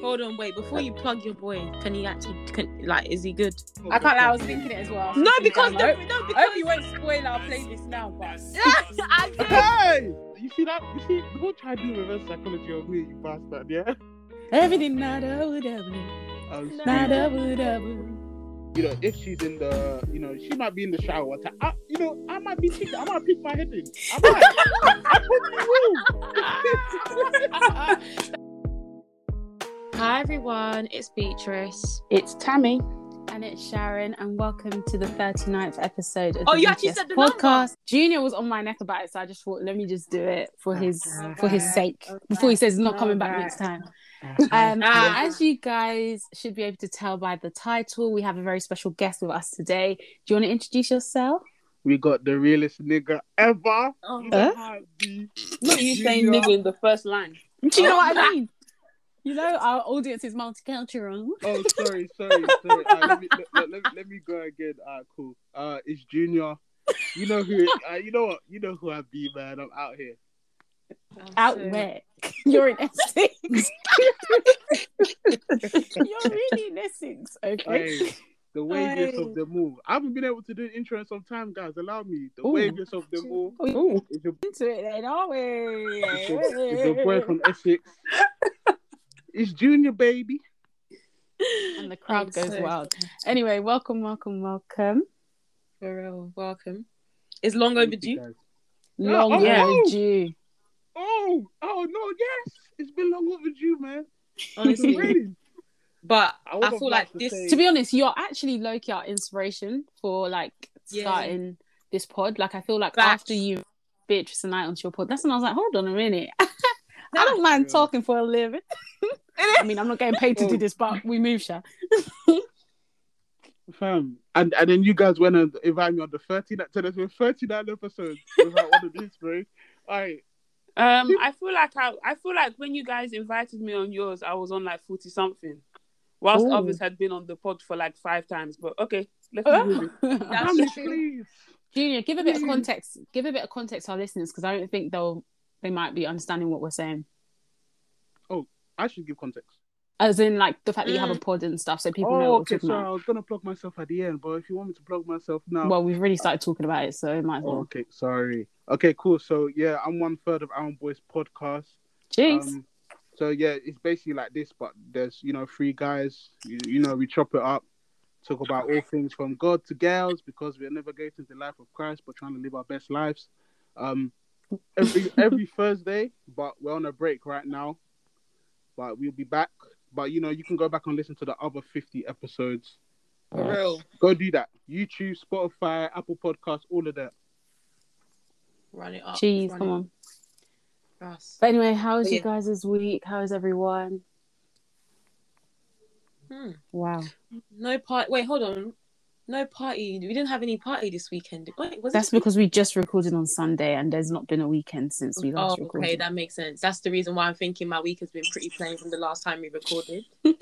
Hold on, wait. Before you plug your boy, can he actually, can, like, is he good? I can't lie, I was thinking it as well. No, because I the, hope, no, I because hope you won't spoil our playlist now, but I did. Hey! You see that? You see, don't try to do reverse psychology on me, you bastard, yeah? everything nada whatever, Um, nada whatever. you know, if she's in the, you know, she might be in the shower. To, I, you know, I might be, I might pick my head in. I might. I probably will. Hi everyone, it's Beatrice. It's Tammy. And it's Sharon, and welcome to the 39th episode of Oh, the you actually said the podcast. number? Junior was on my neck about it, so I just thought, let me just do it for his for his sake before he says he's not coming back next time. Um, Ah. as you guys should be able to tell by the title, we have a very special guest with us today. Do you want to introduce yourself? we got the realest nigga ever. Oh, You Huh? know how it be. Not you saying Junior. nigga in the first line. Do you know what I mean? You know, our audience is multicultural. Oh, sorry, sorry, sorry. Uh, let, me, let, let, let, let me go again. Uh, cool. Uh, it's Junior. You know who? Uh, you know what? You know who I be, man. I'm out here. Out where? You're in Essex. You're really in Essex, okay? Hey, the waviest of them all. I haven't been able to do an intro in some time, guys. Allow me. The Ooh. waviest of them all. Ooh, It's your, into it then, are we? it's your, it's your boy from Essex. It's Junior, baby. And the crowd Oh, goes so- wild. Anyway, welcome, welcome, welcome. For real, welcome. It's long overdue. Long oh, yeah. oh. overdue. Oh, oh no, yes. It's been long overdue, man. Honestly, but I I, feel like to this. say- To be honest, you're actually Loki key our inspiration for like Yeah. starting this pod. Like I feel like Facts. after you Beatrice and I onto your pod, that's when I was like, hold on a minute. I don't mind Yeah. talking for a living. I mean, I'm not getting paid to do Oh. this, but we move, Sha. Fam. And and then you guys went and invited me on the 39 so there's been 39 episodes without one of these, bro. Alright. Um, I feel like I, I feel like when you guys invited me on yours, I was on like forty something, whilst Ooh. others had been on the pod for like five times. But okay, let's Uh. move. That's please. Junior, give a bit of context. Give a bit of context to our listeners because I don't think they'll they might be understanding what we're saying. Oh, I should give context. As in, like the fact that you have a pod and stuff, so people know Oh, what okay, we're talking sorry. I was gonna plug myself at the end, but if you want me to plug myself now, Well, we've already started talking about it, so it might as Oh, well. okay, sorry. Okay, cool. So yeah, I'm one third of Aaron Boys podcast. Jeez. Um, so yeah, it's basically like this, but there's you know three guys. You, you know we chop it up, talk about all things from God to girls because we're never getting the life of Christ, but trying to live our best lives. Um, every every Thursday, but we're on a break right now. But we'll be back. But you know you can go back and listen to the other 50 episodes. For real. Go do that. YouTube, Spotify, Apple Podcasts, all of that. Run it up. Jeez, come on. fast. But anyway, how's But you yeah. guys week? How's everyone? Hmm. Wow. No part. Wait, hold on. No party. We didn't have any party this weekend. Wait, was That's it? because we just recorded on Sunday and there's not been a weekend since we last oh, recorded. Oh, last okay, that makes sense. That's the reason why I'm thinking my week has been pretty plain from the last time we recorded.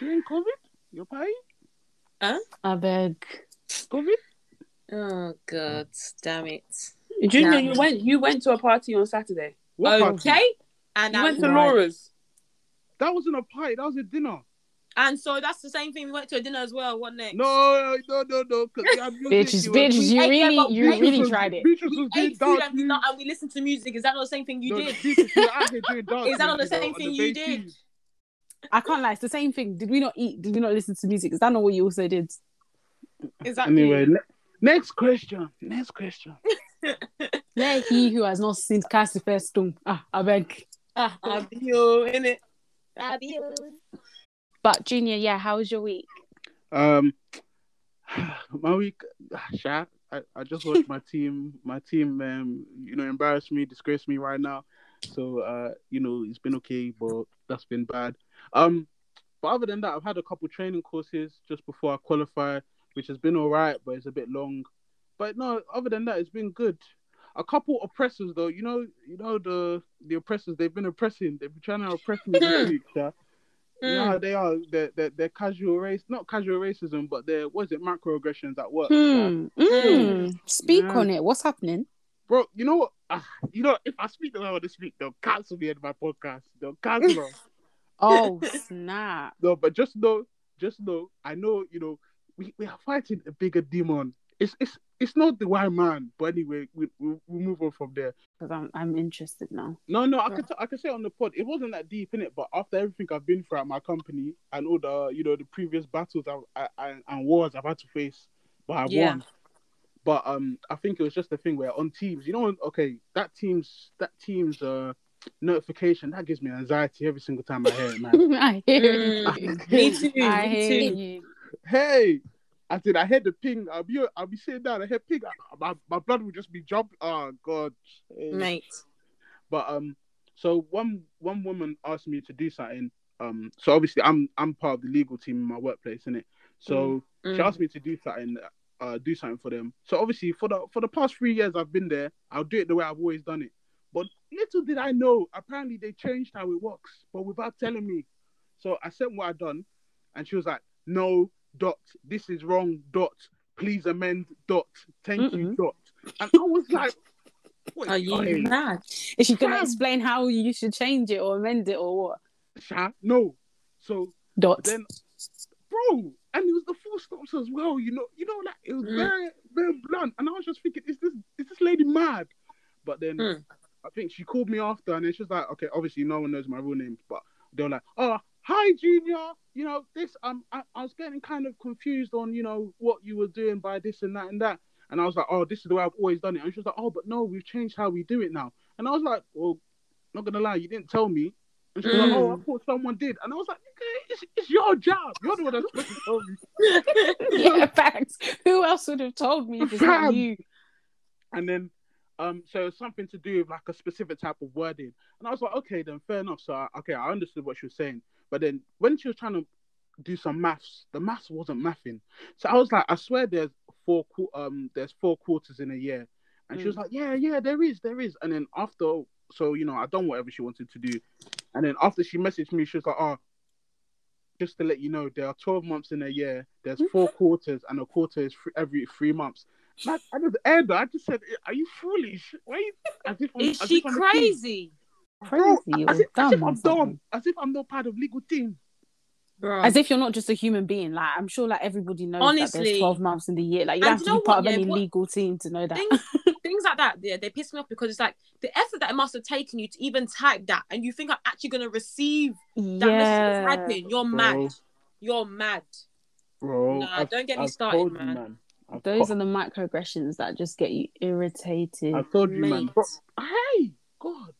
You ain't COVID? You're paying? I beg. COVID? Oh god, damn it. Junior, Yeah. you went you went to a party on Saturday. What party? Okay, and You I went to lied. Laura's. That wasn't a party. That was a dinner. And so that's the same thing. We went to a dinner as well. What next? No, no, no, no. Because we had music. Bitches, bitches, you really, them you really tried it. Beatrice we was doing dance and we, not, and we listened to music. Is that not the same thing you No, did? Beatrice, you were out here doing dance Is that not the moves, you know, same thing you did? I can't lie. It's the same thing. Did we not eat? Did we not listen to music? Is that not what you also did? Exactly. Anyway, ne- Next question. Next question. Let he who has not seen cast the first stone. Ah, I beg. Ah, Abio, innit? Abio. But Junior, yeah, how was your week? Um, my week, Sha, I, I just watched my team. My team, um, you know, embarrass me, disgrace me right now. So, uh, you know, it's been okay, but that's been bad. Um, but other than that, I've had a couple training courses just before I qualify, which has been all right, but it's a bit long. But no, other than that, it's been good. A couple oppressors though, you know, you know the the oppressors. They've been oppressing. They've been trying to oppress me this week. Yeah? Know how they are. They're, they're, they're casual race, not casual racism, but they're what is it, microaggressions at work. Hmm. Mm. Speak Yeah. on it. What's happening? Bro, you know what? Ah, you know, if I speak the way I want to speak, they'll cancel me in my podcast. They'll cancel. Oh snap! No, but just know, just know, I know, you know, we, we are fighting a bigger demon. It's it's it's not the white man, but anyway, we we we move on from there. Because I'm I'm interested now. No, no, I could t- I can say on the pod, it wasn't that deep in it, but after everything I've been through at my company and all the you know the previous battles I, I, I, and wars I've had to face, but I Yeah. won. But um, I think it was just a thing where on teams, you know, okay, that team's that team's uh notification that gives me anxiety every single time I hear it, man. I hear Mm. you. Me too. I me hear too. you. hey, I said I heard the ping. I'll be I'll be sitting down. I hear ping. I- my my blood will just be jumping. Oh god. Hey. Mate. But um, so one one woman asked me to do something. Um, so obviously I'm I'm part of the legal team in my workplace, innit? So she Mm. asked me to do something, uh, do something for them. So obviously for the for the past three years I've been there, I'll do it the way I've always done it. But little did I know, apparently they changed how it works, but without telling me. So I sent what I'd done, and she was like, "No, dot. This is wrong. Dot. Please amend. Dot. Thank you. Mm-mm. Dot." And I was like, "Wait, Are you hey, mad? Is she gonna explain how you should change it or amend it or what? Sha? No." So Dot. then bro and it was the full stops as well you know you know like it was Mm. very very blunt and i was just thinking is this is this lady mad but then Mm. i think she called me after and then she was like okay obviously no one knows my real name, but they were like oh hi junior you know this um I, I was getting kind of confused on you know what you were doing by this and that and that and i was like oh this is the way i've always done it and she was like oh but no we've changed how we do it now and i was like well not gonna lie you didn't tell me and she was like, Mm. "Oh, I thought someone did," and I was like, "Nigga, it's, it's your job. You're the one that's supposed to tell me." yeah, facts. Who else would have told me if it's not you? And then, um, so something to do with like a specific type of wording, and I was like, "Okay, then fair enough." So, I, okay, I understood what she was saying, but then when she was trying to do some maths, the maths wasn't mathing. So I was like, "I swear, there's four um, there's four quarters in a year," and she was like, "Yeah, yeah, there is, there is." And then after, so you know, I done whatever she wanted to do, and then after she messaged me, she was like, "Oh." Just to let you know, there are 12 months in a year. There's four quarters, and a quarter is fr- every three months. Like, I just aired. I just said, "Are you foolish? Why?" you- As if I'm- Is as she if I'm a kid. crazy? Bro, Crazy as or if, as dumb if I'm something. dumb. As if I'm not part of legal team. Bro. As if you're not just a human being. Like I'm sure, like everybody knows that there's 12 months in the year. Like you don't have to be part what, of yeah, any what- legal team to know that. things, things like that, yeah, they piss me off because it's like the effort that it must have taken you to even type that, and you think I'm actually gonna receive that message yeah. that's typing. You're Bro. mad. You're mad. Bro, Nah, I've- don't get me I've started, told you, man. Those to- are the microaggressions that just get you irritated. I've told you, man. Bro, hey, God.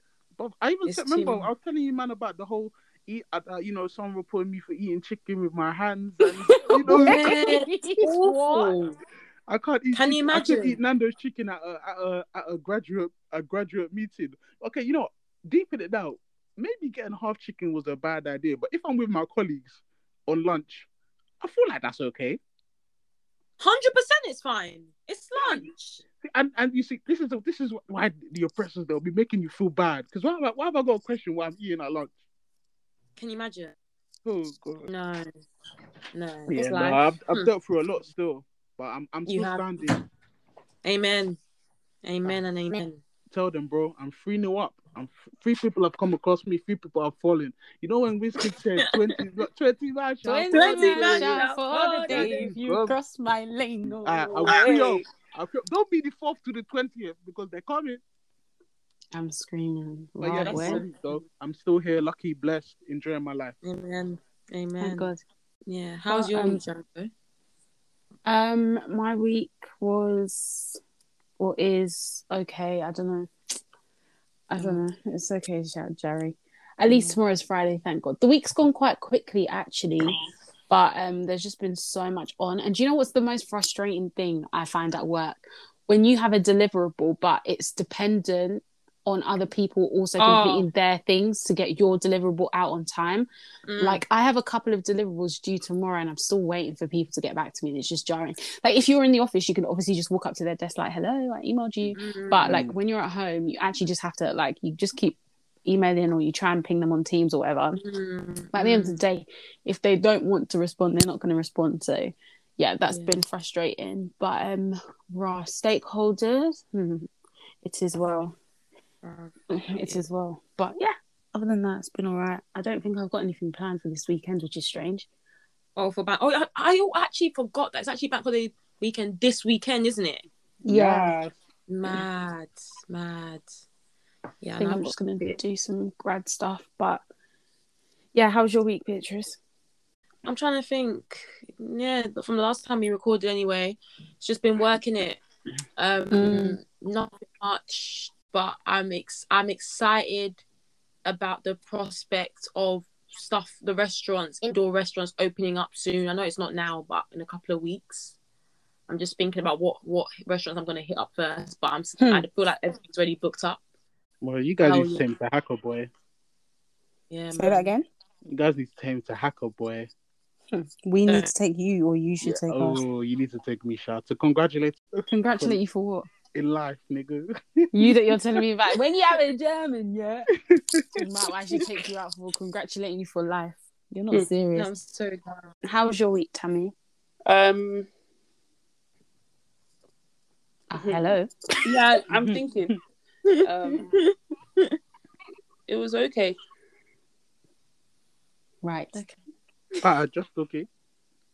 Bro, I even said, remember. I was telling you, man, about the whole eat, uh, uh, you know, someone reported me for eating chicken with my hands. And, you know, What? I can't eat. Can you chicken- I imagine? eat Nando's chicken at a, at a at a graduate a graduate meeting. Okay, you know, what? deep in it now, maybe getting half chicken was a bad idea. But if I'm with my colleagues on lunch, I feel like that's okay. Hundred percent, it's fine. It's lunch. And and you see, this is this is why the oppressors they'll be making you feel bad. Because why, have I- why have I got a question why I'm eating at lunch? Can you imagine? Oh god. No, no. Yeah, it's no. I've, I've Hmm. dealt through a lot still, but I'm I'm still standing. Amen. Amen and amen. Tell them, bro, I'm three new up. I'm three people have come across me. Three people have fallen. You know when Wizkid said 20, 20 man shall 20 fall Twenty on man shall for fall the day if you day. cross my lane. No. I, I'll free up. I'll free up. Don't be the fourth to the twentieth because they're coming. I'm screaming. But yeah, Wow, that's where? it. I'm still here, lucky, blessed, enjoying my life. Amen. My Amen. God. Yeah. How's Well, your um, week, Janko? Um, my week was or is okay. I don't know. I don't know. It's okay, shout Jerry. At least tomorrow's Friday, thank God. The week's gone quite quickly, actually, but um, there's just been so much on. And do you know what's the most frustrating thing I find at work? When you have a deliverable, but it's dependent on other people also Oh. completing their things to get your deliverable out on time. Mm. Like I have a couple of deliverables due tomorrow, and I'm still waiting for people to get back to me. And it's just jarring. Like if you're in the office, you can obviously just walk up to their desk like, "Hello, I emailed you." Mm. But like when you're at home, you actually just have to like you just keep emailing or you try and ping them on Teams or whatever. Mm. But at the end of the day, if they don't want to respond, they're not going to respond. So yeah, that's Yeah. been frustrating. But um, raw stakeholders, hmm, it is well. It is well. But yeah, other than that, it's been all right. I don't think I've got anything planned for this weekend, which is strange. Oh, for bank. Oh, I, I actually forgot that it's actually bank holiday weekend this weekend, isn't it? Yeah. Mad, mad. Yeah, I think I'm just going to do some grad stuff. But yeah, how's your week, Beatrice? I'm trying to think. Yeah, but from the last time we recorded, anyway, it's just been working it. Um, Mm. nothing much, but I'm ex- I'm excited about the prospect of stuff, the restaurants, indoor restaurants opening up soon. I know it's not now, but in a couple of weeks. I'm just thinking about what what restaurants I'm gonna hit up first, but I'm Hmm. I feel like everything's already booked up. Well, you guys Oh, need to yeah. take me to Hacker Boy. Yeah, Say man. that again. You guys need to take me to Hacker Boy. We Uh, need to take you, or you should take us. Oh, you need to take me, shout to congratulate Congratulate you for what? In life, nigga. You that you're telling me about when you have a German, yeah. Might actually take you out for congratulating you for life. You're not Hmm. No, serious. I'm so down. How was your week, Tammy? Um, Ah, hello. yeah, I'm thinking. Um, it was okay. Right. ah, just okay.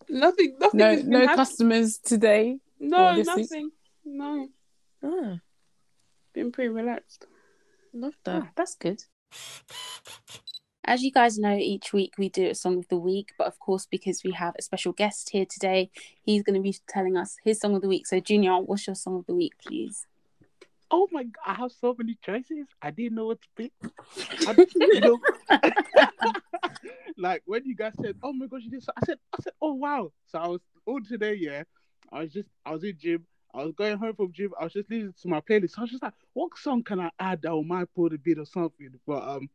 Nothing. Nothing. No, no hap- customers today. No, or this week? nothing. No, Oh, been pretty relaxed. love that. Oh, that's good. As you guys know, each week we do a song of the week, but of course, because we have a special guest here today, he's going to be telling us his song of the week. So, Junior, what's your song of the week, please? Oh my god, I have so many choices. I didn't know what to pick. I, you know, like when you guys said, "Oh my gosh, you did," so I said, "I said, oh wow." So I was all today, yeah. I was just, I was in gym. I was going home from gym. I was just listening to my playlist. So I was just like, "What song can I add that will might put a bit or something?" But um,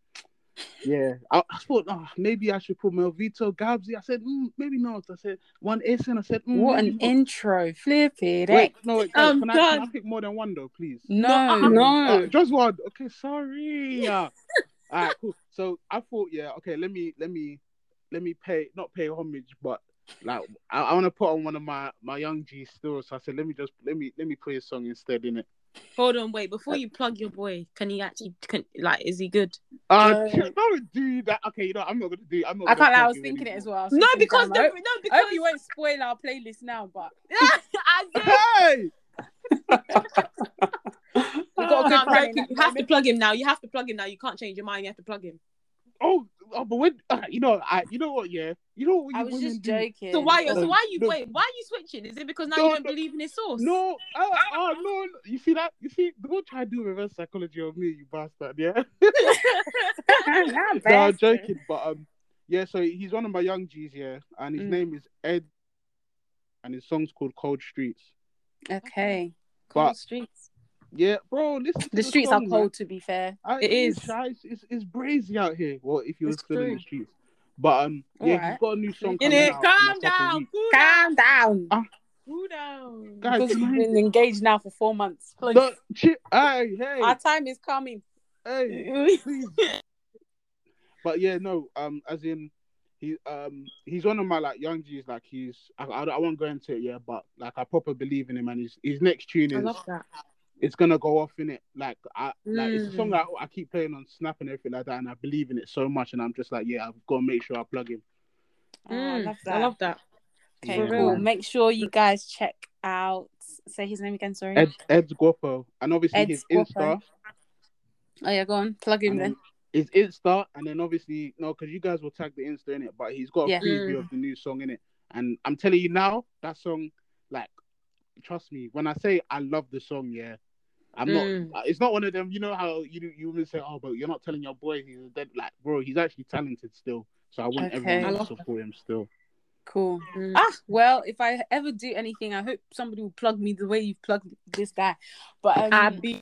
yeah, I, I thought, oh, maybe I should put Melvito Gabsy. I said, mm, maybe not. I said one Asen. I said, mm, What an not. intro. Flip it. eh? Wait, no, wait, guys, I'm can, I, can I done. pick more than one though, please? No, No, no. Uh, just one. Okay, sorry. Yeah. All right, cool. So I thought, yeah, okay, let me let me let me pay not pay homage, but like I, I want to put on one of my my young G stores. So I said, let me just let me let me play a song instead in it. Hold on, wait. Before you plug your boy, can he actually? Can like, is he good? Uh, Uh, don't do that. Okay, you know I'm not gonna do. I'm not. I gonna can't lie, I was him thinking it as well. I No, because the, hope, no, I because hope you won't spoil our playlist now, but I. Hey, we got a No, I'm You have to plug him now. You have to plug him now. You can't change your mind. You have to plug him. Oh, oh, but when uh, you know, I you know what? Yeah, you know what? I you was women just do? joking. So why? No, so why you no. wait? Why are you switching? Is it because now No, you don't no. believe in his source? No, oh, oh no, no, you see that? You see, don't try to do reverse psychology on me, you bastard. Yeah. Not no, I'm joking, but um, yeah. So he's one of my young G's, yeah, and his Mm. name is Ed, and his song's called Cold Streets. Okay. Cold but- streets. Yeah, bro, listen. To The streets are song, cold, to be fair. I, It is. shy, It's, it's, it's brazy out here. Well, if you were It's still in the streets, but um, yeah, Alright. he's got a new song In coming it. out. Calm in a couple down. Cool Calm down. down. Cool down. Guys, Because we've I- been engaged now for four months. Please. No, chi- hey, hey, Our time is coming. hey. But yeah, no, um, as in he um he's one of my like young G's. Like he's I, I, I won't go into it yet, but like I proper believe in him, and his his next tune I is love that. It's gonna go off in it. Like I like it's a song Mm. that I keep playing on Snap and everything like that, and I believe in it so much, and I'm just like, yeah, I've got to make sure I plug him. Oh, I Mm, love that. I love that. Okay, Yeah. cool. Make sure you guys check out. Say his name again. Sorry. Ed Ed's Guapo, and obviously Ed's his Guapo. Insta, Oh yeah, go on. Plug him and then. then his Insta, and then obviously no, because you guys will tag the Insta in it, but he's got a Yeah. preview Mm. of the new song in it, and I'm telling you now, that song, trust me, when I say I love the song, yeah, I'm Mm. not. It's not one of them. You know how you you would say, "Oh, but you're not telling your boy he's dead." Like, bro, he's actually talented still. So I want Okay. everyone I to love- support him still. Cool. Mm. Ah, well, if I ever do anything, I hope somebody will plug me the way you've plugged this guy. But um, I be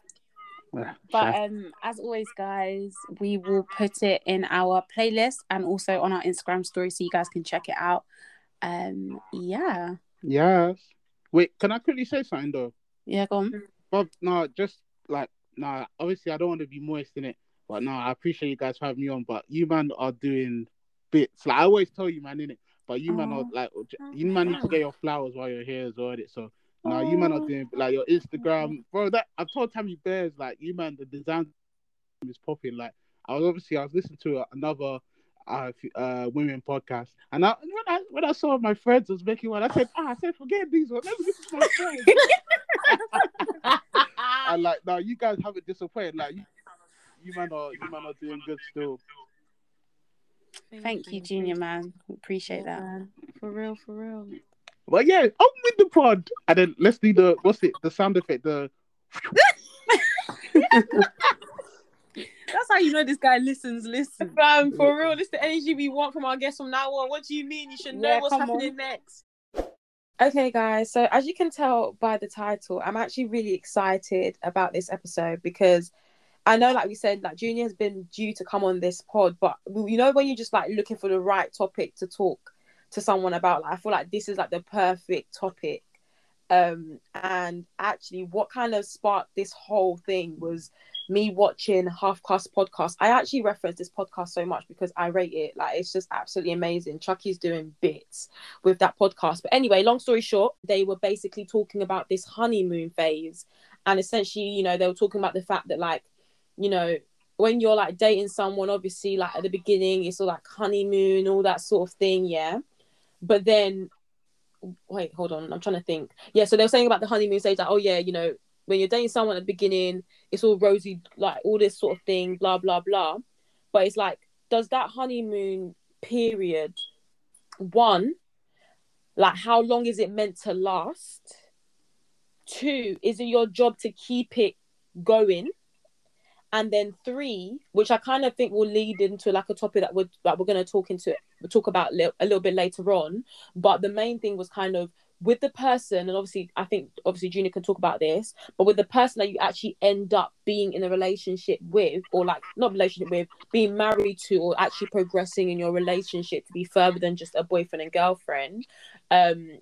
Ah, But um, as always, guys, we will put it in our playlist and also on our Instagram story so you guys can check it out. Um, yeah, yes. Wait, can I quickly say something though? yeah, go on. Bob, no, just like no. Obviously, I don't want to be moist in it, but no, I appreciate you guys for having me on. But you man are doing bits. Like I always tell you, man, in it. But you man are Oh. like you man need to get your flowers while you're here as well. innit? So no, you man are Oh. doing like your Instagram, bro. That I've told Tammy Bears like you man, the design is popping. Like I was obviously I was listening to another uh, uh women podcast, and I, when I when I saw my friends was making one, I said, ah, I said forget these ones. Let me listen to my friends. and like, now, you guys haven't disappointed. Like, you, you man are you man are doing good still. Thank you, Junior man. Appreciate Yeah, that. For real, for real. But yeah, I'm with the pod, and then let's do the what's it? The sound effect. The That's how you know this guy listens. Listen. Fam, for real, this is the energy we want from our guests from now on. What do you mean? You should know Yeah, what's come happening next. Okay, guys. So as you can tell by the title, I'm actually really excited about this episode because I know, like we said, like Junior has been due to come on this pod, but you know when you're just like looking for the right topic to talk to someone about, like I feel like this is like the perfect topic. Um, and actually, what kind of sparked this whole thing was me watching Halfcast podcast. I actually reference this podcast so much because I rate it. Like it's just absolutely amazing. Chuckie's doing bits with that podcast. But anyway, long story short, they were basically talking about this honeymoon phase. And essentially, you know, they were talking about the fact that like, you know, when you're like dating someone, obviously like at the beginning, it's all like honeymoon, all that sort of thing, yeah. But then wait, hold on, I'm trying to think. Yeah, so they were saying about the honeymoon stage, like, oh yeah, you know, when you're dating someone at the beginning, it's all rosy, like all this sort of thing, blah blah blah. But it's like, does that honeymoon period, one, like how long is it meant to last? Two, is it your job to keep it going? And then three, which I kind of think will lead into like a topic that we're that we're going to talk into we'll talk about a little bit later on. But the main thing was kind of with the person, and obviously I think obviously Junior can talk about this, but with the person that you actually end up being in a relationship with, or like not relationship with, being married to, or actually progressing in your relationship to be further than just a boyfriend and girlfriend. Um,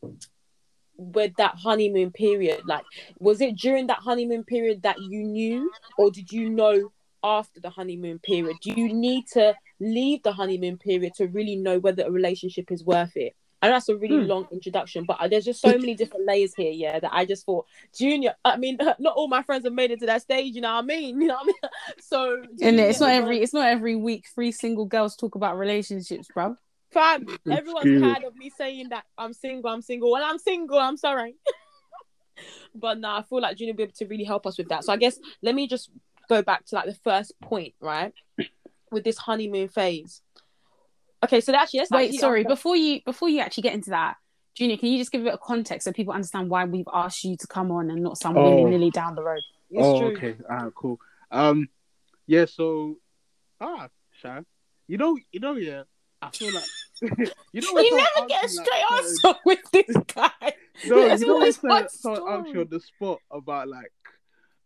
with that honeymoon period, like was it during that honeymoon period that you knew, or did you know after the honeymoon period? Do you need to leave the honeymoon period to really know whether a relationship is worth it? And that's a really Hmm. long introduction, but there's just so many different layers here, yeah, that I just thought, Junior, I mean, not all my friends have made it to that stage, you know what I mean? You know what I mean? So, And Junior, it's not every it's not every week three single girls talk about relationships, bruv. Fam, everyone's tired of me saying that I'm single, I'm single. Well, I'm single, I'm sorry. but no, I feel like Junior will be able to really help us with that. So I guess let me just go back to like the first point, right? With this honeymoon phase. Okay, so actually, let's Wait, actually sorry, answer- before you before you actually get into that, Junior, can you just give a bit of context so people understand why we've asked you to come on and not some Oh. willy nilly down the road? It's oh, true. okay. Ah, cool. Um, yeah. So, ah, Sha, you know, you know, yeah. I feel like you know. You never get a straight like, answer with this guy. No, There's you know when always someone, one someone asks you story. on the spot about like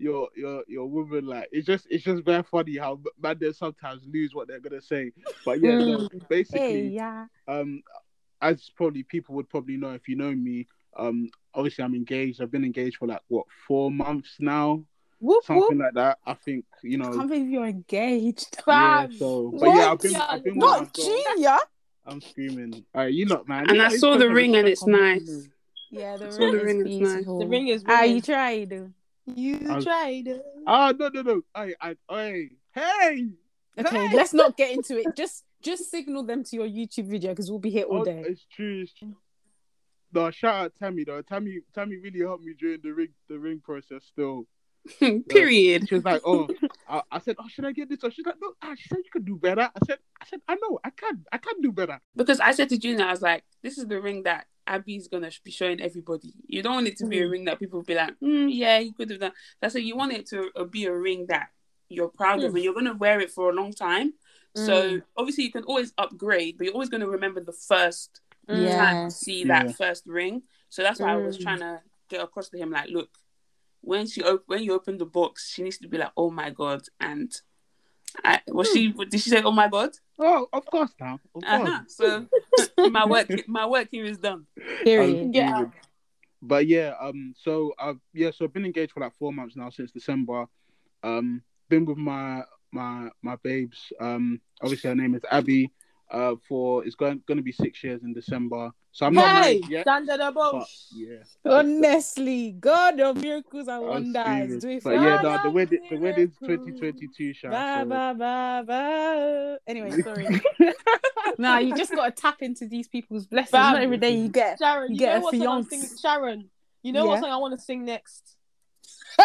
your your your woman, like it's just it's just very funny how man they sometimes lose what they're gonna say. But yeah, no, basically, yeah. um, as probably people would probably know if you know me, um, obviously I'm engaged. I've been engaged for like what four months now, Whoop something whoop. like that. I think you I know. can't believe you're engaged. Yeah, so but yeah, I've been What? I've been with Not. Junior. I'm screaming. All right, you lot, man. And I saw the ring and it's nice. Yeah, the So the ring, ring is is nice. The ring is Ah, ringing. you tried. You I tried. Ah, no, no, no. I, I, I, hey. Okay, Hey! let's not get into it. Just just signal them to your YouTube video because we'll be here all Oh, day. It's true. It's true. No, shout out Tammy though. Tammy, Tammy really helped me during the ring, the ring process. Still, Period. she was like, "Oh," I, I said, "Oh, should I get this?" Or she's like, "No." Ah, she said, "You could do better." I said, "I said, I know, I can, I can do better." Because I said to Junior, I was like, this is the ring that Abby's gonna be showing everybody. You don't want it to be a Mhm. ring that people be like, mm, yeah, you could have done. That's why you want it to uh, be a ring that you're proud of, Mm. and you're gonna wear it for a long time. So Mm. obviously you can always upgrade, but you're always gonna remember the first Mm. time to see that Yeah. first ring. So that's why I was Mm. trying to get across to him, like, look, when she op- when you open the box, she needs to be like, oh my god, and I, was she did she say, oh my god? Oh, of course now. Of. Uh-huh. So my work my work here is done. Period. Um, Yeah. But yeah, um, so I've yeah, so I've been engaged for like four months now since December. Um, been with my my my babes. Um, obviously her name is Abby. Uh, for it's going going to be six years in December. So I'm not Hey, married yet. under the But yeah, Honestly, God of miracles and I'm wonders, do it But for yeah, no, the wedding the wedding's miracles. 2022, Sha, Ba, so- ba, ba, ba. Anyway, sorry. nah, you just got to tap into these people's blessings. Fam. Not every day you get. Sharon, You you, get know a what song I'm fiance. singing? Sharon, you know Yeah. what song I want to sing next?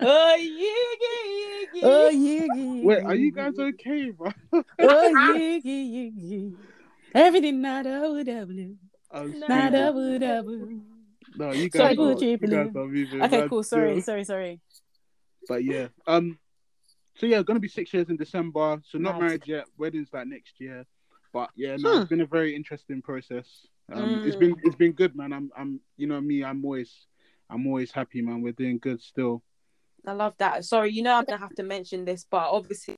oh yeah, yeah, yeah. Oh yeah, yeah. Wait, are you guys okay, bro? Oh yeah, yeah, yeah, yeah. Everything not double double, I'm Nah, not serious. double double. No, you Sorry, guys, are, you guys are moving. Okay, cool. Sorry, still. sorry, sorry. But yeah, um, so yeah, gonna be six years in December. So not Mad. married yet. Wedding's like next year. But yeah, no, it's been a very interesting process. Um, it's Mm. been it's been good, man. I'm I'm you know me. I'm always I'm always happy, man. We're doing good still. I love that. Sorry, you know I'm gonna have to mention this, but obviously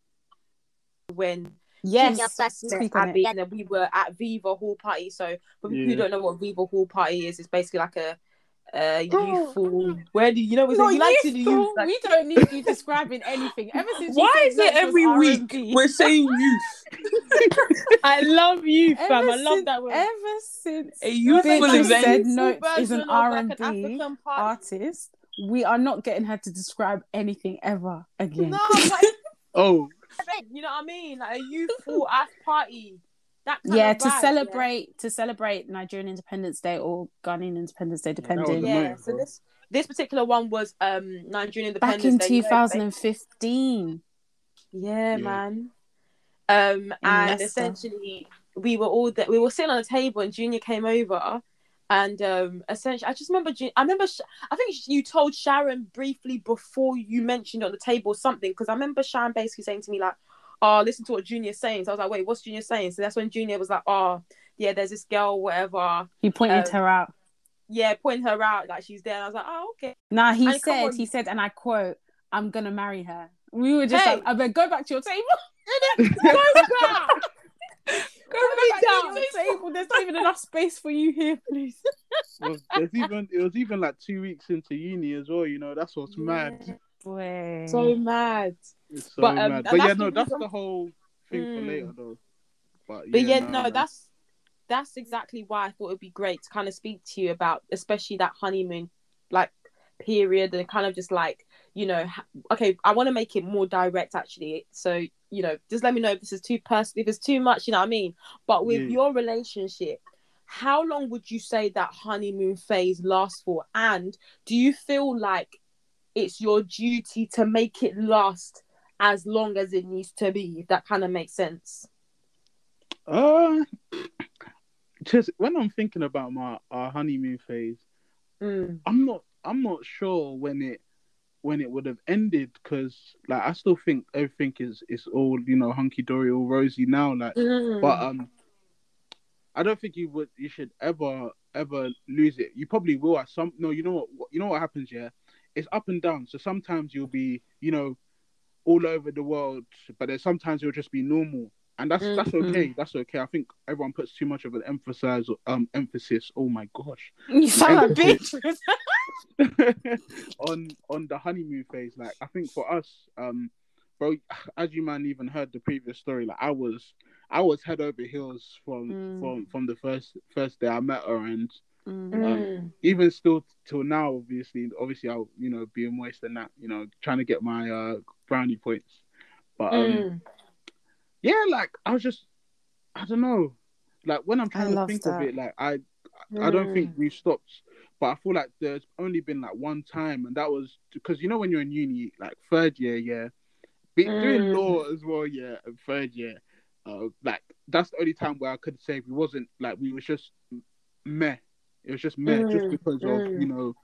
when Yes, Kenya first met speak on Abby, and then we were at Viva Hall Party. So for people who don't know what Viva Hall Party is, it's basically like a, a Oh. youthful. Where do you know? It's Not like, you like to do youth, like, we don't need you describing anything. Ever since Why is it every week R&B, we're saying youth? I love you, fam. ever I love since, that word. Ever since A youthful event. said Youthful Notes is an R like, and an B artist, we are not getting her to describe anything ever again. No, but Oh, you know what I mean? Like a youthful ass party. That kind yeah, of to vibe, celebrate to celebrate Nigerian Independence Day or Ghanaian Independence Day, that depending. Yeah. yeah. So this this particular one was um Nigerian Back Independence in Day, you know, 2015. Yeah, Yeah. man. Um, and Leicester. essentially, we were all that we were sitting on a table, and Junior came over, and um, essentially, I just remember, I remember, I think you told Sharon briefly before you mentioned on the table something, because I remember Sharon basically saying to me like, "Oh, listen to what Junior's saying." So I was like, "Wait, what's Junior saying?" So that's when Junior was like, "Oh, yeah, there's this girl, whatever." He pointed Um, her out. Yeah, pointing her out like she's there. And I was like, "Oh, okay." Nah, he and said, he said, and I quote, "I'm gonna marry her." We were just Hey. like, "I bet go back to your table." Go back. Go me back to down. your table. There's not even enough space for you here, please. Well, there's even it was even like two weeks into uni as well. You know, that's what's mad. Boy. So mad. It's so But, um, mad. But yeah, no, that's the whole thing for Mm. later though. But, But yeah, nah, no, man. that's that's exactly why I thought it'd be great to kind of speak to you about, especially that honeymoon like period, and kind of just like you know, okay, I want to make it more direct actually. So you know, just let me know if this is too personal, if it's too much, you know what I mean. But with Yeah. your relationship, how long would you say that honeymoon phase lasts for? And do you feel like it's your duty to make it last as long as it needs to be? If that kind of makes sense. Uh, just when I'm thinking about my our honeymoon phase, Mm. I'm not I'm not sure when it when it would have ended because like I still think everything is is all you know hunky dory all rosy now like Mm. but um I don't think you would you should ever ever lose it you probably will at some no you know what you know what happens yeah it's up and down so sometimes you'll be you know all over the world but then sometimes you'll just be normal and that's that's Mhm. okay that's okay I think everyone puts too much of an emphasis um emphasis oh my gosh You sound like Emphasis. bitch. on on the honeymoon phase. Like I think for us, um, bro, as you man even heard the previous story, like I was I was head over heels from Mm. from from the first first day I met her, and Mm. Mm. even still till now, obviously, obviously I'll you know being moist and that, you know, trying to get my uh brownie points, but um, Mm. yeah, like I was just I don't know, like when I'm I trying to think that. of it, like I I don't Mm. think we've stopped, but I feel like there's only been like one time, and that was because you know when you're in uni, like third year, yeah, be, doing Mm. law as well, yeah, and third year, uh, like that's the only time where I could say we wasn't like we was just meh. It was just meh, just Mm, because of mm. you know,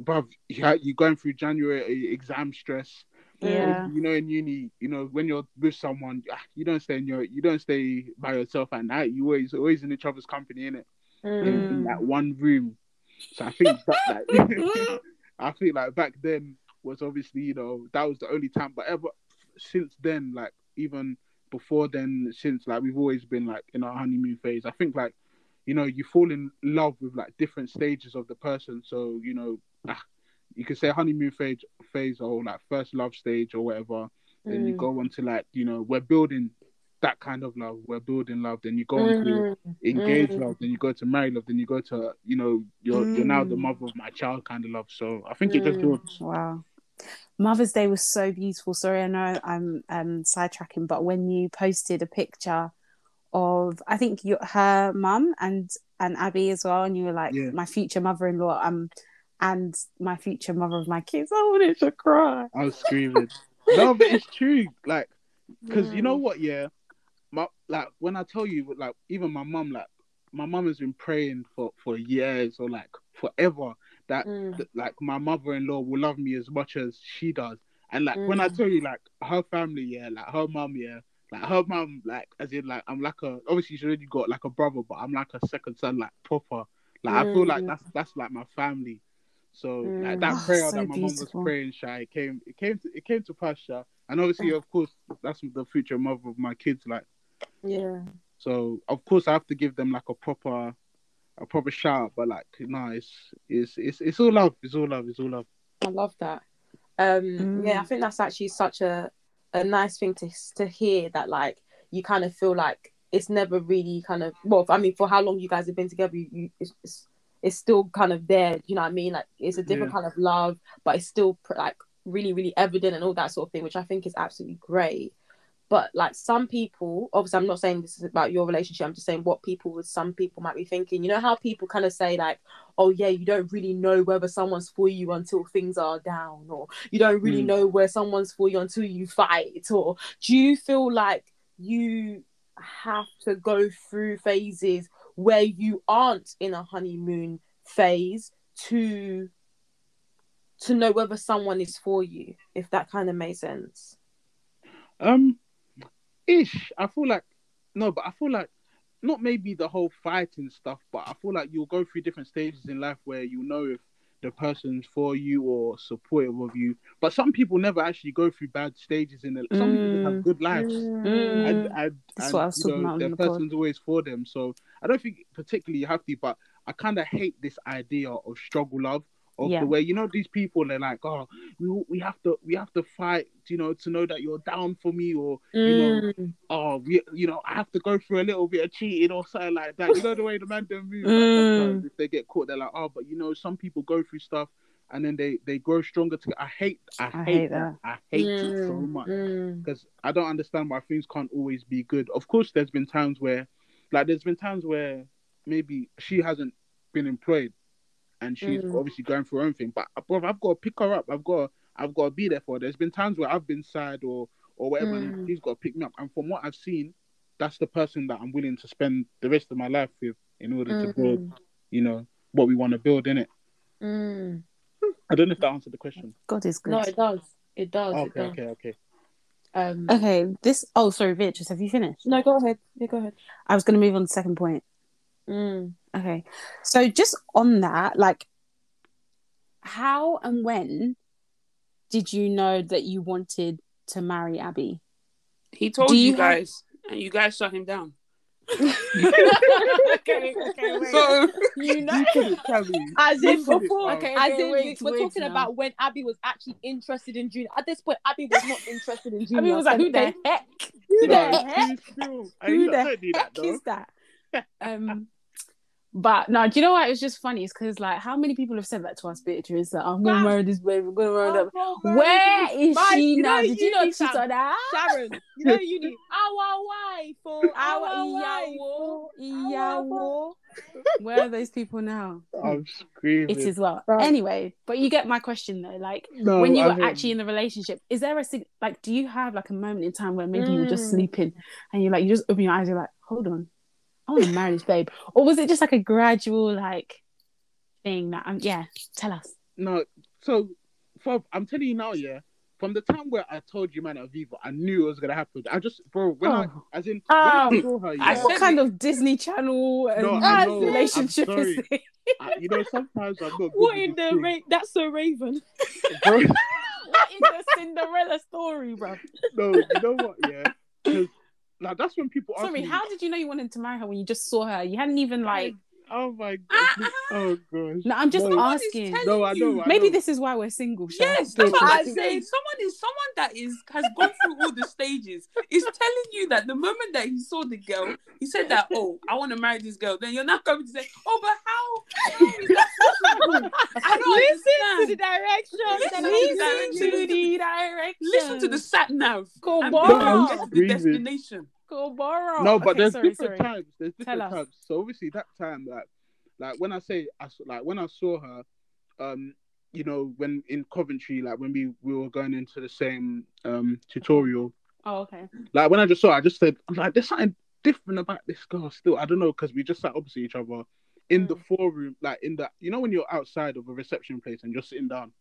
bruv, you you going through January exam stress. Yeah. You know, in uni, you know, when you're with someone, ah, you don't stay in your, you don't stay by yourself at night. You always, always in each other's company, in it, in, Mm. in that one room. So I think that, like, I think like back then was obviously, you know, that was the only time. But ever since then, like even before then, since like we've always been like in our honeymoon phase. I think like, you know, you fall in love with like different stages of the person. So you know, ah, you could say honeymoon phase, phase or like first love stage or whatever. Then you Mm. go on to like, you know, we're building that kind of love. We're building love. Then you go on to Mm. engaged Mm. love, then you go to marry love, then you go to you know you're you're now the Mm. mother of my child kind of love. So I think it just Mm. builds. Wow. Mother's Day was so beautiful. Sorry, I know I'm um sidetracking, but when you posted a picture of I think your her mum and and Abby as well, and you were like, Yeah. my future mother-in-law, um, and my future mother of my kids. I wanted to cry. I was screaming. no, but it's true. Like, because you know Mm. what? Yeah, my like when I tell you, like even my mum, like my mum has been praying for for years or like forever that, Mm. that like my mother-in-law will love me as much as she does. And like when I Mm. tell you, like her family, yeah, like her mum, yeah, like her mum, like as in like I'm like a obviously she's already got like a brother, but I'm like a second son, like proper. Like I feel like Mm. that's that's like my family. So like Mm. that Oh, prayer so that my mum was praying, shy, it came it came to it came to pass, Sha. And obviously, of course, that's the future mother of my kids. Like Yeah. so, of course, I have to give them like a proper a proper shout. But like, no, it's it's it's it's all love. It's all love. It's all love. I love that. Um, yeah, I Mm. think that's actually such a a nice thing to to hear that like you kind of feel like it's never really kind of well, I mean, for how long you guys have been together, you, you it's, it's it's still kind of there. You know what I mean? Like it's a different kind of love, but it's still pr- like really really evident and all that sort of thing, which I think is absolutely great. But like some people, obviously, I'm not saying this is about your relationship. I'm just saying what people with some people might be thinking. You know how people kind of say like, "Oh yeah, you don't really know whether someone's for you until things are down," or you don't really Mm. know where someone's for you until you fight. Or do you feel like you have to go through phases where you aren't in a honeymoon phase to to know whether someone is for you? If that kind of makes sense. Um, ish. I feel like no, but I feel like not maybe the whole fighting stuff, but I feel like you'll go through different stages in life where you know if the person's for you or supportive of you. But some people never actually go through bad stages in the. Some people have Mm. good lives. Mm. and, Mm. and, That's and, what I was talking know, about on the pod. person's always for them. So I don't think particularly you have to, but I kind of hate this idea of struggle love. Of Yeah. the way you know these people they're like oh we we have to we have to fight you know to know that you're down for me or you know Mm. oh we you know I have to go through a little bit of cheating or something like that you know the way the man them move Mm. sometimes if they get caught they're like oh but you know some people go through stuff and then they they grow stronger to I hate I, I hate, hate that. I hate it so Mm. much Mm. because I don't understand why things can't always be good. Of course, there's been times where, like, there's been times where maybe she hasn't been employed, and she's Mm. obviously going through her own thing. But bro, I've got to pick her up. I've got, to, I've got to be there for her. There's been times where I've been sad or or whatever, and Mm. she's got to pick me up. And from what I've seen, that's the person that I'm willing to spend the rest of my life with in order to build, Mm. you know, what we want to build in it. Mm. I don't know if that answered the question. God is good. No, it does. It does. it okay, does. okay, okay. Um, Okay, this. Oh, sorry, Beatrice. Have you finished? no, go ahead. Yeah, go ahead. I was going to move on to the second point. Mm. Okay, so just on that, like, how and when did you know that you wanted to marry Abby? He told Do you, you have- guys, and you guys shut him down. okay, okay, wait. So you know, You couldn't tell me. As You in before, Okay, as okay, in wait, we're wait talking now. about when Abby was actually interested in Junior. At this point, Abby was not interested in Junior. I mean, was like, who the heck? Who the it's heck? too still. I Who the heck is that? Um, but no, do you know what? It's just funny. It's because like, how many people have said that to us, Beatrice? That I'm gonna Fam. marry this babe. I'm gonna marry that. Bro, Where is Right, she you know now? Did you not uni, cheat fam. on that? Sharon, you know you need our wife for our Our wife. ìyàwó, ìyàwó. Where are those people now? I'm screaming. It is well. Right. Anyway, but you get my question though. Like No, when you I were mean- actually in the relationship, is there a like? Do you have like a moment in time where maybe you were just Mm. sleeping and you're like you just open your eyes, you're like, hold on, I want to marry this babe, or was it just like a gradual like thing that? I'm? yeah, tell us. No, so for, I'm telling you now, yeah. From the time where I told you, man, at Viva, I knew it was gonna happen. I just, bro, when I, Oh. as in, Oh. when I oh. saw her, yeah, what kind of Disney Channel and No, I know. relationship is sorry. it? I- you know, sometimes I'm not. good What in the ra- that's so Raven? Bro, what is the Cinderella story, bro? no, you know what? Yeah, because like that's when people ask Sorry, me, how did you know you wanted to marry her when you just saw her? You hadn't even like. Oh my ah! god! oh gosh! No, I'm just No. Asking. No, I know. you. I Maybe know. this is why we're single. Sha. Yes, that's what I'm saying. Someone is someone that is has gone through all the stages is telling you that the moment that he saw the girl, he said that, oh, I want to marry this girl. Then you're not coming to say, oh, but how? how is that possible? I don't Listen to the direction. to Listen to the direction. Listen to the sat nav. Go and borrow. get to the destination. Go borrow. No, but Okay, there's sorry, different sorry. times. There's Tell different us. times. So obviously that time, like, like when I say, I like when I saw her, um, you know, when in Coventry, like when we we were going into the same um tutorial, Oh, okay. like when I just saw, her, I just said, I'm like, there's something different about this girl. Still, I don't know, because we just sat opposite each other in the foreroom, like in the, you know, when you're outside of a reception place and you're sitting down.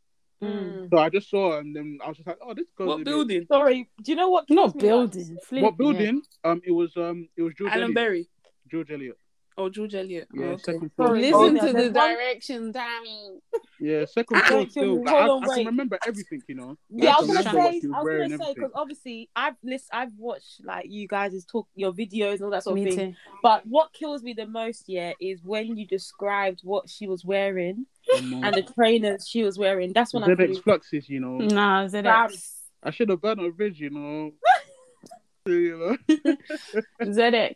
Mm. So I just saw her, and then I was just like, oh, this girl. What building? Sorry, do you know what? Not kills me about- building. What flipping building? Um, it was um, it was George Alan Eliot. Berry. George Eliot. Oh, George Eliot. Oh, Yeah, okay. second floor. Sorry. Listen Oh, to the there's one- direction, Dammy. Yeah, second floor still. Like, Hold I, on, I can remember everything, you know. Yeah, I Like, was gonna say, I was gonna say because obviously I've list, I've watched like you guys talk your videos and all that sort of thing. too. But what kills me the most, yeah, is when you described what she was wearing Come and the trainers she was wearing. That's when I ZX knew. Fluxes, you know. Nah, Bam. ZX. I should have burned a bridge, you know. you know. ZX.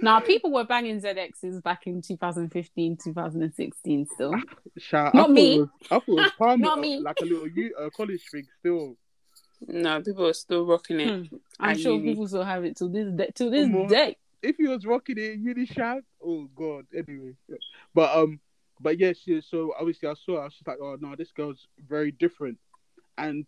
Now, people were banging ZXs back in 2015, 2016 still. Shout, Not I thought me. It was, I thought it was palm, Not me. like a little you, uh, college thing still. No, people are still rocking it. Hmm. I'm sure uni. people still have it to this day. To this Come day. If he was rocking it in uni shout, oh god. Anyway, but um, but yeah, she, so obviously I saw. her, I was just like, oh no, this girl's very different, and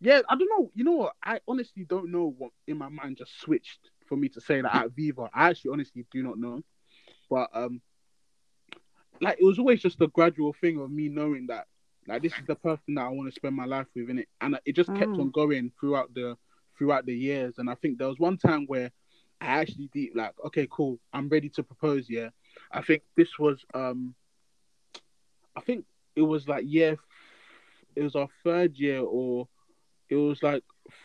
yeah, I don't know. You know what? I honestly don't know what in my mind just switched for me to say that at Viva. I actually honestly do not know, but um, like it was always just a gradual thing of me knowing that like this is the person that I want to spend my life with, in it, and it just kept Mm. on going throughout the throughout the years. And I think there was one time where I actually did like, okay, cool, I'm ready to propose. Yeah, I think this was um, I think it was like year, it was our third year or it was like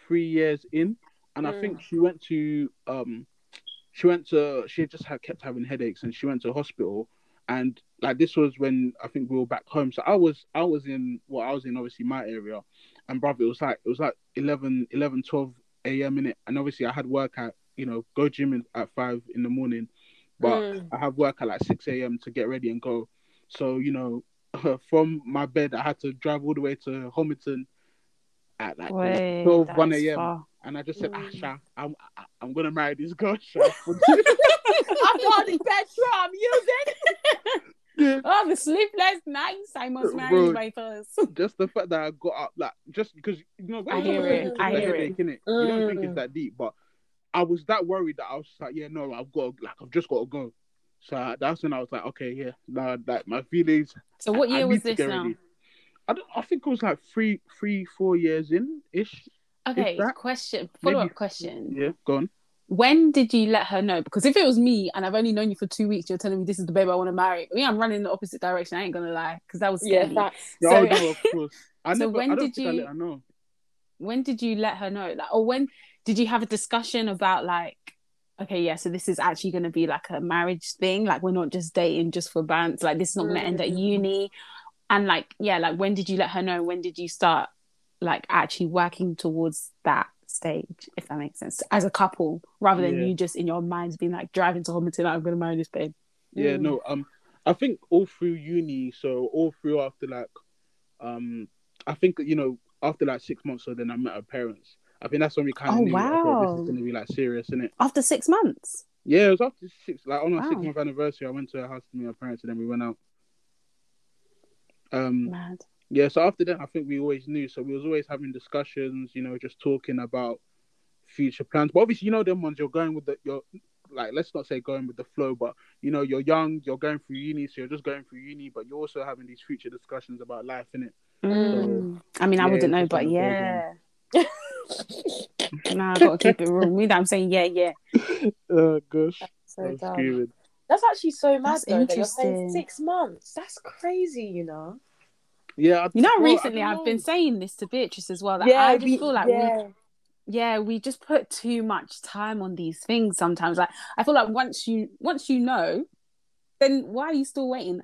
three years in, and I think she went to um, she went to she just had kept having headaches and she went to hospital and like this was when I think we were back home. So I was I was in well I was in obviously my area, and brother it was like it was like 11, 11 12 a.m. in it, and obviously I had work at you know go gym at five in the morning, but Mm. I have work at like six a.m. to get ready and go. So you know from my bed I had to drive all the way to Homerton at like Wait, 12 1 that's a.m. and I just said Mm. Asha I'm I- I'm gonna marry this girl. Sha. I got the petrol I'm using. Oh, the sleepless nights. I must marry Bro. by first. just the fact that I got up, like, just because you know, I hear it, I hear headache, innit? You don't think Mm. it's that deep, but I was that worried that I was like, yeah, no, I've got, to, like, I've just got to go. So uh, that's when I was like, okay, yeah, nah, like my feelings. So, what I- I year was this now? ready. I don't. I think it was like three, three, four years in ish. Okay, that- question, follow up question. Yeah, go on. When did you let her know? Because if it was me and I've only known you for two weeks, you're telling me this is the babe I want to marry. Me, I'm running in the opposite direction. I ain't gonna lie, because that was Yeah, scary. facts. No, So- no, of course. I So never. when I did I you- let her know. when did you let her know? Like, or when did you have a discussion about like, okay, yeah, so this is actually going to be like a marriage thing. Like, we're not just dating just for bands. Like, this is not going to end at Mm. uni. And like, yeah, like when did you let her know? When did you start like actually working towards that stage, if that makes sense, as a couple, rather than Yeah. you just in your minds being like driving to Homerton, I'm going to marry this babe. Yeah, Mm. no. Um, I think all through uni, so all through after like, um, I think you know after like six months, so then I met her parents. I think that's when we kind of Oh, knew okay, this is gonna be like serious, isn't it? After six months. Yeah, it was after six. Like on our Wow. six month anniversary, I went to her house to meet her parents, and then we went out. Um, Mad. Yeah. So after that, I think we always knew. So we was always having discussions. You know, just talking about future plans. But obviously, you know, them ones you're going with the you're like let's not say going with the flow, but you know, you're young, you're going through uni, so you're just going through uni, but you're also having these future discussions about life, innit? Mm. I mean, I wouldn't know, but just one yeah. nah, I gotta keep it real. Me, that I'm saying yeah, yeah. Oh gosh, So I'm dumb. That's actually so mad That's though. That you're saying interesting. six months. That's crazy, you know. Yeah, I, You know, well, recently don't I've been saying this to Beatrice as well. That I just we- feel like we yeah. yeah we just put too much time on these things sometimes like i feel like once you once you know then why are you still waiting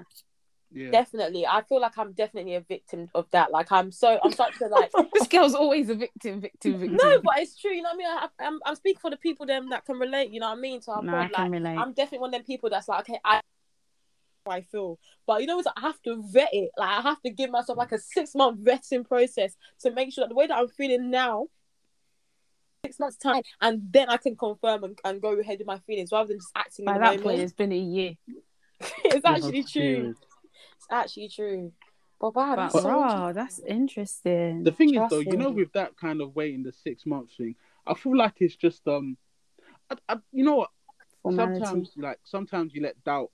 Yeah. definitely. I feel like I'm definitely a victim of that. Like I'm so I'm such a like. this girl's always a victim victim victim no, but it's true. You know what I mean? I, I'm I'm speaking for the people them that can relate. You know what I mean? So I'm no, i like, relate I'm definitely one of them people that's like, okay, I how I feel, but you know, it's like, I have to vet it. Like I have to give myself like a six month vetting process to make sure that the way that I'm feeling now, six months time, and then I can confirm and, and go ahead with my feelings rather than just acting by in that moment. point it's been a year it's Yeah, actually I'm true. It's actually true. But wow, but that's so raw that's interesting The thing is, Trust though, you know, with that kind of waiting the six months thing, I feel like it's just um, I, I, you know what? Formality. Sometimes, like sometimes you let doubt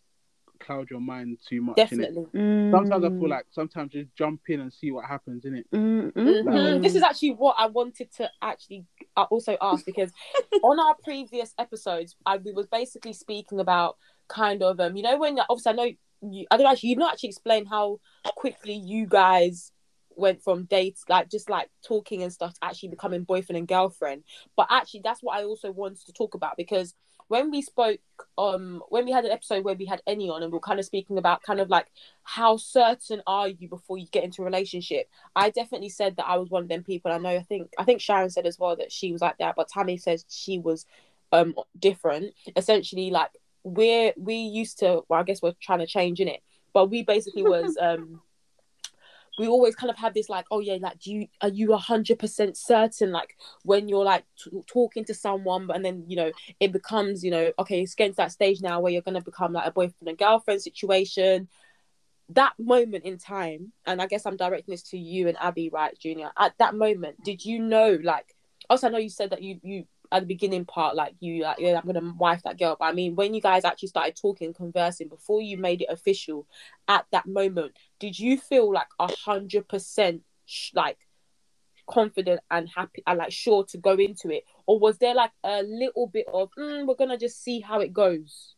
cloud your mind too much. innit? definitely. Sometimes I Mm. feel like sometimes just jump in and see what happens in it. Mm, mm, Mhm. mm. This is actually what I wanted to actually also ask because on our previous episodes, I, we was basically speaking about kind of um, you know, when obviously I know you, I don't actually you've not actually explained how quickly you guys went from dates like just like talking and stuff to actually becoming boyfriend and girlfriend. But actually, that's what I also wanted to talk about because when we spoke um when we had an episode where we had any on and we were kind of speaking about kind of like how certain are you before you get into a relationship i definitely said that i was one of them people. I know i think i think sharon said as well that she was like that but tammy says she was um different. Essentially like we're we used to well i guess we're trying to change in it but we basically was um we always kind of have this like oh yeah like do you are you 100% certain like when you're like t- talking to someone and then you know it becomes you know okay it's getting to that stage now where you're to become like a boyfriend and girlfriend situation. That moment in time and i guess i'm directing this to you and abby right junior at that moment did you know like also i know you said that you you at the beginning part like you like yeah i'm gonna wife that girl but i mean when you guys actually started talking conversing before you made it official at that moment did you feel like a hundred percent like confident and happy and like sure to go into it or was there like a little bit of mm, we're gonna just see how it goes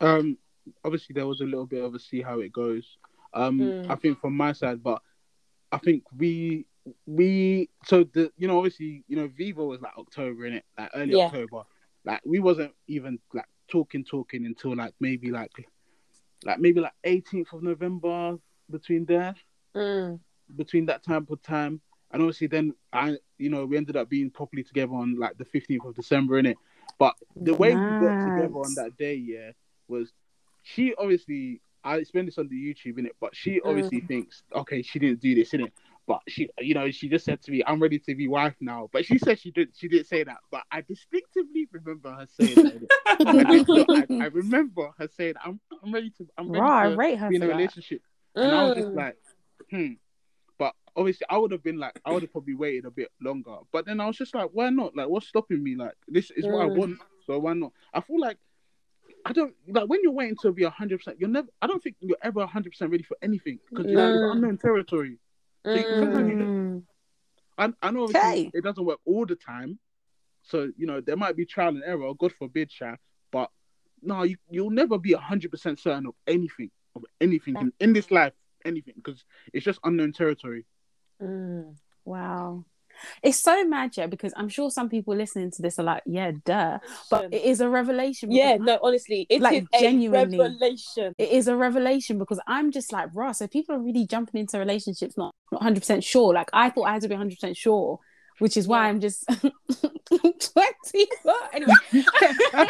Um, obviously there was a little bit of a see how it goes. Um, Mm. I think from my side, but I think we we so the you know obviously you know Viva was like October in it, like early Yeah. October. Like we wasn't even like talking talking until like maybe like like maybe like 18th of November between there Mm. between that time of time. And obviously then I you know we ended up being properly together on like the 15th of December in it. But the way we got together on that day, yeah, was she obviously I explained this on the YouTube in it, but she obviously thinks, okay, she didn't do this in it. But she you know, she just said to me, I'm ready to be wife now. But she said she didn't. she didn't say that. But I distinctively remember her saying that. I, I, I remember her saying I'm I'm ready to I'm ready Raw, to rate her be in for a that. relationship. And I was just Mm. like, hmm. But obviously, I would have been like, I would have probably waited a bit longer. But then I was just like, why not? Like, what's stopping me? Like, this is what I Mm. want. So why not? I feel like I don't like when you're waiting to be hundred percent. You're never. I don't think you're ever hundred percent ready for anything because you're Mm. it's unknown territory. So you, sometimes you just, Mm. I, I know Okay. it doesn't work all the time. So you know there might be trial and error. God forbid, Sha. But no, you you'll never be hundred percent certain of anything of anything in, in this life. Anything because it's just unknown territory. Mm. Wow. It's so mad, yeah, because I'm sure some people listening to this are like, yeah, duh. But it is a revelation. because yeah no honestly it is Like, a genuinely. revelation it is a revelation because I'm just like, raw. So people are really jumping into relationships not not 100 percent sure. Like I thought I had to be 100 percent sure, which is why Yeah. I'm just 20. But anyway,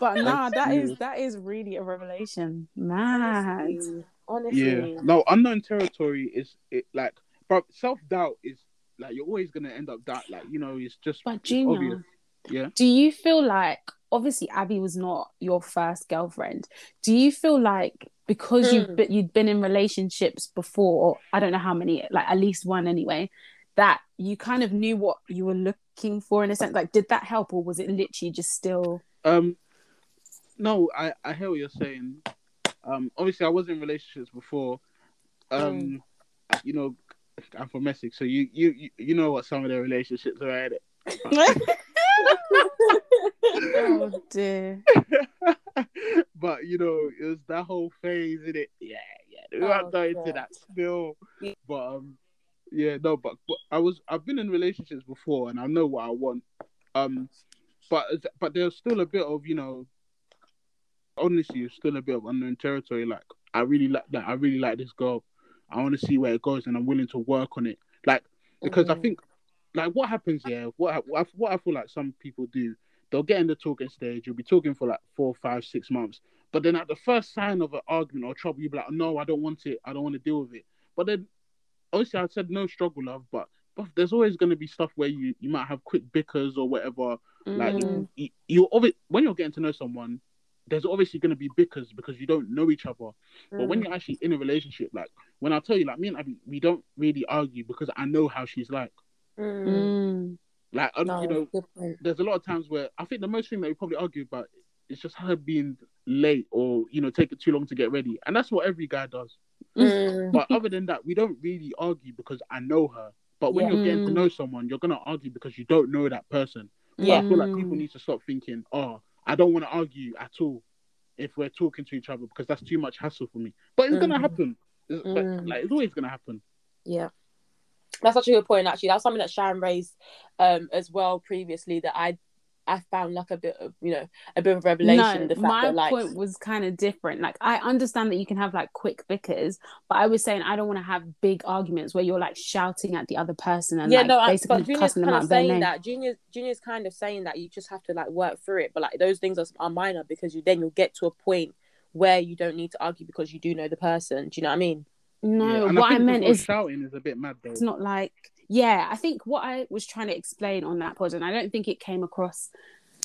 but nah, that is serious. that is really a revelation. Mad. honestly, honestly. Yeah. No, unknown territory is it like, but self doubt is like you're always gonna end up that. Like you know, it's just But it's Junior, obvious. Yeah. do you feel like obviously Abby was not your first girlfriend. Do you feel like because you've Mm. been, you'd been in relationships before, I don't know how many, like at least one anyway, that you kind of knew what you were looking for in a sense? Like, did that help, or was it literally just still? Um, no, I I hear what you're saying. Um, obviously I was in relationships before. Um, you know, I'm from Essex, so you you you- know what some of their relationships are. Right? oh dear. but you know, it was that whole phase in it. Yeah, yeah. We Oh, won't go into that still. But um, yeah, no, but, but I was I've been in relationships before, and I know what I want. Um, but but there's still a bit of you know, honestly, it's still a bit of unknown territory. Like I really like that. I really like this girl. I want to see where it goes, and I'm willing to work on it. Like because I Mm. think, like what happens here, what I, what I- feel like some people do, they'll get in the talking stage. You'll be talking for like four, five, six months, but then at the first sign of an argument or trouble, you'll be like, no, I don't want it. I don't want to deal with it. But then, obviously, I said no struggle, love, but. But there's always going to be stuff where you, you might have quick bickers or whatever. Like Mm. you, you obvi- when you're getting to know someone, there's obviously going to be bickers because you don't know each other. But when you're actually in a relationship, like when I tell you, like me and Abby, we don't really argue because I know how she's like. Mm. Mm. Like No, you know, good there's a lot of times where I think the most thing that we probably argue about is just her being late or you know taking too long to get ready, and that's what every guy does. Mm. But other than that, we don't really argue because I know her. But when Yeah. you're getting to Mm. know someone, you're gonna argue because you don't know that person. But Yeah. I feel like people Mm. need to stop thinking, oh, I don't want to argue at all if we're talking to each other because that's too much hassle for me. But it's gonna Mhm. happen. It's, Mm. like it's always gonna happen. Yeah. That's such a good point actually. That's something that Sharon raised um as well previously that I I found like a bit of you know, a bit of revelation. No, the fact my that like point was kind of different. Like, I understand that you can have like quick bickers, but I was saying I don't want to have big arguments where you're like shouting at the other person and yeah, like no, I, basically but Junior's cussing them kind out of saying name. that. Junior's Junior's kind of saying that you just have to like work through it, but like those things are, are minor because you then you'll get to a point where you don't need to argue because you do know the person. Do you know what I mean? No, Yeah, what I, think meant is shouting is a bit mad though. it's not like yeah i think what i was trying to explain on that pod and i don't think it came across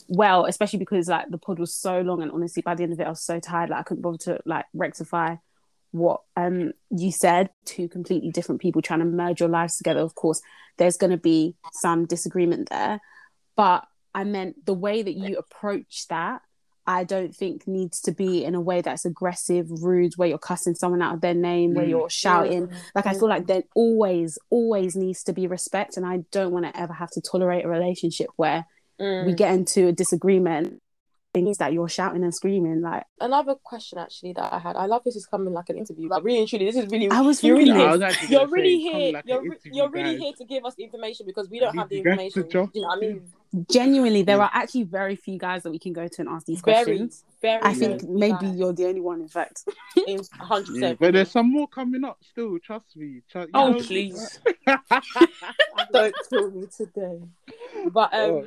well especially because like the pod was so long and honestly by the end of it i was so tired like i couldn't bother to like rectify what um you said. Two completely different people trying to merge your lives together. Of course there's going to be some disagreement there but i meant the way that you approach that I don't think needs to be in a way that's aggressive, rude, where you're cussing someone out of their name, where Mm. you're shouting. Like I feel like there always, always needs to be respect, and I don't want to ever have to tolerate a relationship where Mm. we get into a disagreement. Things that you're shouting and screaming, like Another question actually that I had. I love this is coming like an interview, but really and truly, this is really I was you're thinking really I was you're gonna really here. like you're, re- you're really here to give us information because we don't have the need you guys to information. jump You know I mean? genuinely, there Yeah. are actually very few guys that we can go to and ask these Very, questions. very. I very think maybe guys. you're the only one, in fact. in hundred Yeah, percent. but there's some more coming up still. Trust me. Trust, Oh, know- please. Don't kill me today. But um, Oh.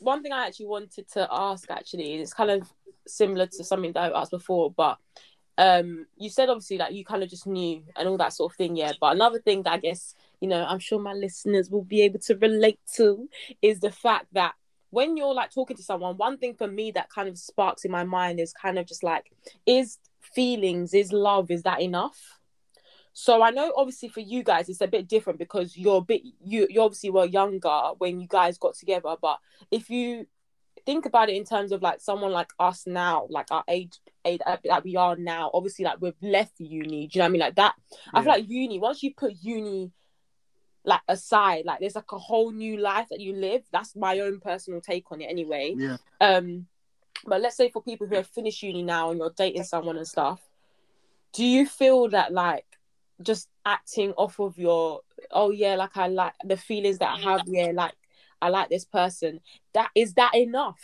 One thing I actually wanted to ask actually is kind of similar to something that I asked before, but um, you said obviously that you kind of just knew and all that sort of thing, yeah. But another thing that I guess you know I'm sure my listeners will be able to relate to is the fact that when you're like talking to someone, one thing for me that kind of sparks in my mind is kind of just like, is feelings, is love, is that enough? So I know obviously for you guys it's a bit different because you're a bit you you obviously were younger when you guys got together, but if you think about it in terms of like someone like us now, like our age age that we are now, obviously like we've left uni, do you know what I mean? Like that I feel like uni, once you put uni like aside, like there's like a whole new life that you live. That's my own personal take on it anyway. Yeah. Um, but let's say for people who have finished uni now and you're dating someone and stuff, do you feel that like just acting off of your oh yeah, like I like the feelings that I have, yeah, like I like this person, that is that enough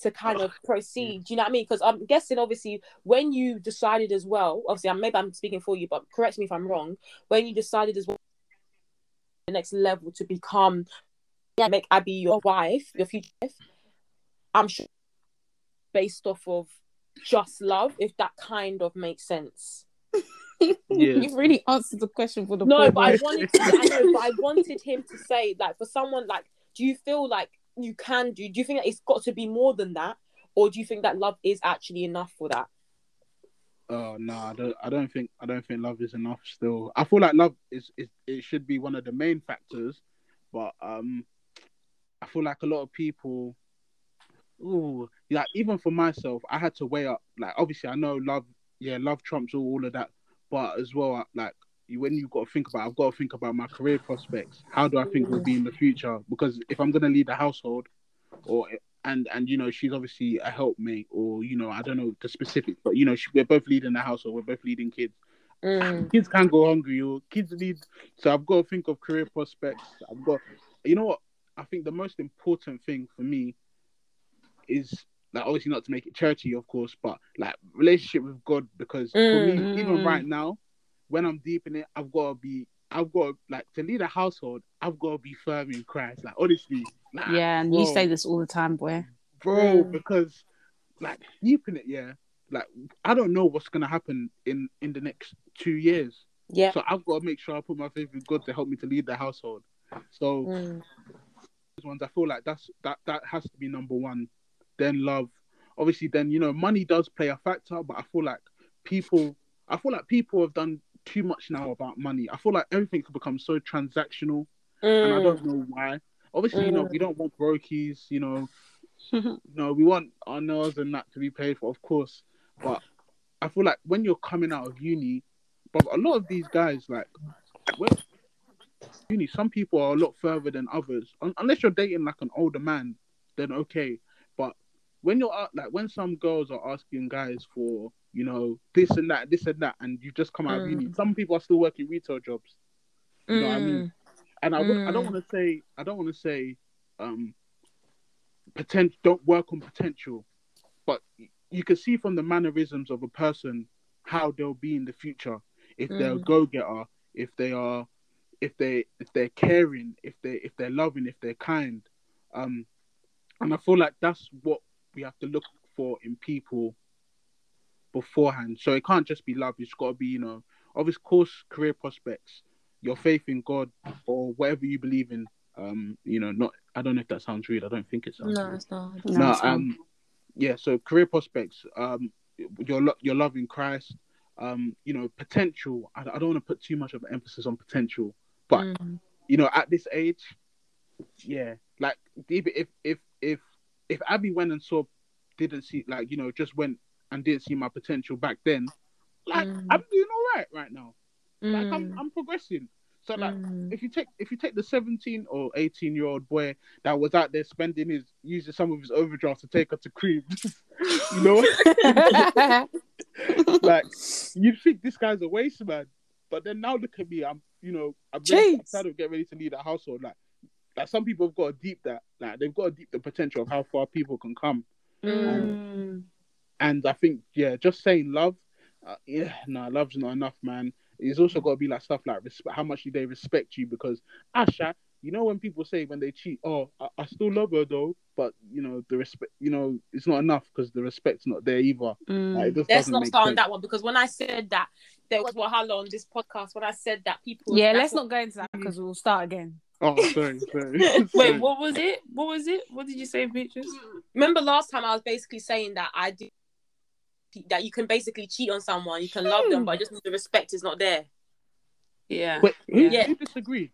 to kind of proceed? Do you know what I mean? Because I'm guessing obviously when you decided as well, obviously I'm- maybe I'm speaking for you, but correct me if I'm wrong, when you decided as well the next level to become yeah. make Abby your wife, your future wife, I'm sure based off of just love, if that kind of makes sense. Yeah. You've really answered the question for the No, but I wanted to, I know, but I wanted him to say, like, for someone like, do you feel like you can do? Do you think that it's got to be more than that, or do you think that love is actually enough for that? Oh no, I don't. I don't think. I don't think love is enough. Still, I feel like love is, is it should be one of the main factors, but um, I feel like a lot of people. Ooh, like even for myself, I had to weigh up. Like obviously, I know love. Yeah, love trumps all, all of that, but as well, like when you've got to think about, I've got to think about my career prospects. How do I think will be in the future? Because if I'm gonna lead a household, or and and you know she's obviously a helpmate, or you know I don't know the specifics, but you know she, we're both leading the household, we're both leading kids. Mm. Kids can't go hungry, or kids need. So I've got to think of career prospects. I've got, you know what? I think the most important thing for me is like obviously not to make it churchy, of course, but like relationship with God because for Mm, me, even mm. right now, when I'm deep in it, I've got to be, I've got to, like to lead a household, I've got to be firm in Christ. Like honestly, like, Yeah, and you say this all the time, boy. bro, Mm. because like deep in it, yeah, like I don't know what's gonna happen in in the next two years. Yeah. So I've got to make sure I put my faith in God to help me to lead the household. So Mm. those ones, I feel like that's that that has to be number one. Then love, obviously. Then you know, money does play a factor, but I feel like people, I feel like people have done too much now about money. I feel like everything everything's become so transactional, and I Mm. don't know why. Obviously, you know, we don't want brokies. You know, you know, we want our nails and that to be paid for, of course. But I feel like when you're coming out of uni, but a lot of these guys, like, when uni, some people are a lot further than others. Un- unless you're dating like an older man, then okay. When you're like, when some girls are asking guys for, you know, this and that, this and that, and you just come out of uni, some people are still working retail jobs. You know what I mean? And I, would, I don't Mm. want to say, I don't want to say, um, potential. Don't work on potential, but you can see from the mannerisms of a person how they'll be in the future. If they're a Mm. go getter, if they are, if they if they're caring, if they if they're loving, if they're kind, um, and I feel like that's what we have to look for in people beforehand. So it can't just be love. It's got to be, you know, of course, career prospects, your faith in God, or whatever you believe in. Um, you know, not. I don't know if that sounds rude. I don't think it sounds. No, rude. it's not. No, No, it's fine. um, yeah. So career prospects, um, your lo- your love in Christ, um, you know, potential. I, I don't want to put too much of an emphasis on potential, but Mm. you know, at this age, yeah, like if if if if if Abby went and saw, didn't see, like you know, just went and didn't see my potential back then, like Mm. I'm doing all right right now. Like I'm Mm. I'm progressing. So like Mm. if you take if you take the 17 or 18 year old boy that was out there spending his using some of his overdraft to take her to cream, you know, like you'd think this guy's a waste man, but then now look at me, I'm you know I'm ready, Jeez. trying to get ready to lead a household. Like like some people have got to deep that like they've got to deep the potential of how far people can come, Mm. and I think yeah, just saying love, uh, yeah, no, love's not enough, man. It's also got to be like stuff like respect. How much do they respect you? Because Asha, you know when people say when they cheat, oh, I, I still love her though, but you know the respect, you know, it's not enough because the respect's not there either. Mm. Like, Let's doesn't not make start on that one because when I said that there was Wahala on this podcast, when I said that people Yeah, let's not go into that because we'll start again. Oh, sorry, sorry. Wait, Sorry. what was it? What was it? What did you say, Beatrice? remember last time I was basically saying that I do that you can basically cheat on someone, you can love them, but just the respect is not there. Yeah. Wait, who, Yeah. who disagreed?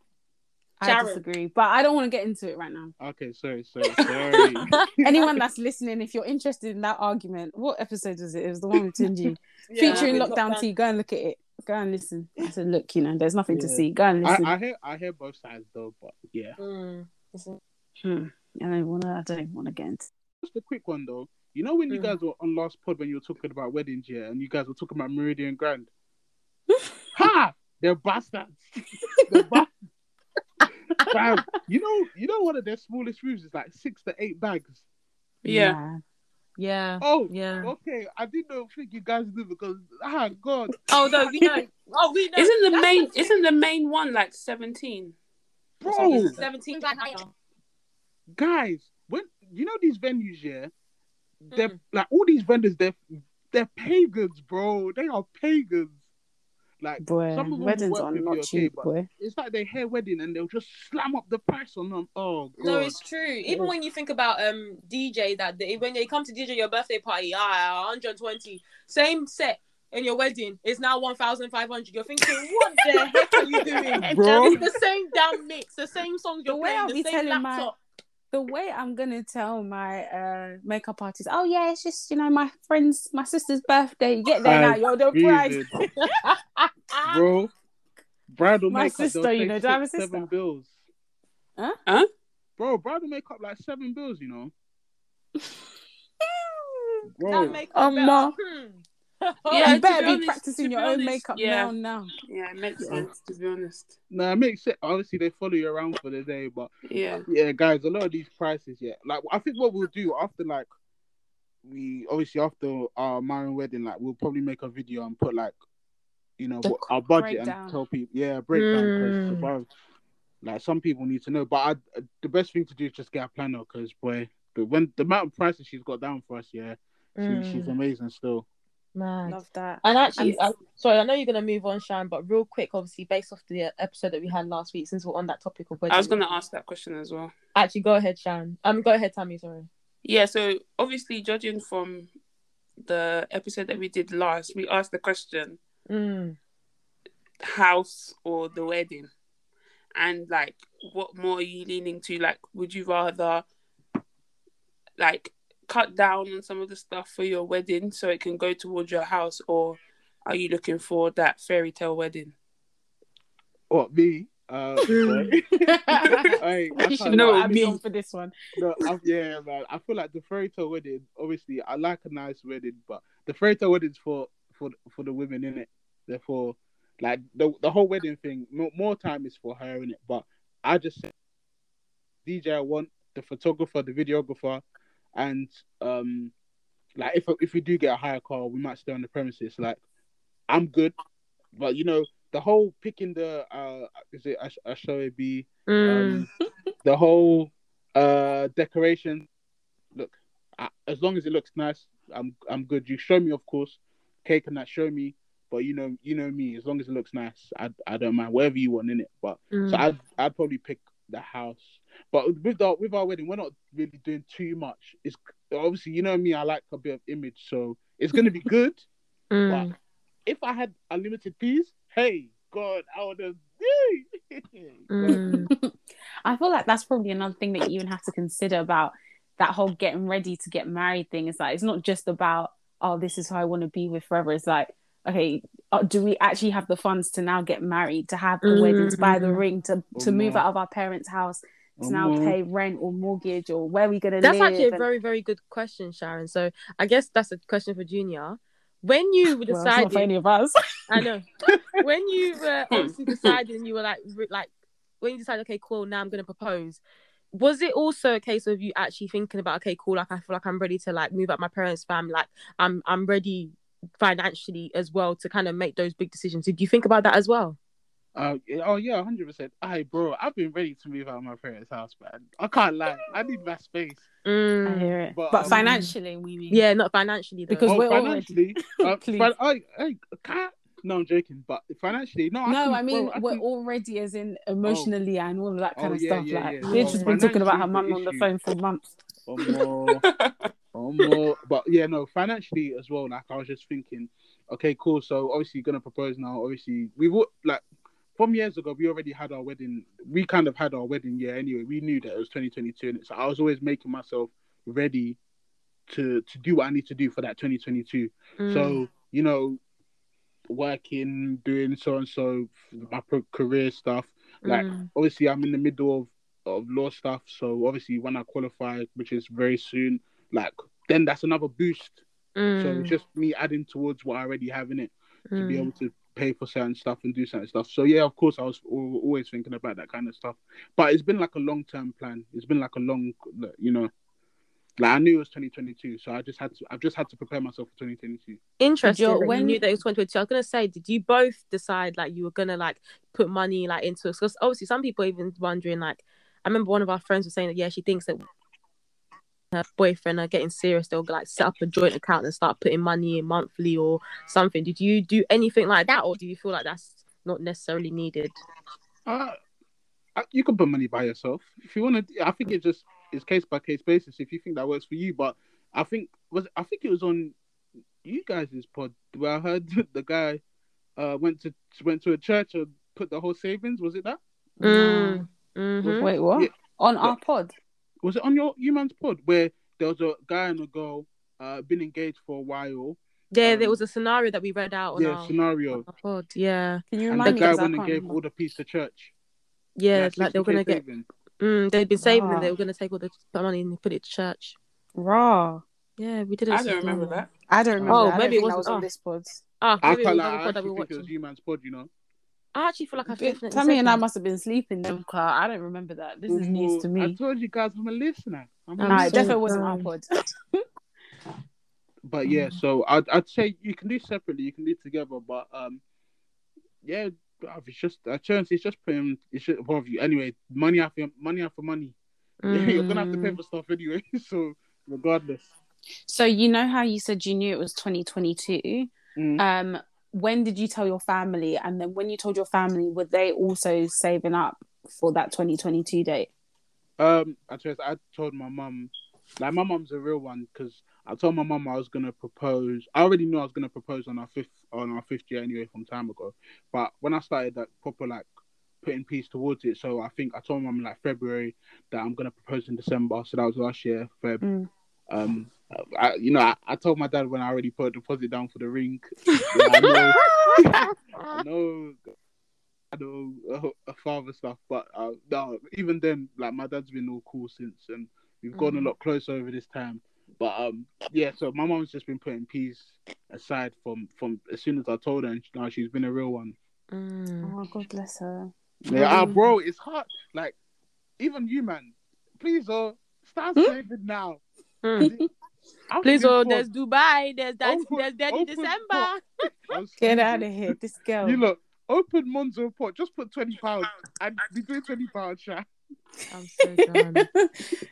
I Sharon. disagree, but I don't want to get into it right now. Okay, sorry, sorry, sorry. Anyone that's listening, if you're interested in that argument, what episode was it? It was the one with Tunji Yeah. featuring With Lockdown T. Go and look at it. Go and listen. I said, look, you know, there's nothing to see. Go and listen. I, I hear, I hear both sides though, but yeah. Mm. Hmm. I don't want to. I don't want to get into. Just a quick one though. You know when you Mm. guys were on last pod when you were talking about weddings, yeah, and you guys were talking about Meridian Grand. ha! They're bastards. They're bastards. Fam, you know, you know, one of their smallest rooms is like six to eight bags. Yeah. Yeah. Oh, Yeah. okay. I didn't know think you guys knew because ah, God, Oh no, we know. Oh, we know. Isn't the That's main Isn't the main one like seventeen? bro, seventeen? guys, when you know these venues, yeah, they're Mm. like all these vendors, they're they're pagans, bro. They are pagans. Like Boy, some of them weddings work are with not you, okay, cheap, boy. it's like their hair wedding and they'll just slam up the price on them. Oh god. No, it's true. Even when you think about um DJ that they, when they come to DJ your birthday party, ah, 120, same set in your wedding is now 1,500. You're thinking, what the heck are you doing, Bro. It's the same damn mix, the same songs you're The way playing, I'll the be same telling my- laptop. The way I'm gonna tell my uh makeup artist, oh yeah, it's just you know my friend's my sister's birthday. You get there now, I'm you're the price. screaming. Bro. Bridal My makeup, sister, you know, do I have a six, seven sister? bills. Huh? Huh? Bro, bridal makeup like seven bills, you know. Bro, That makeup better- ma. hmm. Yeah, you better be be, honest- practicing to be your own makeup yeah. now. Now, Yeah, it makes sense to be honest. nah, it makes sense. Obviously, they follow you around for the day, but Yeah. yeah, guys, a lot of these prices, yeah. Like, I think what we'll do after, like, we obviously after our Marion wedding, like, we'll probably make a video and put like, you know, what our budget breakdown. and tell people, yeah, breakdown. 'cause, Mm. bro, like, some people need to know. But I, the best thing to do is just get a planner, because boy, the when the amount of prices she's got down for us, yeah, she, she's Mm, amazing still. Mad. love that. And actually, And- uh, sorry, I know you're gonna move on, Shan, but real quick, obviously, based off the uh, episode that we had last week, since we're on that topic of wedding, I was gonna ask that question as well. Actually, go ahead, Shan. Um, go ahead, Tammy. Sorry. Yeah, so obviously judging from the episode that we did last, we asked the question Mm. house or the wedding. And like what more are you leaning to? Like would you rather like cut down on some of the stuff for your wedding so it can go towards your house or are you looking for that fairy tale wedding? What me? Uh, boy. Hey, I you should know know I'd be on for this one. No, I, yeah, man. I feel like the fairy tale wedding. Obviously, I like a nice wedding, but the fairy tale wedding's for for for the women in it. Therefore, like the the whole wedding thing, more, more time is for her in it. But I just DJ, I want the photographer, the videographer, and um, like if if we do get a hire car, we might stay on the premises. Like, I'm good, but you know. The whole picking the uh is it Ash- Ashoe Mm. um, the whole uh decoration look I, as long as it looks nice i'm i'm good you show me of course cake and that show me but you know you know me as long as it looks nice i, I don't mind whatever you want in it but Mm. so i'd i'd probably pick the house but with the with our wedding we're not really doing too much it's obviously you know me i like a bit of image so it's gonna be good Mm. if i had unlimited peas hey god i would have Mm. I feel like that's probably another thing that you even have to consider about that whole getting ready to get married thing. Is like it's not just about oh, this is who I want to be with forever. It's like okay, uh, do we actually have the funds to now get married, to have the wedding, to buy the Mm. ring, to to Oh, move no. out of our parents' house, to now no. pay rent or mortgage or where we gonna That's actually a and- very, very good question, Sharon. So I guess that's a question for Junior. When you well, it's not for any of us. I know, when you were hmm. obviously deciding, you were like, like, when you decided, okay, cool, now I'm gonna propose. Was it also a case of you actually thinking about, okay, cool, like I feel like I'm ready to like move out my parents' family, like I'm I'm ready financially as well to kind of make those big decisions. Did you think about that as well? Uh, oh yeah, hundred percent. Hey, bro, I've been ready to move out of my parents' house, man. I can't lie. I need my space. I Mm. hear it, But, but, um, financially, we mean Yeah, not financially though. Because oh, we're already- financially, uh, Please. fin- I, I, can't. No, I'm joking. But financially, no. I no, can- I mean bro, I we're can- already as in emotionally and all of that kind Oh, of yeah, stuff. yeah, like yeah. we've So just been talking about her financially, mum on the phone for months. or more, or more. But yeah, no, financially as well. Like I was just thinking, okay, cool. So obviously, you're gonna propose now. Obviously, we would like from years ago. We already had our wedding. We kind of had our wedding year anyway. We knew that it was 2022, and so I was always making myself ready to to do what I need to do for that 2022. Mm. So you know, working, doing so and so, my pro- career stuff. Like Mm. obviously, I'm in the middle of of law stuff. So obviously, when I qualify, which is very soon, like then that's another boost. So Mm. it's just me adding towards what I already have in it to be Mm. able to pay for certain stuff and do certain stuff. So yeah, of course, I was always thinking about that kind of stuff. But it's been like a long term plan. It's been like a long, you know. Like I knew it was 2022, so I just had to. I've just had to prepare myself for 2022. interesting Joe, that when- you knew that it was 2022 i was gonna say did you both decide like you were gonna like put money like into it because obviously some people even wondering like i remember one of our friends was saying that yeah she thinks that her boyfriend are getting serious, they'll like set up a joint account and start putting money in monthly or something. Did you do anything like that, or do you feel like that's not necessarily needed? Uh, uh, you can put money by yourself if you want to. I think it just is case by case basis. If you think that works for you, but I think was I think it was on you guys' pod where I heard the guy uh went to went to a church and put the whole savings. Was it that? Mm. Mhm. Wait, what? Yeah. On our pod? Was it on your you man's pod where there was a guy and a girl uh been engaged for a while? Yeah, Um, there was a scenario that we read out on yeah, our, scenario. our pod. Yeah, Can you And remind the me? guy 'cause I went and gave remember. all the piece to church. yeah, like they were 60K gonna get. saving. Mm, they'd been saving and they were gonna take all the money and put it to church. Raw. Yeah, we did. a I don't remember that. I don't remember. Oh, that. I don't maybe it think wasn't was on this pod. Ah, I maybe it can't was lie, on the I pod that we actually think it was watched. you man's pod, you know. I actually feel like I definitely. Tammy said and I must have been sleeping then, Clark. I don't remember that. This is news to me. I me. told you guys I'm a listener. I'm a I'm Nah, it so definitely wasn't our dumb. pod. But yeah, so I'd I'd say you can do separately, you can do together, but um, yeah, bruv, it's just a chance. It's just putting it should above you anyway. Money after money after money. Yeah, you're gonna have to pay Mm. for stuff anyway. So regardless, so you know how you said you knew it was 2022. Mm. Um, when did you tell your family? And then when you told your family, were they also saving up for that 2022 date? um, I told my mum, like my mum's a real one because I told my mum I was gonna propose. I already knew I was gonna propose on our fifth on our fifth year anyway from time ago. But when I started like proper like putting peace towards it, so I think I told my mum like February that I'm gonna propose in December. So that was last year, Feb. Mm. Um, I, you know, I, I told my dad when I already put a deposit down for the ring. Yeah, I know, I know, I know uh, father stuff, but uh, no, even then, like my dad's been all cool since, and we've gotten a lot closer over this time. But um, yeah, so my mom's just been putting peace aside from from as soon as I told her, and now she's been a real one. Mm. Oh, God bless her. Yeah, ah, bro, it's hard. Like even you, man, please, oh, start saving now. Mm. Please, being oh, poor. there's Dubai, there's that, Open- there's Detty open December. I'm Get screaming. out of here, this girl. You look, open Monzo pot. Just put twenty pounds and be doing twenty pounds, sha. I'm so done.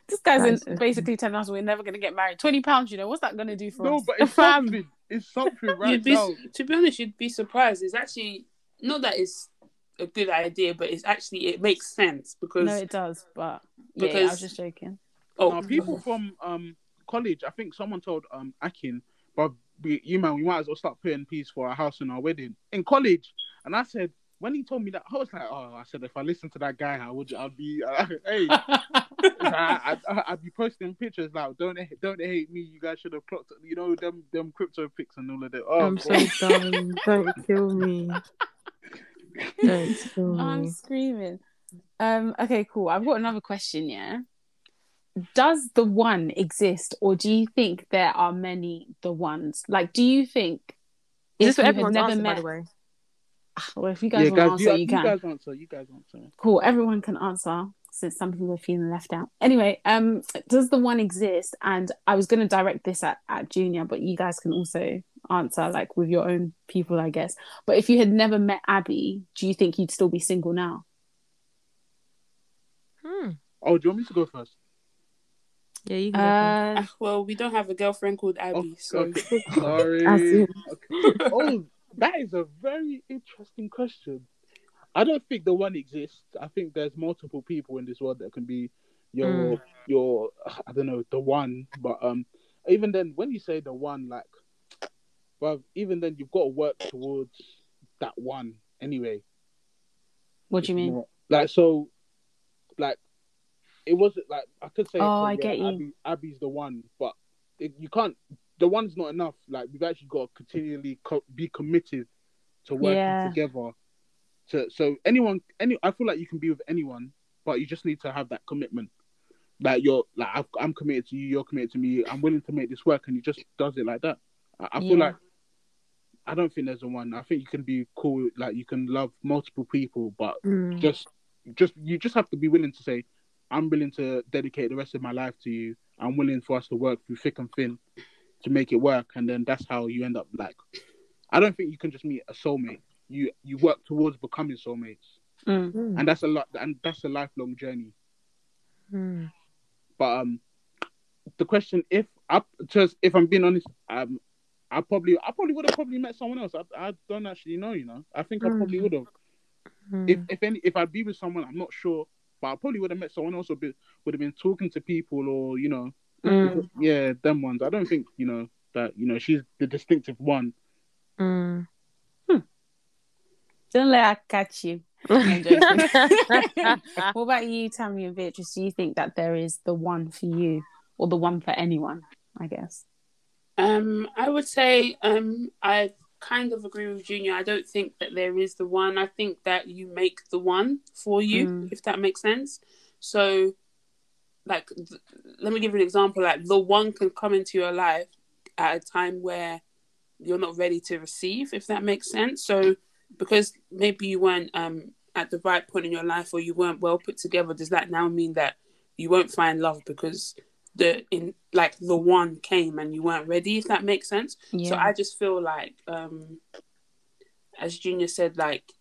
this guy's in, basically telling us we're never going to get married. Twenty pounds, you know, what's that going to do for No, us? No, but it's something. It's something right be, now. to be honest, you'd be surprised. It's actually not that it's a good idea, but it's actually it makes sense because no, it does, but yeah, yeah, I was just joking. oh, Now, people from um college, I think someone told um Akin, but we, you man, we might as well start putting peace for our house and our wedding in college. And I said, when he told me that, I was like, oh, I said, if I listen to that guy, I would, I'd be, uh, hey, I, I, I'd be posting pictures like, don't don't hate me. You guys should have clocked, you know, them them crypto pics and all of that. Oh, I'm so God. done. Don't kill me. Don't kill I'm screaming. Um, okay, cool. I've got another question, yeah. Does the one exist, or do you think there are many the ones? Like, do you think Is if this for you had everyone's never answer, by met? the way? Well, if you guys yeah, want guys, to answer, you, you, can. guys answer. You guys answer. Cool. Everyone can answer since some people are feeling left out. Anyway, um, does the one exist? And I was going to direct this at, at Junior, but you guys can also answer like with your own people, I guess. But if you had never met Abby, do you think you'd still be single now? Hmm. Oh, do you want me to go first? Yeah, you can. go. Uh, ah, well, we don't have a girlfriend called Oh, Abby, so okay. Sorry. Okay. Oh, that is a very interesting question. I don't think the one exists. I think there's multiple people in this world that can be your Mm. your I don't know the one, but um even then when you say the one, like, well even then you've got to work towards that one anyway. what do you mean? More- Like so, like it wasn't like I could say. Oh, I get you. Abby, Abby's the one, but it, you can't. The one's not enough. Like we've actually got to continually co- be committed to working Yeah. together. To so anyone, any I feel like you can be with anyone, but you just need to have that commitment. Like you're like I've, I'm committed to you, you're committed to me. I'm willing to make this work, and he just does it like that. I, I feel Yeah. like I don't think there's a one. I think you can be cool, like you can love multiple people, but Mm. just just you just have to be willing to say i'm willing to dedicate the rest of my life to you i'm willing for us to work through thick and thin to make it work and then that's how you end up like i don't think you can just meet a soulmate you you work towards becoming soulmates Mm. Mm. and that's a lot and that's a lifelong journey Mm. but um the question if I just if I'm being honest, um, I probably I probably would have probably met someone else. I, I don't actually know, you know. I think I probably Mm. would have. Mm. If if any if I'd be with someone, I'm not sure, but I probably would have met someone else or be, would have been talking to people or you know, Mm. yeah, them ones. I don't think you know that you know she's the distinctive one. Mm. Don't let her catch you. What about you, Tammy and Beatrice? Do you think that there is the one for you or the one for anyone? I guess. Um, I would say um, I kind of agree with Junior. I don't think that there is the one. I think that you make the one for you, Mm. if that makes sense. So, like, th- let me give you an example. Like, the one can come into your life at a time where you're not ready to receive, if that makes sense. So, because maybe you weren't um at the right point in your life or you weren't well put together, does that now mean that you won't find love because the in like the one came and you weren't ready? If that makes sense. Yeah. So I just feel like, um, as Junior said, like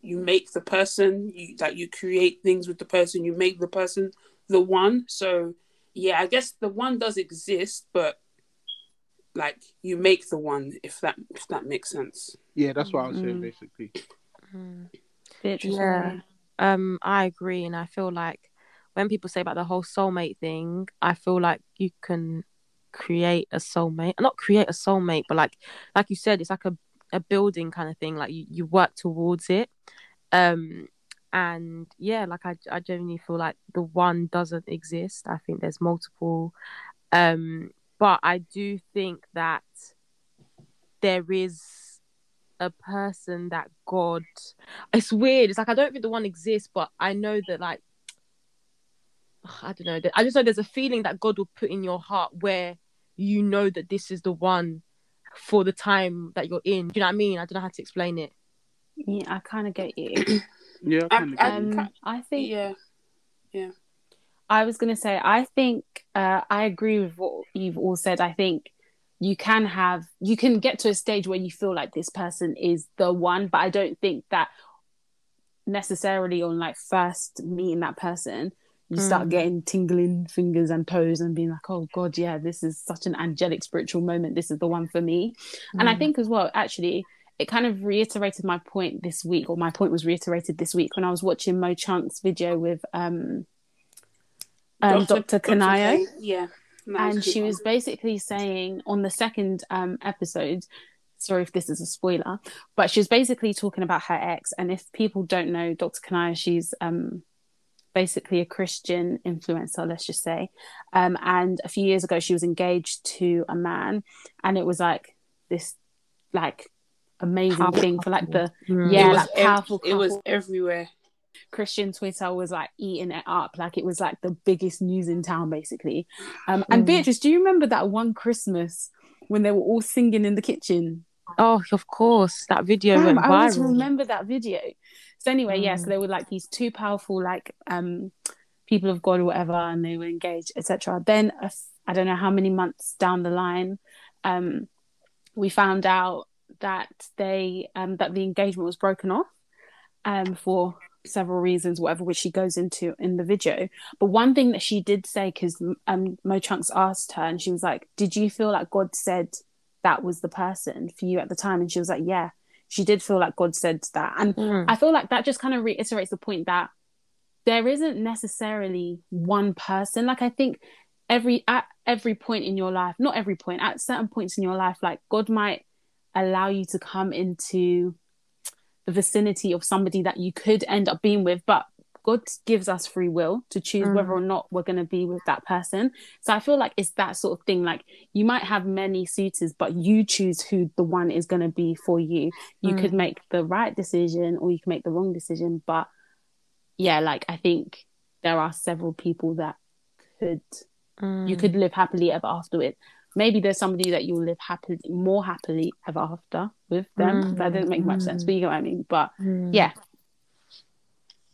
you make the person, you like you create things with the person, you make the person the one. So yeah, I guess the one does exist, but like you make the one, if that if that makes sense. Yeah, that's what I was saying Mm. basically. Mm. Beatrice, what Yeah. Um, I agree, and I feel like when people say about the whole soulmate thing, I feel like you can create a soulmate, not create a soulmate, but like like you said, it's like a a building kind of thing. Like you you work towards it. Um, and yeah, like I I genuinely feel like the one doesn't exist. I think there's multiple. Um, but I do think that there is a person that God it's weird. It's like I don't think the one exists, but I know that like I don't know. I just know there's a feeling that God will put in your heart where you know that this is the one for the time that you're in. Do you know what I mean? I don't know how to explain it. Yeah, I kind of get you. Yeah, I I- kind of I- get you. Um, I think Yeah, Yeah, I was going to say, I think uh, I agree with what you've all said. I think you can have, you can get to a stage where you feel like this person is the one, but I don't think that necessarily on like first meeting that person, you start Mm. getting tingling fingers and toes and being like, oh God, yeah, this is such an angelic spiritual moment. This is the one for me. And I Mm. think as well, actually, it kind of reiterated my point this week, or my point was reiterated this week when I was watching Mo Chunk's video with um, um, Dr. Kanayo. Yeah, And she was basically saying on the second um, episode, sorry if this is a spoiler, but she was basically talking about her ex. And if people don't know Dr. Kanayo, she's um, basically a Christian influencer, let's just say. Um, and a few years ago, she was engaged to a man, and it was like this, like, amazing Powerful thing for like the Mm. yeah, it was like ev- powerful it was everywhere. Christian Twitter was like eating it up, like it was like the biggest news in town, basically. Um, and Mm. Beatrice, do you remember that one Christmas when they were all singing in the kitchen? Oh, of course, that video Fam, went I always viral. remember that video. So anyway, yeah, so Mm. they were like these two powerful, like um, people of God or whatever, and they were engaged, etc. Then I don't know how many months down the line, um, we found out that they um that the engagement was broken off, um, for several reasons, whatever, which she goes into in the video. But one thing that she did say, because um, Mo Chunks asked her, and she was like, "Did you feel like God said that was the person for you at the time?" And she was like, "Yeah." She did feel like God said that, and Mm. I feel like that just kind of reiterates the point that there isn't necessarily one person. Like I think every at every point in your life, not every point, at certain points in your life, like God might allow you to come into the vicinity of somebody that you could end up being with, but God gives us free will to choose Mm. whether or not we're going to be with that person. So I feel like it's that sort of thing. Like you might have many suitors, but you choose who the one is going to be for you. You Mm. could make the right decision or you can make the wrong decision. But yeah, like I think there are several people that could you Mm. could live happily ever after with. Maybe there's somebody that you'll live happily more happily ever after with them. Mm. That doesn't make much sense, but you get what I mean. But Mm. yeah,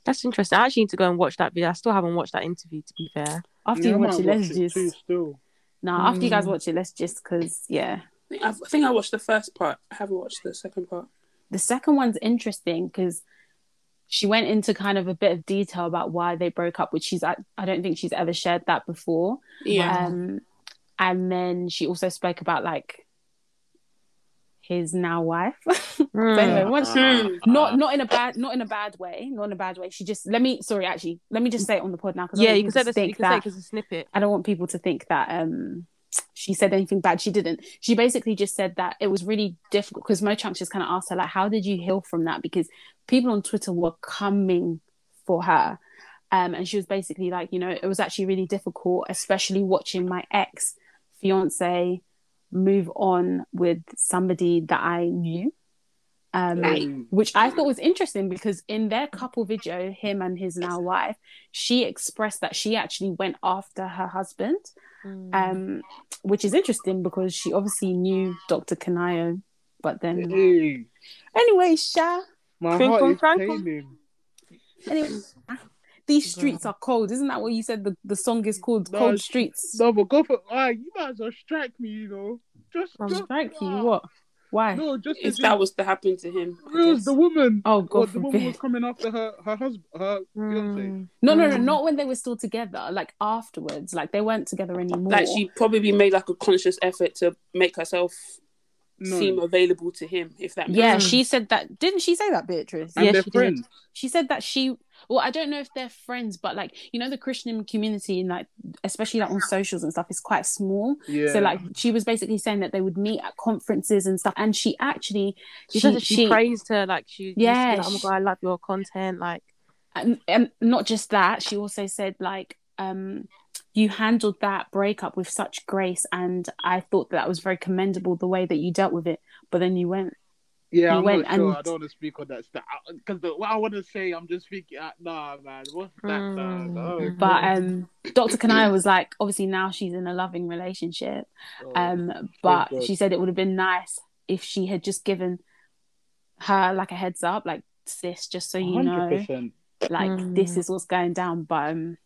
That's interesting. I actually need to go and watch that video. I still haven't watched that interview, to be fair. after Yeah, you I watch it, let's watch just too, still. no. After you guys Mm. watch it, let's just because yeah, I think, I've, I think I watched the first part. I haven't watched the second part. the second one's interesting because she went into kind of a bit of detail about why they broke up, which she's I, I don't think she's ever shared that before. Yeah. Um, and then she also spoke about like his now wife. But anyway, once- Hmm. not not in a bad not in a bad way, not in a bad way. She just let me sorry actually let me just say it on the pod now because Yeah, you can say this. You think can say that because a snippet. I don't want people to think that um she said anything bad. She didn't. She basically just said that it was really difficult because Mo Chunks just kind of asked her like, "How did you heal from that?" Because people on Twitter were coming for her, um, and she was basically like, you know, it was actually really difficult, especially watching my ex fiance move on with somebody that I knew. Um, Mm. which I thought was interesting because in their couple video, him and his now wife, she expressed that she actually went after her husband, Mm. um, which is interesting because she obviously knew Dr. Kanayo, but then Hey, anyway, Sha, my heart is anyway, these streets are cold, isn't that what you said? The the song is called No, Cold Streets. No, but go for. Ah, you might as well strike me. You know, just, just Strike you? ah. What? Why? No, just If that in- was to happen to him, I Reels, guess. the woman. Oh, God what, the woman was coming after her, her husband, her fiance. Mm. No, no, no, Mm. not when they were still together. Like afterwards, like they weren't together anymore. like she probably made like a conscious effort to make herself No, seem available to him. If that makes yeah, sense. she said that. Didn't she say that, Beatrice? and Yeah, they're she did. she said that she well i don't know if they're friends but like you know the christian community and like especially like on socials and stuff is quite small Yeah. so like she was basically saying that they would meet at conferences and stuff and she actually She, said that she, praised her like she. used to be Yeah, like, oh my god, I love your content. Like, and, and not just that she also said like um you handled that breakup with such grace and i thought that was very commendable the way that you dealt with it but then you went yeah, he I'm went not sure. and- I don't want to speak on that stuff because what I want to say, I'm just thinking, uh, nah, man, what's that? Mm. Oh, but um dr kanayo was like obviously now she's in a loving relationship God. Um, but God. she said it would have been nice if she had just given her like a heads up, like sis, just so you know, 100%. like Mm. this is what's going down. But um,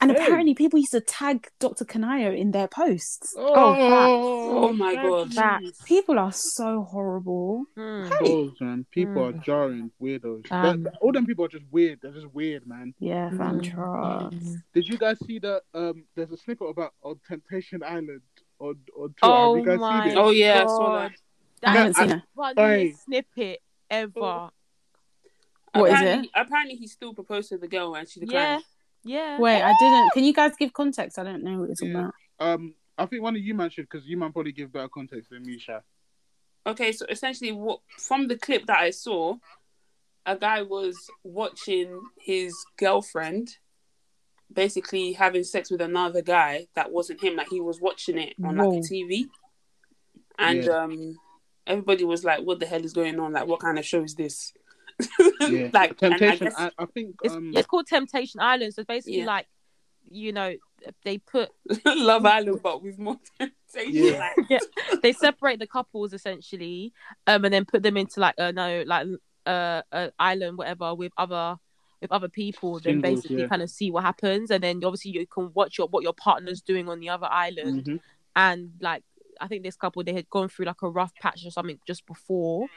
and Hey. apparently people used to tag Dr. Kanayo in their posts. Oh, Oh my God. Facts. People are so horrible. mm. Those, man. People are Mm. jarring, weirdos. Um, That- all them people are just weird. They're just weird, man. Yeah, fam, Mm. trust. Did you guys see that? Um, there's a snippet about on Temptation Island on on Twitter. Oh Have you guys my seen it? Oh yeah, I saw God. that. I haven't is seen the it. funniest snippet ever. Oh. What is apparently, Apparently, he still proposed to the girl and she Yeah, declined. yeah. Wait, I didn't. Can you guys give context? I don't know what it's Yeah. about. Um, I think one of you man should because you man probably give better context than me, Sha. Okay, so essentially, what from the clip that I saw, a guy was watching his girlfriend basically having sex with another guy that wasn't him. Like he was watching it on like a TV, and Yeah. um, everybody was like, "What the hell is going on? Like, what kind of show is this?" Yeah. like and I Temptation. guess- I, I think. It's, Um, it's called Temptation Island. So it's basically Yeah. like, you know, they put Love Island, but with more temptation. Yeah. Like, yeah, they separate the couples essentially, um, and then put them into like a no, like uh, a island, whatever, with other with other people. Then basically yeah. kind of see what happens, and then obviously you can watch your what your partner's doing on the other island, mhm. and like I think this couple they had gone through like a rough patch or something just before,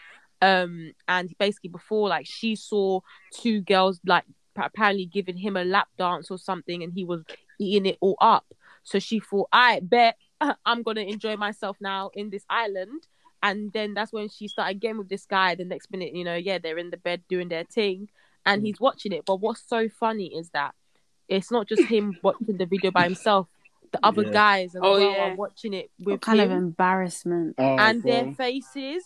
um, and basically before like she saw two girls like apparently giving him a lap dance or something, and he was eating it all up. So she thought, I bet I'm gonna enjoy myself now in this island. And then that's when she started getting with this guy. The next minute, you know, yeah, they're in the bed doing their thing, and he's watching it. But what's so funny is that it's not just him watching the video by himself. The other Yeah. guys as Oh, well yeah. are watching it What with kind him, of embarrassment? Oh, and bro. their faces.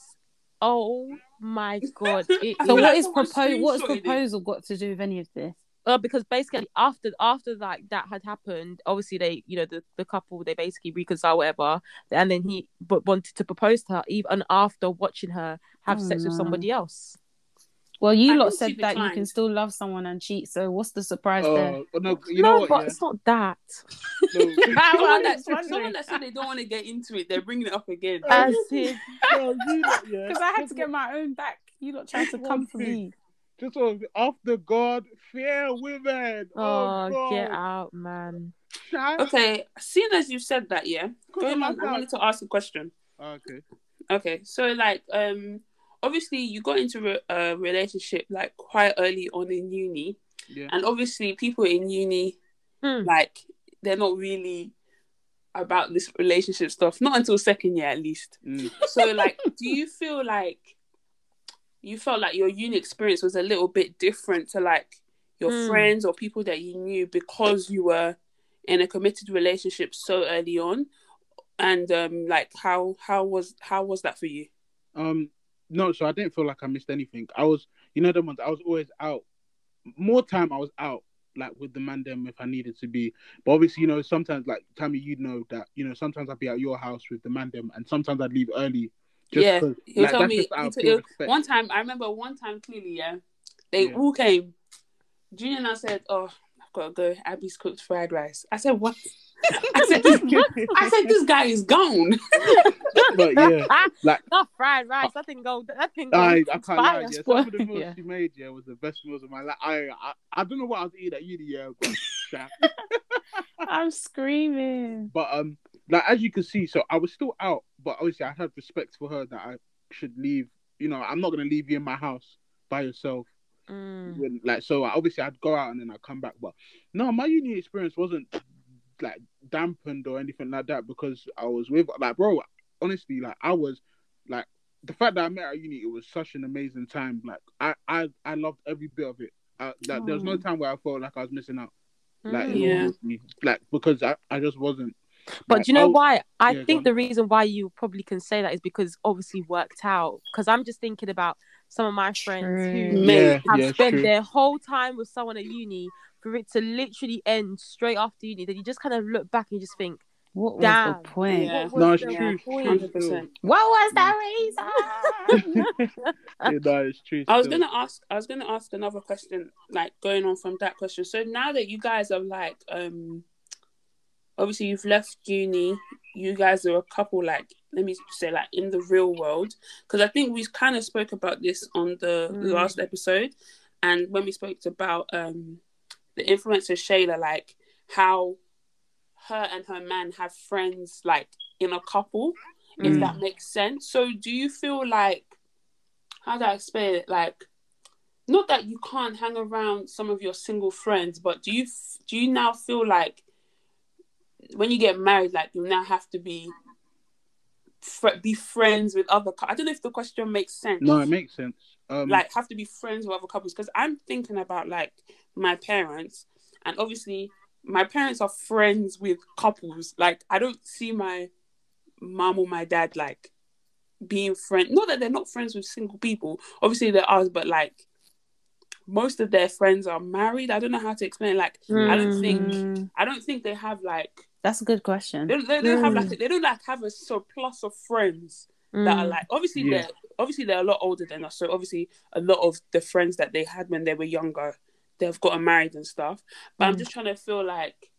Oh my god! It So what is Someone proposal? What has screenshotted it. proposal got to do with any of this? Uh, because basically after after like that had happened, obviously they you know the, the couple they basically reconcile whatever, and then he but wanted to propose to her even after watching her have Oh, sex with somebody else. Well, you I lot said that you can still love someone and cheat. So what's the surprise there? Oh, no, you no, what? but yeah? it's not that. No. someone, that, just someone that said they don't want to get into it, they're bringing it up again. As if No, you lot, yeah. Because I had to get my own back. You lot tried to come for me. Just so after God, fear women. oh, God. get out, man. Okay, seeing as you said that, yeah, Could on, I wanted to ask a question. Okay. Okay, so like, um, obviously you got into re- a relationship like quite early on in uni, Yeah. and obviously people in uni Hmm. like they're not really about this relationship stuff not until second year at least Mm. so like do you feel like you felt like your uni experience was a little bit different to like your Hmm. friends or people that you knew because you were in a committed relationship so early on and um like how how was how was that for you Um, no, so I didn't feel like I missed anything. I was, you know, the ones I was always out. More time I was out, like with the man them if I needed to be. But obviously, you know, sometimes like Tammy, you'd know that, you know, sometimes I'd be at your house with the man them, and sometimes I'd leave early. Just yeah he'll like, tell me just he'll of tell- pure he'll- respect. one time i remember one time clearly yeah they Yeah. all came junior and i said oh i've got to go abby's cooked fried rice i said what I said, this, I said, this guy is gone. but yeah, like Not fried rice. That thing go. That thing go. I, I can't lie. fire. Yeah, some of the meals Yeah. she made, yeah, was the best meals of my life. I, I, I don't know what I was eating at uni, yeah, but, yeah. I'm screaming. but um, like as you can see, so I was still out, but obviously I had respect for her that I should leave. You know, I'm not gonna leave you in my house by yourself. Mm. When, like, so obviously I'd go out and then I'd come back. But no, my uni experience wasn't like dampened or anything like that because I was with like, bro. Honestly, like I was like the fact that I met her at uni, it was such an amazing time. Like I, I, I loved every bit of it. Uh, like, there was no time where I felt like I was missing out. Like, Mm. Yeah. yeah. like because I, I just wasn't. But Like, do you know I was- why? I yeah, think the reason why you probably can say that is because obviously worked out. Because I'm just thinking about some of my friends True. who Mate, Yeah, have yeah, spent true. their whole time with someone at uni for it to literally end straight after uni. Then you just kind of look back and you just think, What was Damn. the point? Yeah. was No, it's true, point? Hundred percent. What was the reason? yeah, no, it's true. I was still. gonna ask. I was gonna ask another question, like going on from that question. So now that you guys are like, um, obviously you've left uni, you guys are a couple. Like, let me say, like in the real world, because I think we kind of spoke about this on the Mm. last episode, and when we spoke about um the influencer Shayla, like how her and her man have friends, like in a couple, if Mm. that makes sense. So, do you feel like how do I explain it? Like, not that you can't hang around some of your single friends, but do you f- do you now feel like when you get married, like you now have to be fr- be friends with other? cou- I don't know if the question makes sense. No, it makes sense. Um, like have to be friends with other couples because I'm thinking about like my parents, and obviously my parents are friends with couples. Like I don't see my mom or my dad like being friends. Not that they're not friends with single people. Obviously they are, but like most of their friends are married. I don't know how to explain. it. Like I don't think Mm, I don't think they have like That's a good question. they, they don't have like they don't like have a surplus of friends that are Mm. like obviously Yeah. they're obviously they're a lot older than us. So obviously a lot of the friends that they had when they were younger, they've gotten married and stuff. But I'm Mm. just trying to feel like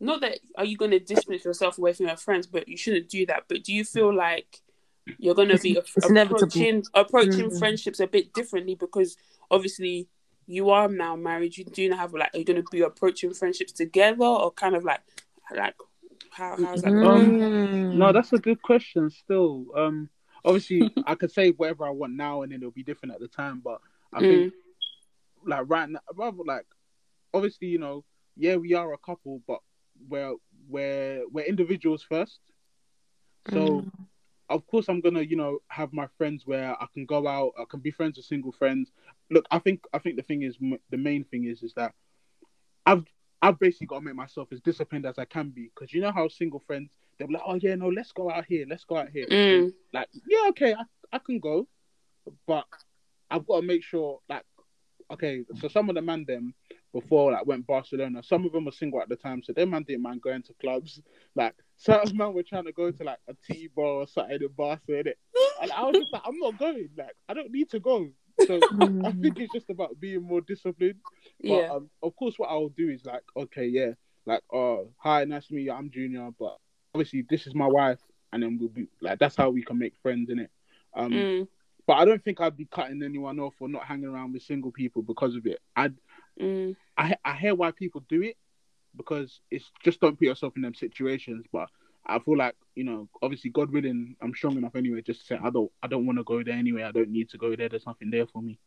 not that are you going to distance yourself away from your friends, but you shouldn't do that. But do you feel like you're going to be a- It's inevitable. approaching approaching Mm. friendships a bit differently because obviously you are now married. You do have like are you going to be approaching friendships together or kind of like like how how's that? going? Mm. no, that's a good question. Still, um, obviously I could say whatever I want now, and then it'll be different at the time. But I Mm. think like right now, rather like obviously you know, yeah, we are a couple, but we're we're we're individuals first. So Mm. of course I'm gonna you know have my friends where I can go out. I can be friends with single friends. Look, I think I think the thing is the main thing is is that I've I've basically got to make myself as disciplined as I can be because you know how single friends they're like, oh yeah, no, let's go out here, let's go out here. Mm. Like, yeah, okay, I, I can go, but I've got to make sure, like, okay, so some of the man them before like went Barcelona, some of them were single at the time, so them man didn't mind going to clubs. Like, certain man were trying to go to like a tea bar or something in Barcelona, and I was just like, I'm not going. Like, I don't need to go. So I think it's just about being more disciplined. But Yeah. um, of course, what I'll do is like, okay, yeah, like, oh, hi, nice to meet you. I'm Junior, but obviously this is my wife, and then we'll be like, that's how we can make friends, in it. Um, Mm. but I don't think I'd be cutting anyone off or not hanging around with single people because of it. I Mm. I I hear why people do it because it's just don't put yourself in them situations. But I feel like you know, obviously, God willing, I'm strong enough anyway. Just to say, I don't, I don't want to go there anyway. I don't need to go there. There's nothing there for me.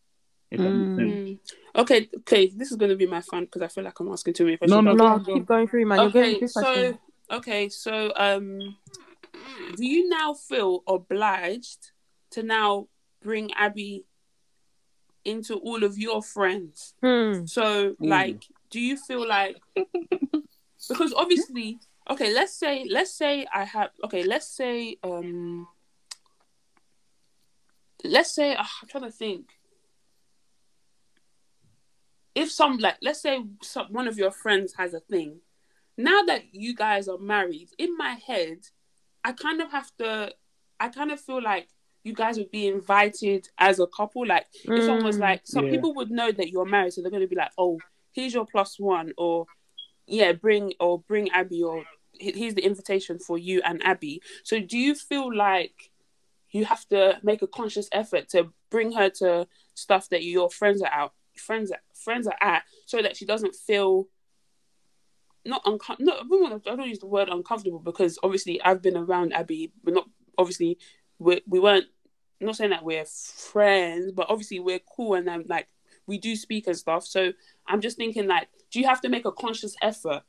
If that Mm. makes sense. Mm. Okay, okay, this is gonna be my fun because I feel like I'm asking too many questions. No, no, no. No, keep going through, man. You're going Okay, through so questions. okay, so um, do you now feel obliged to now bring Abby into all of your friends? Hmm. So, like, do you feel like because obviously, okay, let's say, let's say I have, okay, let's say, um, let's say ah, I'm trying to think. If some like, let's say some, one of your friends has a thing, now that you guys are married, in my head, I kind of have to, I kind of feel like you guys would be invited as a couple. Like, if someone was Mm. like, some Yeah. people would know that you're married, so they're going to be like, oh, here's your plus one, or yeah, bring or bring Abby, or "He- here's the invitation for you and Abby. So, do you feel like you have to make a conscious effort to bring her to stuff that your friends are out, friends friends are at, so that she doesn't feel not uncomfortable. No, I don't, use the word uncomfortable because obviously I've been around Abby, but not obviously we we weren't. I'm not saying that we're friends, but obviously we're cool and I'm like we do speak and stuff. So I'm just thinking like, do you have to make a conscious effort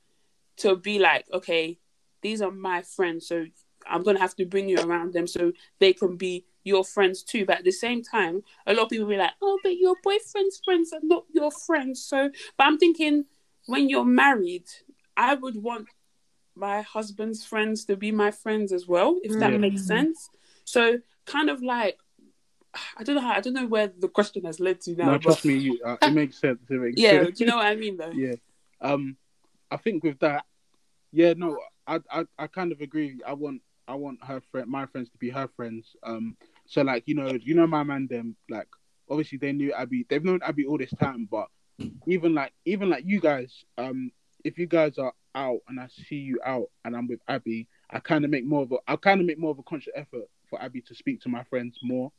to be like, okay, these are my friends, so I'm gonna have to bring you around them so they can be your friends too. But at the same time, a lot of people be like, oh, but your boyfriend's friends are not your friends. So, but I'm thinking when you're married, I would want my husband's friends to be my friends as well, if that Yeah. makes sense. So, kind of like, I don't know how, I don't know where the question has led to now. No, but trust me, you, uh, it makes sense. It makes yeah, sense. do you know what I mean though? yeah. Um, I think with that, yeah, no, I, I, I kind of agree. I want, I want her friend, my friends to be her friends. Um, so like, you know, you know, my man, them like, obviously they knew Abby. They've known Abby all this time, but even like, even like you guys, um, if you guys are out and I see you out and I'm with Abby, I kind of make more of a, I kind of make more of a conscious effort for Abby to speak to my friends more,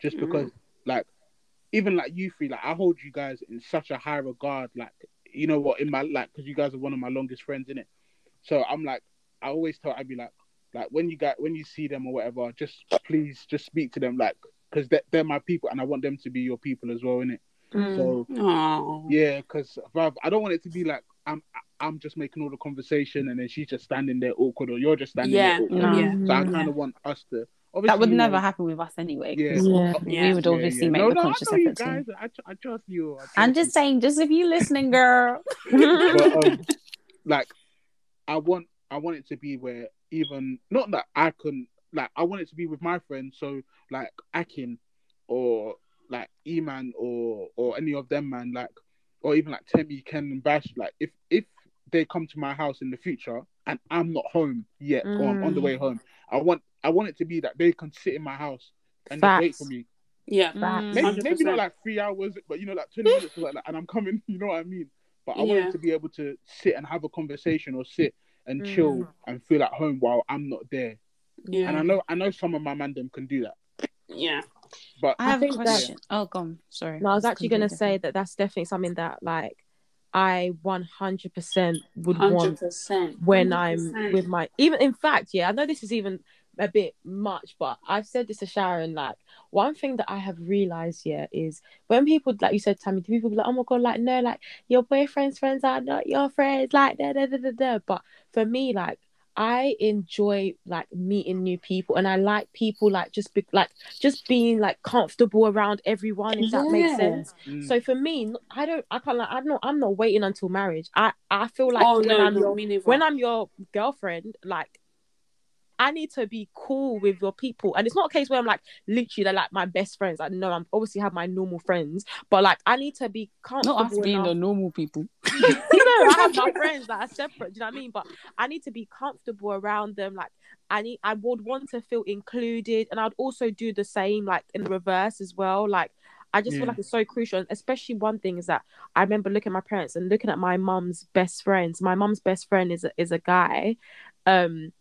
just because, like, even like you three, like I hold you guys in such a high regard, like you know what, in my like, because you guys are one of my longest friends in it. So I'm like, I always tell Abby like, like when you got when you see them or whatever, just please just speak to them, like, because they're, they're my people and I want them to be your people as well, innit? Mm. So Oh, yeah, because I don't want it to be like I'm I'm just making all the conversation and then she's just standing there awkward or you're just standing Yeah, there awkward. No. yeah. So I kind of want us to. Obviously, That would you know, never happen with us anyway. Yeah. Yeah. We would obviously yeah. make no, the no, conscious I know you effort guys. I, I trust you. I trust I'm you. just saying, just if you listening, girl. but um, like I want I want it to be where even not that I can like I want it to be with my friends. So like Akin or like Eman or or any of them man like or even like Temi, Ken and Bash. Like if if they come to my house in the future and I'm not home yet or I'm on the way home, I want I want it to be that they can sit in my house and just wait for me. yeah. Mm. Maybe, maybe not like three hours, but you know, like 20 minutes, or like that, and I'm coming, you know what I mean? But I Yeah. wanted to be able to sit and have a conversation or sit and mm. chill and feel at home while I'm not there. Yeah, And I know I know some of my mandem can do that. yeah, But I have a think that- question. Oh, go on. Sorry. No, I was actually going to say that that's definitely something that like I 100% would hundred want percent. when I'm with my even in fact, yeah, I know this is even a bit much, but I've said this to Sharon. Like one thing that I have realized yeah is when people like you said, Tammy, do people be like, oh my god, like no, like your boyfriend's friends are not your friends, like da da da da da. But for me, like I enjoy like meeting new people, and I like people like just be like just being like comfortable around everyone. If that makes sense. mm, So for me, I don't, I can't, like, I'm not, I'm not waiting until marriage. I, I feel like oh when no, I'm no, your, when I'm your girlfriend, like, I need to be cool with your people, and it's not a case where I'm like literally they're like my best friends. I know I'm obviously have my normal friends, but like I need to be comfortable. Not us being enough- the normal people. you know, I have my friends that are separate. Do you know what I mean? But I need to be comfortable around them. Like I need, I would want to feel included, and I'd also do the same, like in reverse as well. Like I just Yeah. feel like it's so crucial. And especially one thing is that I remember looking at my parents and looking at my mum's best friends. My mum's best friend is a, is a guy, um,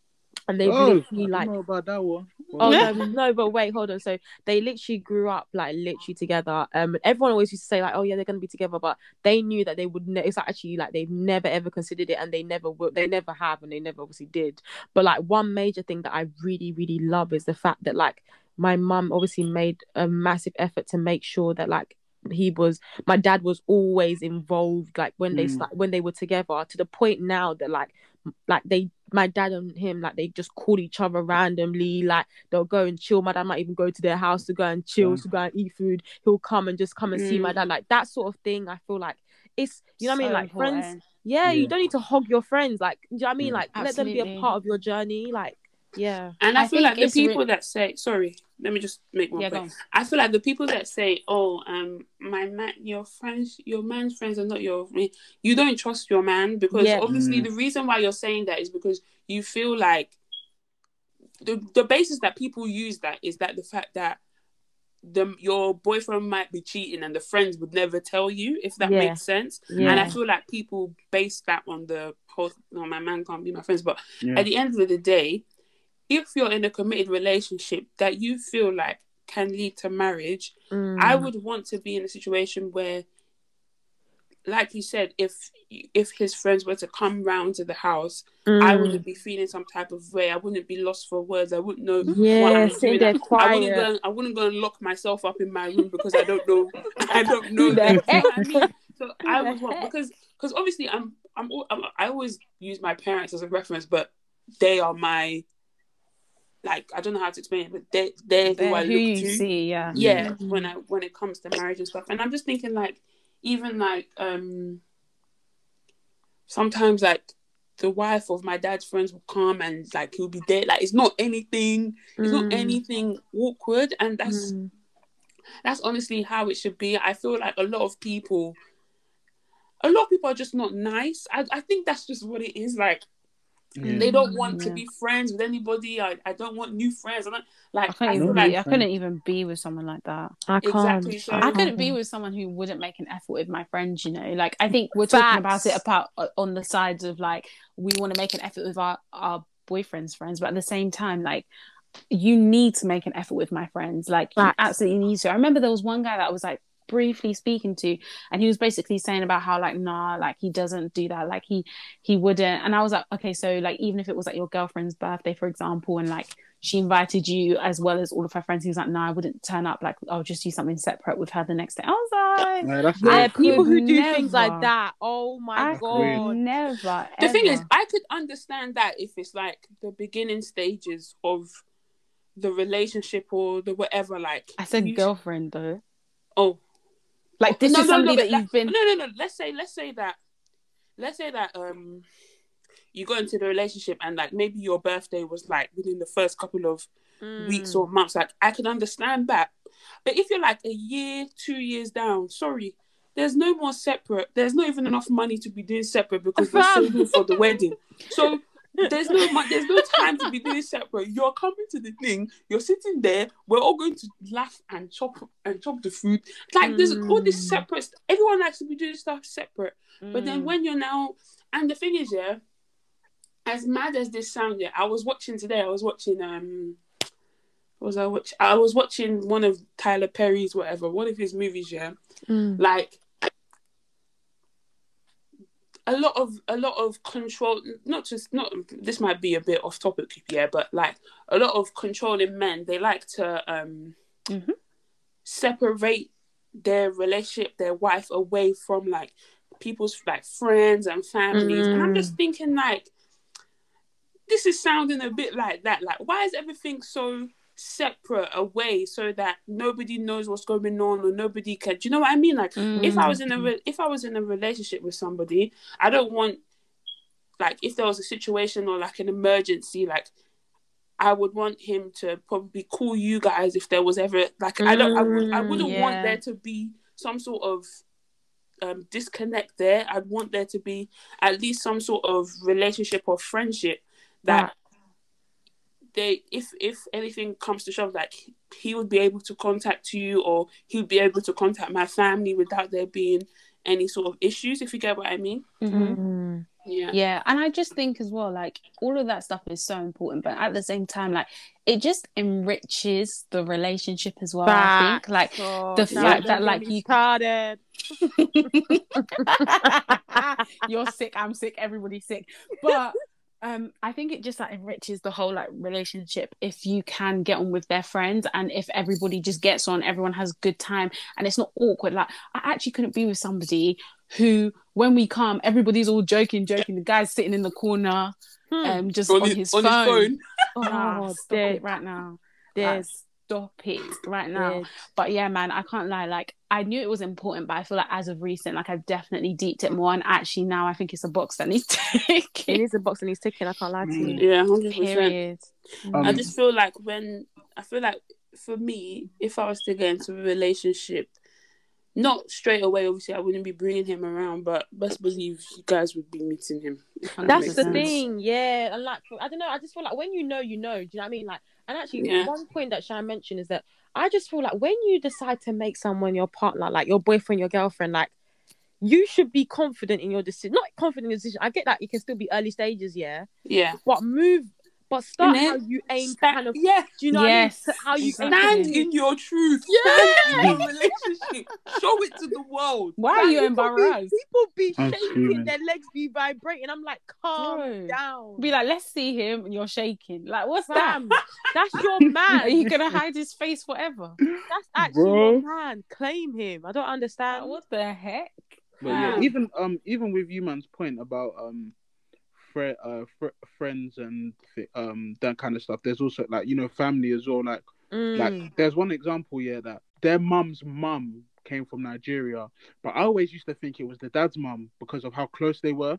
and they Oh, literally I like know about that one. Oh no, no, but wait, hold on. So they literally grew up like literally together. Um, everyone always used to say like, "Oh yeah, they're gonna be together," but they knew that they would. Ne- it's actually like they've never ever considered it, and they never would. They never have, and they never obviously did. But like one major thing that I really, really love is the fact that like my mum obviously made a massive effort to make sure that like he was my dad was always involved like when they Mm. start when they were together to the point now that like like they my dad and him like they just call each other randomly like they'll go and chill. My dad might even go to their house to go and chill Yeah. to go and eat food. He'll come and just come and see my Mm. dad like that sort of thing i feel like it's you know what i mean? So like friends important. yeah, you don't need to hog your friends. Like do you know what i mean? Yeah. like let them be a part of your journey. Like yeah And I, I feel like the it's re- people that say, sorry, let me just make one Yeah, point. I feel like the people that say, "Oh, um, my man, your friends, your man's friends are not your," you don't trust your man because Yeah. obviously Mm. the reason why you're saying that is because you feel like the the basis that people use that is that the fact that the your boyfriend might be cheating and the friends would never tell you if that Yeah. makes sense. And I feel like people base that on the whole. No, my man can't be my friends, but Yeah. at the end of the day, if you're in a committed relationship that you feel like can lead to marriage, I Mm. would want to be in a situation where, like you said, if if his friends were to come round to the house, I Mm. wouldn't be feeling some type of way. I wouldn't be lost for words. I wouldn't know what yeah sitting doing. there I wouldn't quiet go. I wouldn't go and lock myself up in my room because I don't know. I don't know them. You know I mean? So I would want because because obviously I'm I'm, I'm I always use my parents as a reference, but they are my like I don't know how to explain it, but they they're who I They're who look you to. see, yeah. yeah. when i when it comes to marriage and stuff. And i'm just thinking like even like um sometimes like the wife of my dad's friends will come and like he'll be there. Like it's not anything it's not Mm. anything awkward. And that's Mm. that's honestly how it should be. I feel like a lot of people a lot of people are just not nice. I, I think that's just what it is. Like Yeah. they don't want to be friends with anybody I, I don't want new friends i don't like I couldn't I even feel be, like I couldn't even be with someone like that. i can't Exactly, so- I couldn't be can't. with someone who wouldn't make an effort with my friends, you know. Like I think we're talking about it Facts. apart uh, on the sides of like we want to make an effort with our our boyfriends' friends, but at the same time, like you need to make an effort with my friends. Like you absolutely need to. I remember there was one guy that I was like briefly speaking to and he was basically saying about how like nah like he doesn't do that like he he wouldn't. And i was like okay so like even if it was like your girlfriend's birthday for example and like she invited you as well as all of her friends he was like no i wouldn't turn up like i'll just do something separate with her the next day. I was like Yeah, that's yeah I weird. people who do things like that. oh my I god. Never the thing is i could understand that if it's like the beginning stages of the relationship or the whatever like i said you- girlfriend though. Oh like this no, is no, no, somebody but that you've been no no no let's say let's say that let's say that um you go into the relationship and like maybe your birthday was like within the first couple of Mm. weeks or months. Like i can understand that. But if you're like a year two years down sorry there's no more separate there's not even enough money to be doing separate because we're saving for the wedding. So there's no there's no time to be doing separate you're coming to the thing you're sitting there we're all going to laugh and chop and chop the food like there's all this Mm. separate everyone likes to be doing stuff separate but then Mm. when you're now, and the thing is, yeah, as mad as this sounds, yeah, I was watching today. I was watching um, was I watch? I was watching one of Tyler Perry's whatever, one of his movies. Yeah, Mm. like a lot of a lot of control. Not just not. This might be a bit off topic, yeah, but like a lot of controlling men, they like to um Mhm. separate their relationship, their wife, away from like people's like friends and families. And I'm just thinking like this is sounding a bit like that. Like, why is everything so separate away so that nobody knows what's going on or nobody can? Do you know what I mean? Like, if I was in a re- if I was in a relationship with somebody, I don't want like if there was a situation or like an emergency, like I would want him to probably call you guys if there was ever like I don't I would I Mm, wouldn't want there to be some sort of um, disconnect there. I'd want there to be at least some sort of relationship or friendship that they if if anything comes to shove like he would be able to contact you or he would be able to contact my family without there being any sort of issues if you get what i mean Mhm. Mm. Yeah. Yeah, and I just think as well, like all of that stuff is so important, but at the same time, like it just enriches the relationship as well. I think, like Oh, the fact that, like, me you- started. you're sick, I'm sick, everybody's sick, but um, I think it just like enriches the whole like relationship if you can get on with their friends and if everybody just gets on, everyone has a good time and it's not awkward. Like I actually couldn't be with somebody who, when we come, everybody's all joking, joking. The guy's sitting in the corner, Hmm. um, just On on, his- on his phone. phone. Oh, Ah, stop dead. right now. Dead. Like, stop it right now. Dead. But yeah, man, I can't lie. Like, I knew it was important, but I feel like as of recent, like I've definitely deeped it more. And actually, now I think it's a box that needs It ticking. is a box and he's ticking. I can't lie to you. Yeah, hundred percent. Period. Um, I just feel like when I feel like for me, if I was to get into a relationship, not straight away, obviously I wouldn't be bringing him around, but best believe you guys would be meeting him. If that That's the sense. thing, yeah. And like, I don't know. I just feel like when you know, you know. Do you know what I mean? Like, and actually, Yeah. one point that Shan mentioned is that I just feel like when you decide to make someone your partner, like your boyfriend, your girlfriend, like you should be confident in your decision. Not confident in your decision. I get that you can still be early stages, yeah, Yeah. but move. But start how you aim, Sta- kind of. yeah. Do you know Yes, what I mean? How you exactly. aim Stand in your truth. Yeah. Your relationship. Show it to the world. Why are you people embarrassed? Be, people be I'm shaking, screaming. their legs be vibrating. I'm like, calm Bro. down. Be like, let's see him, and you're shaking. Like, what's that? That's your man. Are you gonna hide his face forever? That's actually Bro. your man. Claim him. I don't understand. Like, what the heck? But yeah, even um even with you man's point about um uh fr- friends and th- um that kind of stuff, there's also like you know family as well. Like Mm. like there's one example here that their mum's mum came from Nigeria, but I always used to think it was the dad's mum because of how close they were.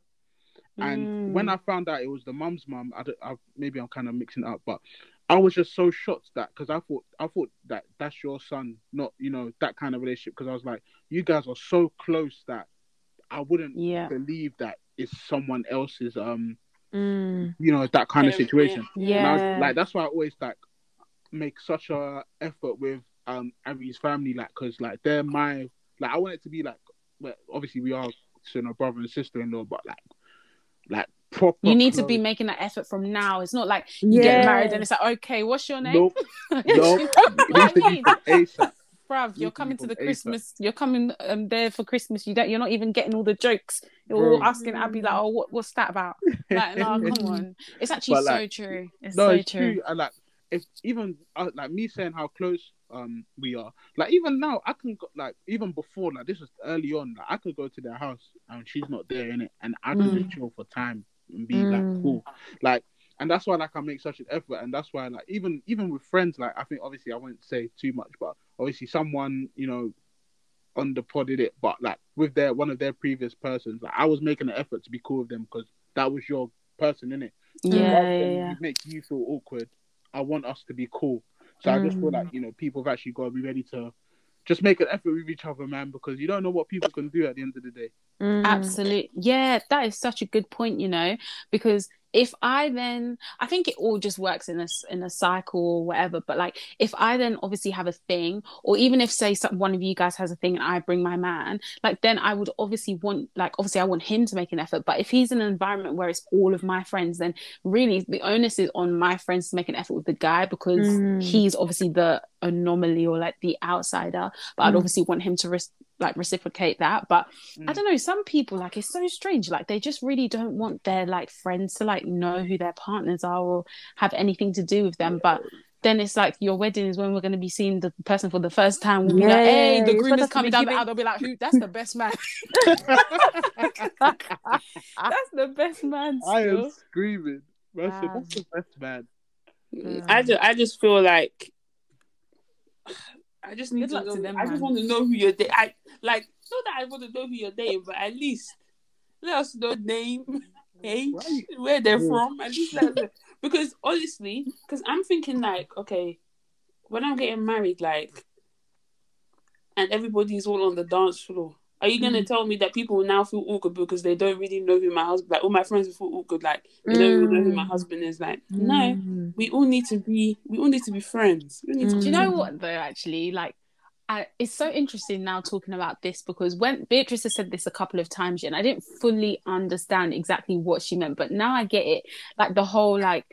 And when I found out it was the mum's mum, I, I maybe I'm kind of mixing it up, but I was just so shocked that because I thought I thought that that's your son, not you know that kind of relationship. Because I was like, you guys are so close that I wouldn't Yeah. believe that it's someone else's um Mm. you know that kind of situation. Yeah. was, like that's why I always like make such a effort with um Abby's family, like because like they're my like I want it to be like well obviously we are you know brother and sister in law, but like like proper. You need to be making that effort from now. It's not like you get married and it's like, okay, what's your name? Nope, nope. You know It needs to be ASAP. Bruv, you're coming to the. Christmas. You're coming um, there for Christmas. You don't. You're not even getting all the jokes. You're all asking Abby like, "Oh, what, what's that about?" Like, no, come on. It's actually But, so true. It's no, so it's true. true. And like, if even uh, like me saying how close um we are, like even now I can go, like even before like this was early on, like I could go to their house and she's not there in it, and I can Mm. just chill for time and be like Mm. cool, like. And that's why, like, I make such an effort, and that's why, like, even even with friends, like, I think obviously I won't say too much, but obviously someone, you know, on the pod did it, but like with their one of their previous persons, like, I was making an effort to be cool with them because that was your person, in it. Yeah, rather yeah, yeah. make you feel awkward, I want us to be cool. So I just feel Mm. like you know people have actually got to be ready to just make an effort with each other, man, because you don't know what people can do at the end of the day. Mm. Absolutely. Yeah, that is such a good point, you know, because if I then I think it all just works in a in a cycle or whatever, but like if I then obviously have a thing or even if say some, one of you guys has a thing and I bring my man, like then I would obviously want like obviously I want him to make an effort, but if he's in an environment where it's all of my friends, then really the onus is on my friends to make an effort with the guy because Mm. he's obviously the anomaly or like the outsider, but I'd Mm. obviously want him to res- like reciprocate that, but I Mm. don't know. Some people like it's so strange. Like they just really don't want their like friends to like know who their partners are or have anything to do with them. But then it's like your wedding is when we're going to be seeing the person for the first time. We'll be like, Yeah, hey, the groom is coming be down the aisle. They'll be like, who? That's the best man. That's the best man. I am screaming. Man said, Wow. that's the best man. Mm. I just, I just feel like I just need Good to luck know. to them, I just want to know who you're dating. I like not that I want to know who you're dating, but at least let us know name, age, eh, Right. where they're Yeah. from. At least let us because honestly, because I'm thinking like, okay, when I'm getting married, like, and everybody's all on the dance floor. Are you gonna tell me that people now feel awkward because they don't really know who my husband? Like all my friends feel awkward, like they don't even know who my Mm. husband is. Like no, Mm. we all need to be we all need to be friends. We need to Do you know what though? Actually, like I, it's so interesting now talking about this because when Beatrice has said this a couple of times, and I didn't fully understand exactly what she meant, but now I get it. Like the whole like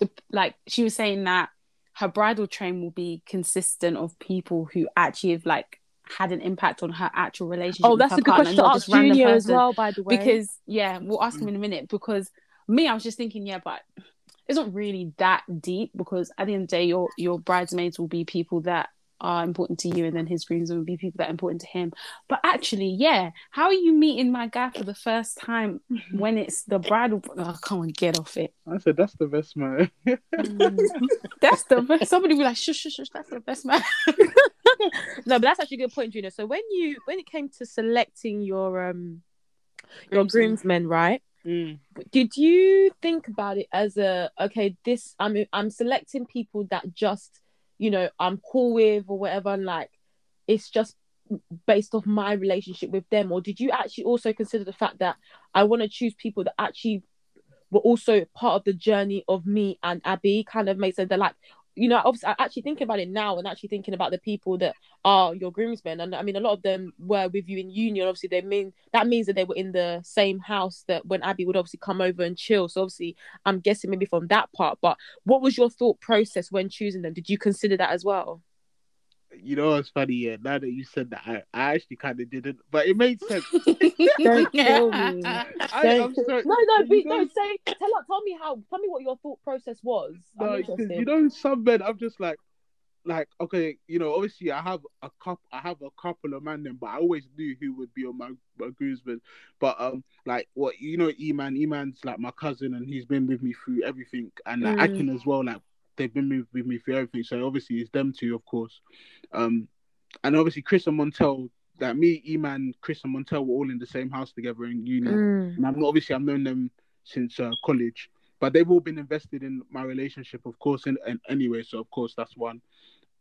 the like she was saying that her bridal train will be consistent of people who actually have like had an impact on her actual relationship. Oh, with that's her a good partner, question to ask just random Junior as well, by the way. Because yeah, we'll ask him mm. in a minute. Because me, I was just thinking, yeah, but it's not really that deep because at the end of the day, your your bridesmaids will be people that are important to you, and then his groomsmen will be people that are important to him. But actually, yeah, how are you meeting my guy for the first time when it's the bridal? Oh, come on, get off it. I said that's the best man. Mm. That's the best. Somebody will be like, shush, shush, shush. That's the best man. no, but that's actually a good point, Junior. So when you when it came to selecting your um your groomsmen, right? Mm. Did you think about it as a okay? This I'm I'm selecting people that just you know I'm cool with or whatever, and like it's just based off my relationship with them, or did you actually also consider the fact that I want to choose people that actually were also part of the journey of me and Abby? Kind of makes sense. They're like you know, obviously, I actually thinking about it now and actually thinking about the people that are your groomsmen. And I mean, a lot of them were with you in union. Obviously, they mean that means that they were in the same house that when Abby would obviously come over and chill. So obviously, I'm guessing maybe from that part. But what was your thought process when choosing them? Did you consider that as well? You know what's funny? Yeah, now that you said that, I, I actually kind of didn't, but it made sense. Don't kill me. I, Don't I'm sorry. No, no, be, no. Say, tell, tell me how. Tell me what your thought process was. I'm No, 'cause you know, some men, I'm just like, like, okay, you know, obviously, I have a couple, I have a couple of men, then, but I always knew who would be on my, my groomsmen. But um, like, what you know, Eman, Eman's like my cousin, and he's been with me through everything, and like Mm. Akin as well, like they've been with, with me through everything. So obviously, it's them two, of course. Um, and obviously, Chris and Montel, like me, Eman, Chris and Montel were all in the same house together in uni. Mm. And I'm obviously I've known them since uh, college, but they've all been invested in my relationship, of course. In, in anyway, so of course that's one.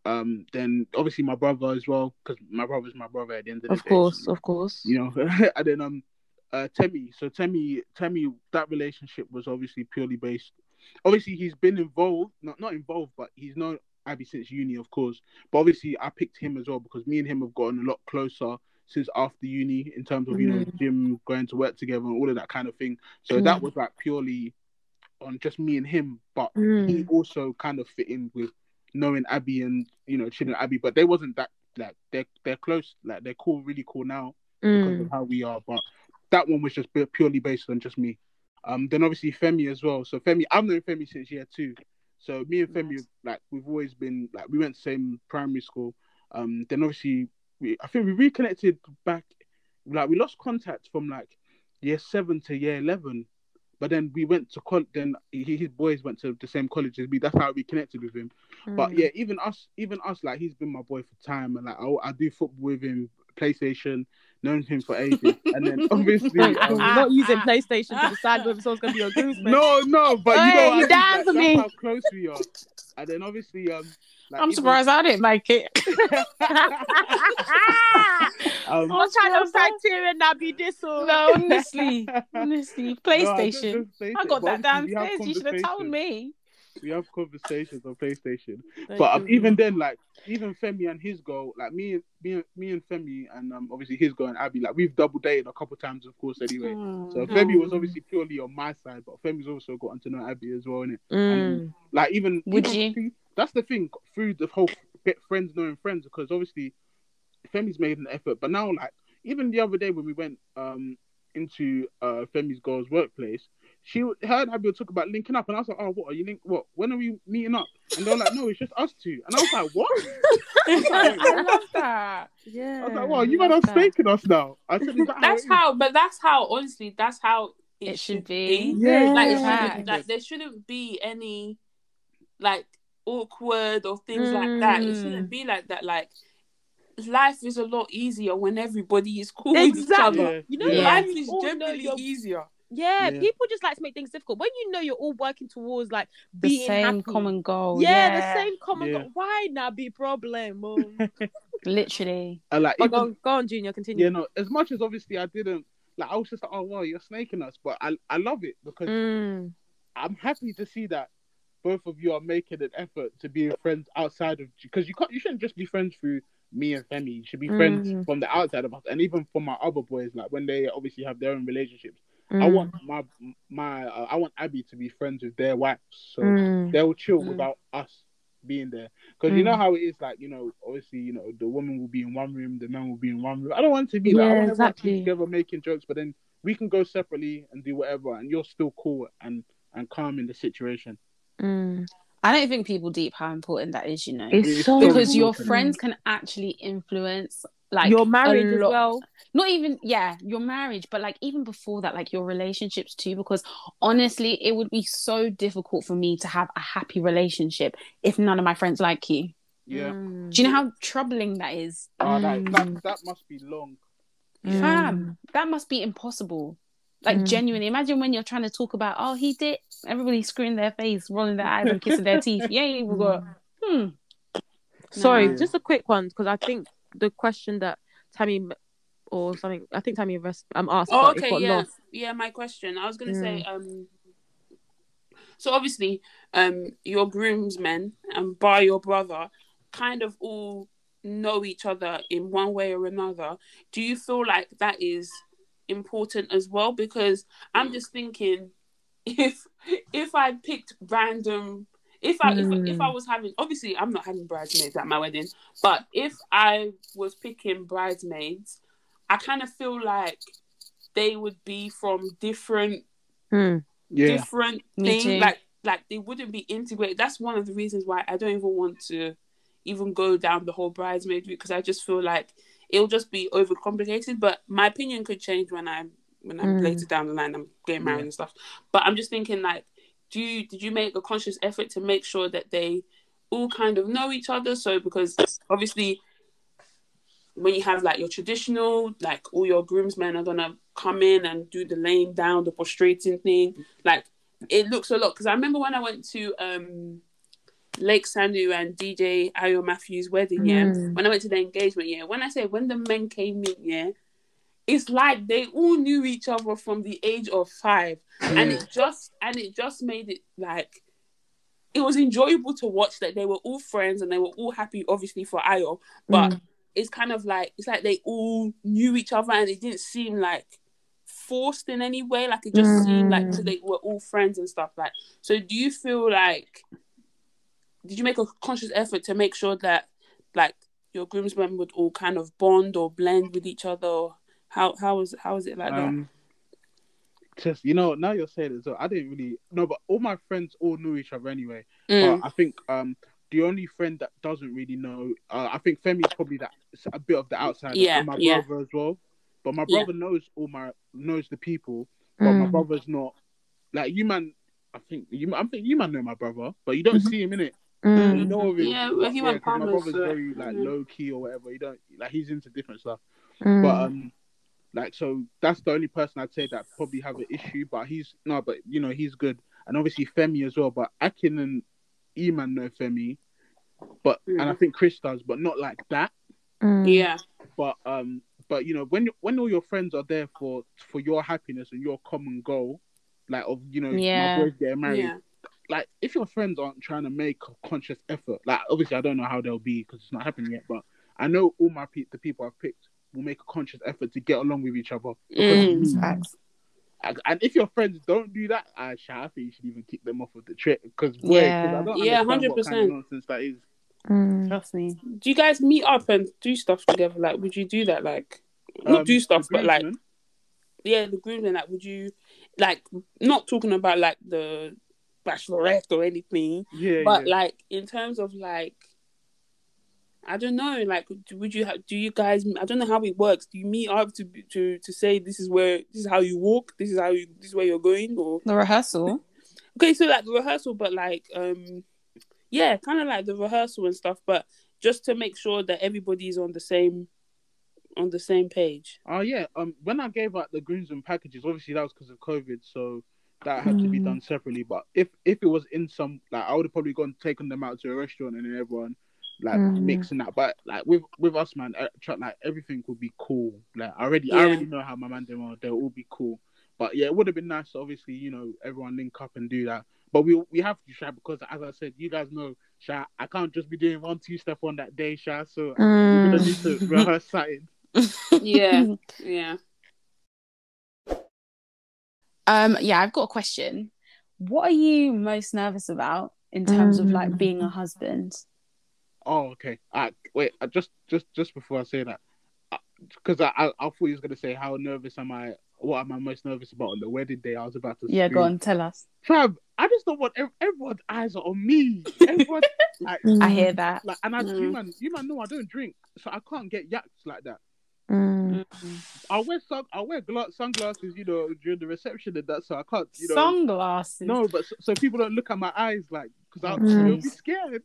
Um, then obviously my brother as well, because my brother's my brother at the end of the Of day. Of course, so, of course. you know. and then um, uh, Temi. So Temi, Temi, that relationship was obviously purely based. Obviously, he's been involved, not not involved, but he's known Abby since uni, of course. But obviously, I picked him as well because me and him have gotten a lot closer since after uni in terms of you know gym, going to work together, and all of that kind of thing. So that Mm. was like purely on just me and him. But he Mm. also kind of fit in with knowing Abby and you know chilling Abby, but they wasn't that like they're they're close, like they're cool, really cool now because Mm. of how we are. But that one was just purely based on just me. Um, then obviously Femi as well. So Femi, I've known Femi since year two. So me and Femi, like we've always been like we went to the same primary school. Um, then obviously we, I think we reconnected back. Like we lost contact from like year seven to year eleven, but then we went to college. Then he, his boys went to the same college as me. That's how we connected with him. But Mm. yeah, even us, even us, like he's been my boy for time, and like I, I do football with him, PlayStation, known him for ages, and then obviously. Wait, um, not using PlayStation to decide whether someone's gonna be your groomsman. no, no, but you Hey, know, you I think down that- for that's me? how close we are. And then obviously, um, like, I'm even- surprised I didn't like it. Um, I'm trying to criteria and be this or no, honestly, honestly, no, I PlayStation. I got but that obviously we have downstairs. You should have told me. We have conversations on PlayStation. Thank But um, even then, like even Femi and his girl, like me and me, and- me and Femi, and um, obviously his girl and Abby, like we've double dated a couple times, of course. Anyway, so Femi was obviously purely on my side, but Femi's also gotten to know Abby as well, innit? Mm. Like even Would you? That's the thing through the whole get friends knowing friends because obviously Femi's made an effort, but now like even the other day when we went um into uh Femi's girl's workplace, she her and Abby were talking about linking up, and I was like, oh, what are you link? What? When are we meeting up? And they were like, no, it's just us two. And I was like, what? I love that. Yeah. I was like, wow, you man love are that. faking us now. I said, is that That's how. how, but that's how. Honestly, that's how it, It should be. Yeah, Like, it shouldn't, like there shouldn't be any like awkward or things like that. It Mm. shouldn't be like that. Like life is a lot easier when everybody is cool with each other. Yeah. You know, Yeah. Life is all generally you're- easier. Yeah, Yeah. people just like to make things difficult. When you know you're all working towards like The being same happy. common goal. yeah, Yeah, the same common Yeah. goal. Why not be problem? Literally. And like, but even, go, on, go on, Junior, continue. yeah, no, as much as obviously I didn't, like, I was just like, oh, wow, you're snaking us. But I, I love it because Mm. I'm happy to see that both of you are making an effort to be friends outside of because you can't you shouldn't just be friends through me and Femi You should be friends Mm. from the outside of us, and even for my other boys, like when they obviously have their own relationships. I Mm. want my my uh, I want Abby to be friends with their wives, so Mm. they'll chill Mm. without us being there. Because you know Mm. how it is, like you know, obviously, you know, the woman will be in one room, the man will be in one room. I don't want to be like I Yeah, want everyone to be exactly. together making jokes, but then we can go separately and do whatever, and you're still cool and and calm in the situation. Mm. I don't think people deep how important that is, you know. It's It's so so because your friends can actually influence like your a marriage as well. Not even yeah, your marriage, but like even before that, like your relationships too. Because honestly, it would be so difficult for me to have a happy relationship if none of my friends like you. Yeah, Mm. Do you know how troubling that is? Ah, that, Mm. that that must be long. Mm. Fam, that must be impossible. Like Mm. genuinely, imagine when you're trying to talk about, oh, he did. Everybody screwing their face, rolling their eyes, and kissing their teeth. yeah You ain't even got. Hmm. Sorry, Nah. just a quick one because I think the question that Tammy or something, I think Tammy res- um, asked, Oh, okay, yeah, lost. yeah. My question. I was gonna say, um, so obviously, um, your groomsmen and by your brother kind of all know each other in one way or another. Do you feel like that is important as well? Because I'm just thinking, if if I picked random. If I, if, if I was having obviously I'm not having bridesmaids at my wedding, but if I was picking bridesmaids, I kind of feel like they would be from different Mm. Yeah, different Me things. Like like they wouldn't be integrated. That's one of the reasons why I don't even want to even go down the whole bridesmaid route because I just feel like it'll just be overcomplicated. But my opinion could change when I'm when I'm Mm. later down the line I'm getting married Yeah. and stuff. But I'm just thinking like, do you did you make a conscious effort to make sure that they all kind of know each other? So because obviously when you have like your traditional, like all your groomsmen are gonna come in and do the laying down, the prostrating thing. Like it looks a lot because I remember when I went to um Lake Sandu and DJ Ayo Matthews' wedding, yeah. Mm. When I went to the engagement, yeah. When I say when the men came in, yeah, it's like they all knew each other from the age of five, and it just and it just made it like it was enjoyable to watch that they were all friends and they were all happy, obviously for Ayo, but Mm. it's kind of like it's like they all knew each other and it didn't seem like forced in any way. Like it just seemed like 'cause they were all friends and stuff. Like, so do you feel like did you make a conscious effort to make sure that like your groomsmen would all kind of bond or blend with each other? Or how how was how was it like um, just you know, now you're saying it, so I didn't really no, but all my friends all knew each other anyway. Mm. But I think um the only friend that doesn't really know, uh, I think Femi's probably that a bit of the outsider, Yeah, and my yeah. brother as well. But my Yeah. brother knows all my knows the people, but my Mm. brother's not like you man. I think you, I think you man know my brother, but you don't Mhm. see him in it. Mm. You know him, Yeah, but- well, he went 'cause my brother's uh, very like yeah. low key or whatever. You don't like he's into different stuff. Mm. But um, like so that's the only person I'd say that probably have an issue. But he's no, but you know he's good, and obviously Femi as well. But Akin and Eman know Femi, but and I Mm. think Chris does, but not like that. Mm. Yeah. But um, but you know when when all your friends are there for for your happiness and your common goal, like of you know Yeah. my boys getting married. Yeah. Like if your friends aren't trying to make a conscious effort, like obviously I don't know how they'll be because it's not happening yet, but I know all my pe- the people I've picked will make a conscious effort to get along with each other. Mm. And and if your friends don't do that, I, sh- I think you should even kick them off of the trip because Yeah. I don't Yeah, understand what kind 100%. of nonsense that is. Mm. Trust me. Do you guys meet up and do stuff together? Like, would you do that? Like, not Um, do stuff, but like, yeah, the groomsmen. Like, would you, like, not talking about like the bachelorette or anything, yeah, but yeah. like in terms of like, I don't know. Like, would you? ha- Do you guys? I don't know how it works. Do you meet up to to to say this is where this is how you walk, this is how you this is where you're going, or The rehearsal. okay, so like the rehearsal, but like um, yeah, kind of like the rehearsal and stuff, but just to make sure that everybody's on the same on the same page. Oh yeah. Um, when I gave out the groomsmen packages, obviously that was because of COVID, so that had to be Mm. done separately. But if if it was in some, like, I would have probably gone taken them out to a restaurant and then everyone like Mm. mixing that. But like with with us, man, uh, try- like everything would be cool. Like I already, I already know how my man them are. They'll all be cool. But yeah, it would have been nice. Obviously, you know, everyone link up and do that. But we we have to try because, as I said, you guys know Sha, I can't just be doing one two step on that day, Sha. So Mm. I'm gonna need to rehearse something. Yeah, yeah. Um, yeah, I've got a question. What are you most nervous about in terms of like being a husband? Oh, okay. Uh, wait, uh, just just just before I say that, because I, I I thought you was gonna say how nervous am I? What am I most nervous about on the wedding day? I was about to. Yeah, go scream. on, tell us. Fam, I just don't want ev- everyone's eyes are on me. Everyone, like, I hear that. like, and I, you Mm. man, you man know I don't drink, so I can't get yaks like that. Mm. I wear sun, I wear gla- sunglasses, you know, during the reception and that, so I can't, you know. Sunglasses. No, but so, so people don't look at my eyes like because I'll Mm. they'll be scared.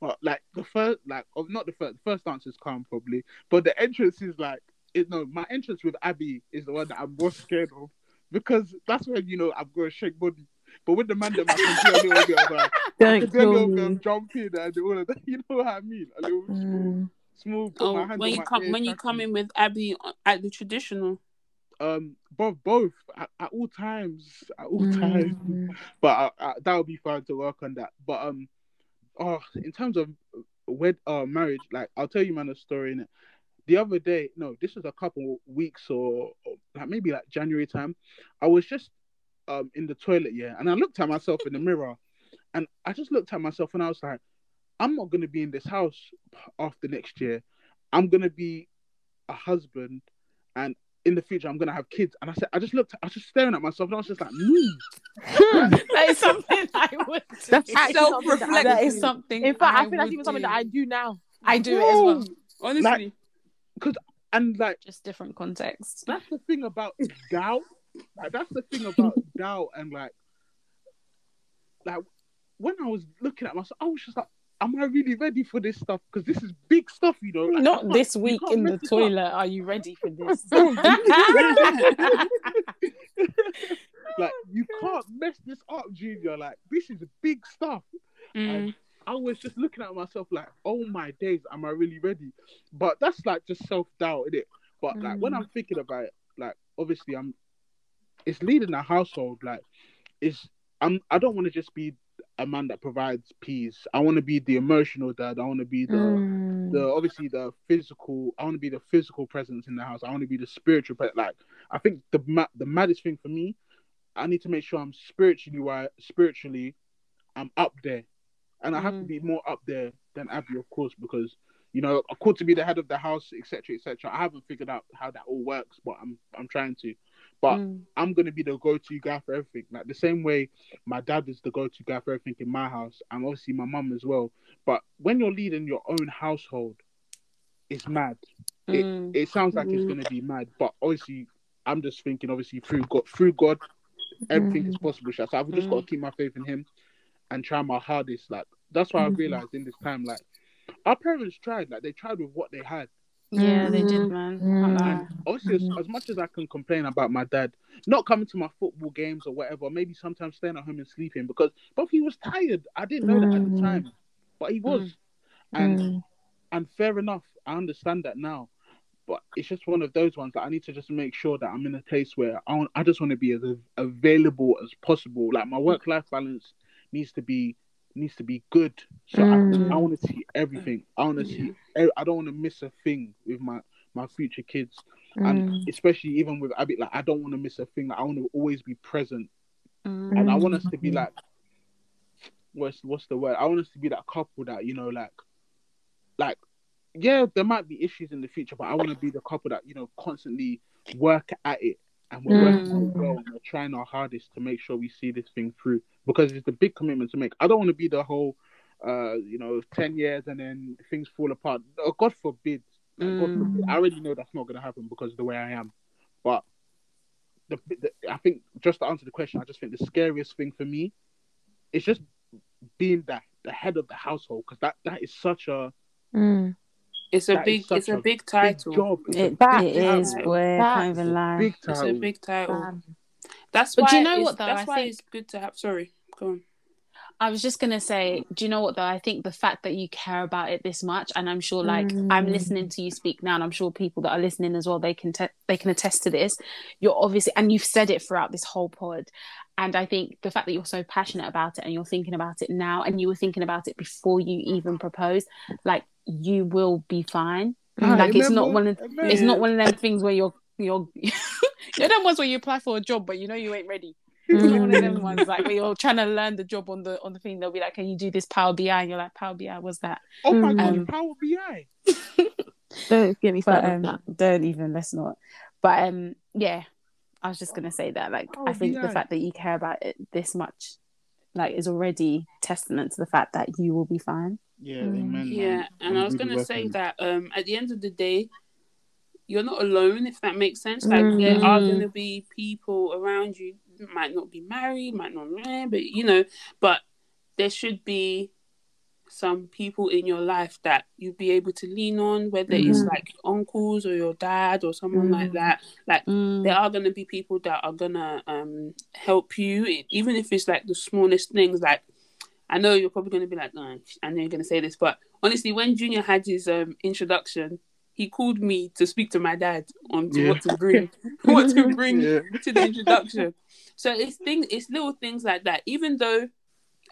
But like the first, like oh, not the first, the first dance is calm probably, but the entrance is like it. No, my entrance with Abby is the one that I'm most scared of because that's when you know I'm going to shake body. But with the man, them, I can do a little bit of a, I Don't can do a little bit of jumping and all of that. You know what I mean? A little smooth, Mm. smooth. Put Oh, hand when you come when you come in with Abby at the traditional. um, both, both at, at all times, at all Mm. times. but uh, uh, that would be fun to work on that. But um, oh, in terms of wed uh marriage, like I'll tell you man a story in it. The other day, no, this was a couple weeks or, or like maybe like January time. I was just um in the toilet, yeah, and I looked at myself in the mirror, and I just looked at myself and I was like, I'm not gonna be in this house after next year. I'm gonna be a husband, and in the future I'm gonna have kids. And I said, I just looked, I was just staring at myself, and I was just like, me. Hmm. that is something I would do. That's actually something that I self-reflective. that is something. In fact, I, I think that's would even something do. that I do now. I do it as well. Bro, Honestly, And like Just different context. that's the thing about doubt. Like that's the thing about doubt and like like when I was looking at myself, I was just like, Am I really ready for this stuff? Because this is big stuff, you know. Like, Not this week in the this up. toilet. Are you ready for this? like you can't mess this up, Junior. Like this is big stuff. Mm. I was just looking at myself like, oh my days, am I really ready? But that's like just self doubt, is it? But like when I'm thinking about it, like obviously I'm, it's leading a household. Like, it's I'm I don't want to just be a man that provides peace. I want to be the emotional dad. I want to be the Mm. the obviously the physical. I want to be the physical presence in the house. I want to be the spiritual. But like, I think the ma- the maddest thing for me, I need to make sure I'm spiritually wise. Spiritually, I'm up there, and I have to Mm. be more up there than Abby, of course, because you know, of course, to be the head of the house, etc., etc. I haven't figured out how that all works, but I'm I'm trying to. But Mm. I'm gonna be the go-to guy for everything. Like the same way my dad is the go-to guy for everything in my house, and obviously my mum as well. But when you're leading your own household, it's mad. It, Mm. it sounds like it's Mm. gonna be mad, but obviously, I'm just thinking. Obviously, through God, through God, everything is possible. So I've just got to keep my faith in Him and try my hardest. Like that's why I realized in this time, like our parents tried. Like they tried with what they had. Yeah, they did, mm-hmm. man. Can't. Mm-hmm. And obviously, as, as much as I can complain about my dad not coming to my football games or whatever, maybe sometimes staying at home and sleeping because, but he was tired. I didn't know that at the mm. time, but he was, mm. and mm. and fair enough. I understand that now, but it's just one of those ones that I need to just make sure that I'm in a place where I want, I just want to be as av- available as possible. Like my work life balance needs to be needs to be good. So I, mm. I want to see everything. I want to see. I don't want to miss a thing with my my future kids, and mm. especially even with Abby. Like I don't want to miss a thing. Like I want to always be present, mm. and I want us to be like. What's what's the word? I want us to be that couple that you know, like, like, yeah, there might be issues in the future, but I want to be the couple that you know constantly work at it, and we're working so well, and we're trying our hardest to make sure we see this thing through because it's a big commitment to make. I don't want to be the whole, uh, you know, ten years and then things fall apart. Oh, God forbid. Like, God mm. forbid. I already know that's not going to happen because of the way I am, but the, the I think just to answer the question, I just think the scariest thing for me is just being that the head of the household because that that is such a mm. It's a big, it's a a big big title. job. It's a big it title. boy. Can't even lie. It's a big title. Um, That's But why. do you know what, though? That's I why think- it's good to have. Sorry, go on. I was just gonna say, do you know what though? I think the fact that you care about it this much, and I'm sure, like, I'm mm. listening to you speak now, and I'm sure people that are listening as well, they can te- they can attest to this. You're obviously, and you've said it throughout this whole pod, and I think the fact that you're so passionate about it and you're thinking about it now, and you were thinking about it before you even proposed, like, you will be fine. Like, it's not one of Amen. it's not one of them things where you're you're you know them ones where you apply for a job but you know you ain't ready. It's one of them ones like where you're trying to learn the job on the on the thing. They'll be like, "Can you do this Power BI?" And you're like, "Power BI, what's that?" Oh my god, Um, Power BI. Don't get me started on um, that. don't even. Let's not. But um, yeah, I was just gonna say that. Like, Power I think the fact that you care about it this much, like, is already testament to the fact that you will be fine. Yeah, Mm. amen. Yeah, and I'm I was gonna say that um at the end of the day, you're not alone if that makes sense. Like there are Mm. gonna be people around you might not be married, might not but you know, but there should be some people in your life that you'd be able to lean on, whether it's Mm. like your uncles or your dad or someone like that. Like Mm. there are going to be people that are going to um help you even if it's like the smallest things like i know you're probably going to be like no i know you're going to say this but honestly when junior had his um introduction he called me to speak to my dad on to Yeah. what to bring what to bring Yeah. to the introduction. So it's things it's little things like that. Even though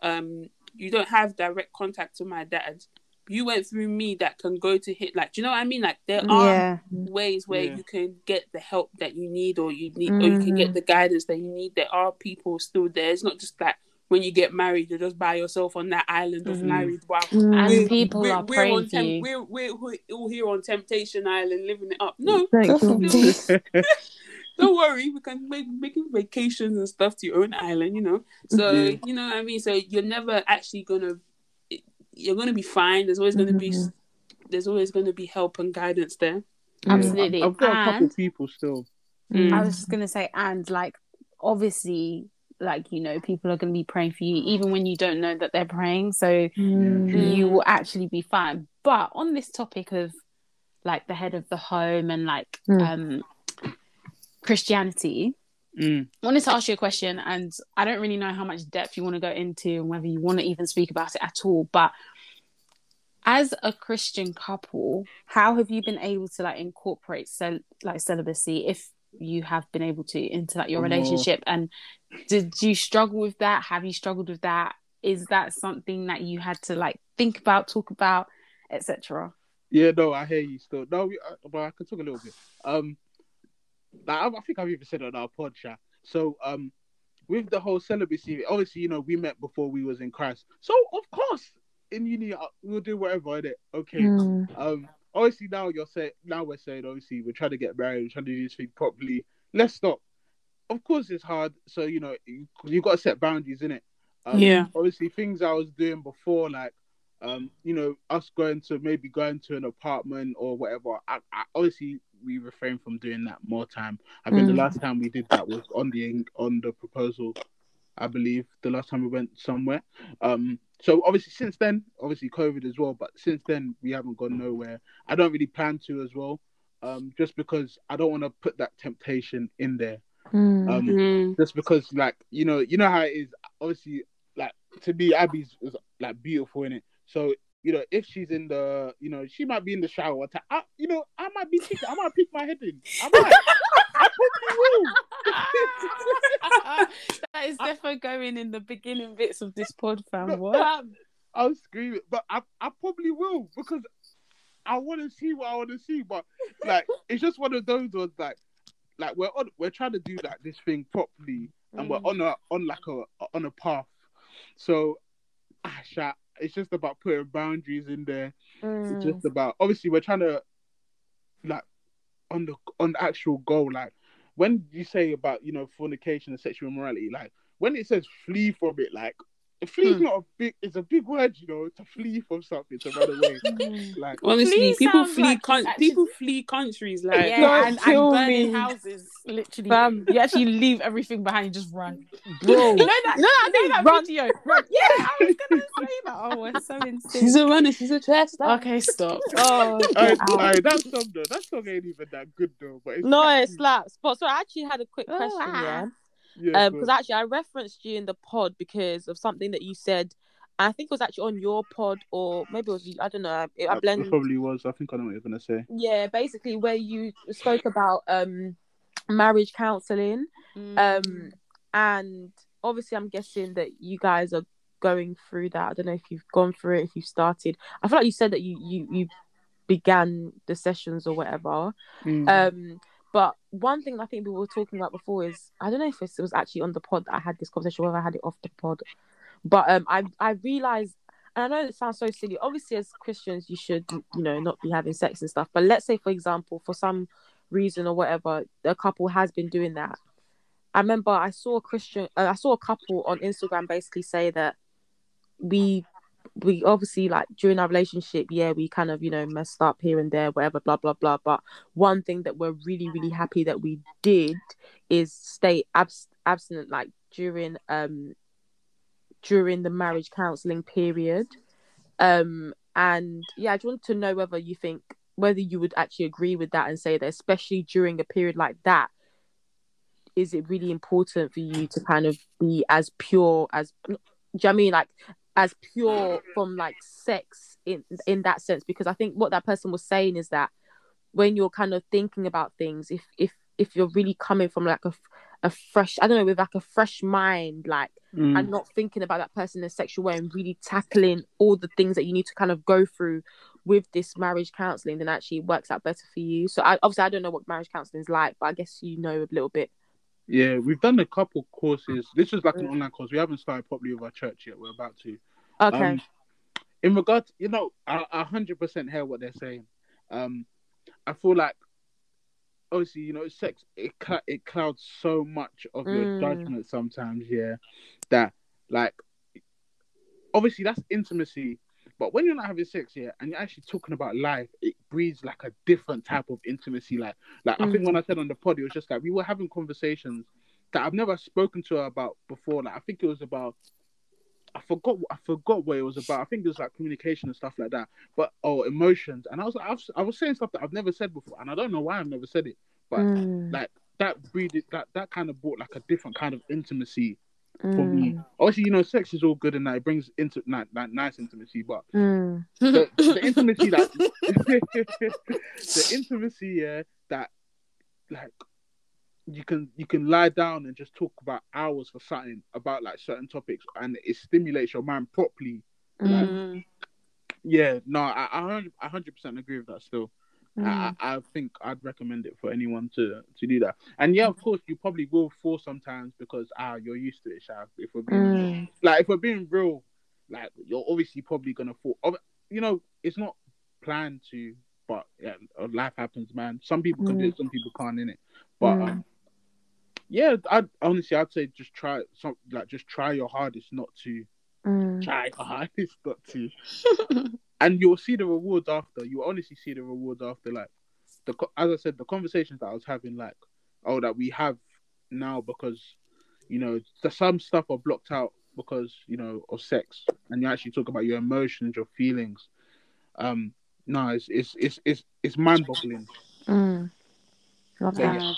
um you don't have direct contact to my dad you went through me that can go to hit like do you know what i mean? Like there are yeah, ways where Yeah. you can get the help that you need or you need or you can get the guidance that you need. There are people still there. It's not just like when you get married you're just by yourself on that island of Mhm. married wow. And We're- people we're, are we're praying on for temp- you. we're, we're, we're all here on temptation island living it up. No don't worry. We can make making vacations and stuff to your own island you know? So Yeah. you know what i mean? So you're never actually gonna you're gonna be fine. There's always gonna be there's always gonna be help and guidance there. Yeah, Absolutely. I've, I've got a couple And- people still. Mm. I was just gonna say, and like obviously, like you know, people are gonna be praying for you even when you don't know that they're praying. So Mm. you will actually be fine. But on this topic of like the head of the home and like Mm. um Christianity, Mm. I wanted to ask you a question, and I don't really know how much depth you want to go into and whether you want to even speak about it at all. But as a Christian couple, how have you been able to like incorporate cel- like celibacy if you have been able to into like your Oh. relationship? And did you struggle with that? Have you struggled with that? Is that something that you had to like think about, talk about, etc.? Yeah, no, I hear you still. No, we, uh, but I can talk a little bit. Um, like, I, I think I've even said it on our pod chat. So, um, with the whole celibacy, obviously, you know, we met before we was in Christ. So, of course, in uni, uh, we'll do whatever in it. Okay. Mm. Um, obviously now you're saying, now we're saying, obviously, we're trying to get married, we're trying to do this thing properly. Let's stop. Of course, it's hard. So, you know, you, you got to set boundaries in it. Um, Yeah. Obviously, things I was doing before, like, um, you know, us going to maybe going to an apartment or whatever. I, I, obviously, we refrain from doing that more time. I think the Mm. last time we did that was on the on the proposal. I believe the last time we went somewhere. Um, so obviously since then, obviously COVID as well, but since then we haven't gone nowhere. I don't really plan to as well, um, just because I don't want to put that temptation in there. Mm. Um, Mm. just because like you know you know how it is obviously like to me abby's is, like beautiful in it so you know if she's in the you know she might be in the shower one I, you know i might be thinking i might peek my head in i might i probably will. that is definitely going in the beginning bits of this pod, fam. What? i was screaming but i, I probably will because i want to see what i want to see but like it's just one of those ones like like we're on we're trying to do like this thing properly and we're on a on like a on a path so ah, sha- it's just about putting boundaries in there Mm. it's just about obviously we're trying to like on the on the actual goal like when you say about you know fornication and sexual immorality like when it says flee from it like flee is Hmm. not a big it's a big word you know to flee from something to run away like Honestly, Flee people flee like coun- actually- people flee countries like yeah, and, and kill burning me. houses. Literally, Fam. you actually leave everything behind. You just run, Bro. You know that? No, I you know that run. video. Run. Yeah, I was gonna say that. Oh, we're so insane. she's a runner, she's a chest. Okay, stop. Oh, Alright, get out. alright, that song though that song ain't even that good though but it's no, it slaps. But so I actually had a quick Oh, question. wow. Yeah. Yeah, Um, because actually I referenced you in the pod because of something that you said. I think it was actually on your pod, or maybe it was I don't know. I, I it blend. probably was. I think I know what you're gonna say. Yeah, basically where you spoke about um marriage counseling. Mm. Um, and obviously I'm guessing that you guys are going through that. I don't know if you've gone through it, if you've started. I feel like you said that you you you began the sessions or whatever. Mm. Um, but one thing I think we were talking about before is I don't know if it was actually on the pod that I had this conversation, whether I had it off the pod. But um, I I realized, and I know it sounds so silly. Obviously, as Christians, you should you know not be having sex and stuff. But let's say, for example, for some reason or whatever, a couple has been doing that. I remember I saw a Christian, uh, I saw a couple on Instagram basically say that we we obviously like during our relationship, yeah, we kind of you know messed up here and there, whatever, blah blah blah. But one thing that we're really really happy that we did is stay abs- abstinent, like during um during the marriage counseling period. Um, and yeah, I just want to know whether you think whether you would actually agree with that and say that, especially during a period like that, is it really important for you to kind of be as pure as do you know I mean like as pure from like sex in in that sense because I think what that person was saying is that when you're kind of thinking about things if if if you're really coming from like a, a fresh I don't know with like a fresh mind like Mm. and not thinking about that person in a sexual way and really tackling all the things that you need to kind of go through with this marriage counseling then actually it works out better for you so I, obviously I don't know what marriage counseling is like but I guess you know a little bit Yeah, we've done a couple courses. This is like an online course. We haven't started properly with our church yet. We're about to. okay Um, in regard, to, you know, I hundred percent hear what they're saying. Um, I feel like obviously, you know, sex it cl- it clouds so much of your Mm. judgment sometimes. Yeah, that like obviously that's intimacy. But when you're not having sex here and you're actually talking about life, it breeds like a different type of intimacy. Like, like I think when I said on the pod, it was just like we were having conversations that I've never spoken to her about before. Like, I think it was about I forgot I forgot what it was about. I think it was like communication and stuff like that. But oh, emotions. And I was like, I was, I was saying stuff that I've never said before, and I don't know why I've never said it. But Mm. like that breeded that that kind of brought like a different kind of intimacy for Mm. me. Obviously, you know, sex is all good and that it brings into like, like nice intimacy, but Mm. the, the intimacy that the intimacy yeah that like you can you can lie down and just talk about hours for something about like certain topics and it stimulates your mind properly Mm. yeah no i i 100 I 100% agree with that still Mm. I, I think I'd recommend it for anyone to to do that. And yeah, of course, you probably will fall sometimes because ah, you're used to it, Shav. If we're being Mm. like if we're being real, like you're obviously probably gonna fall. You know, it's not planned to, but yeah, uh, life happens, man. Some people can do it, some people can't in it. But Mm. um, yeah, I honestly I'd say just try some like just try your hardest not to Mm. try your hardest not to, and you'll see the rewards after. You will honestly see the rewards after. Like the as I said, the conversations that I was having, like oh, that we have now because you know the, some stuff are blocked out because you know of sex, and you actually talk about your emotions, your feelings. Um, no, it's it's it's it's, it's mind boggling. Mm. Love Yeah. that. Bad.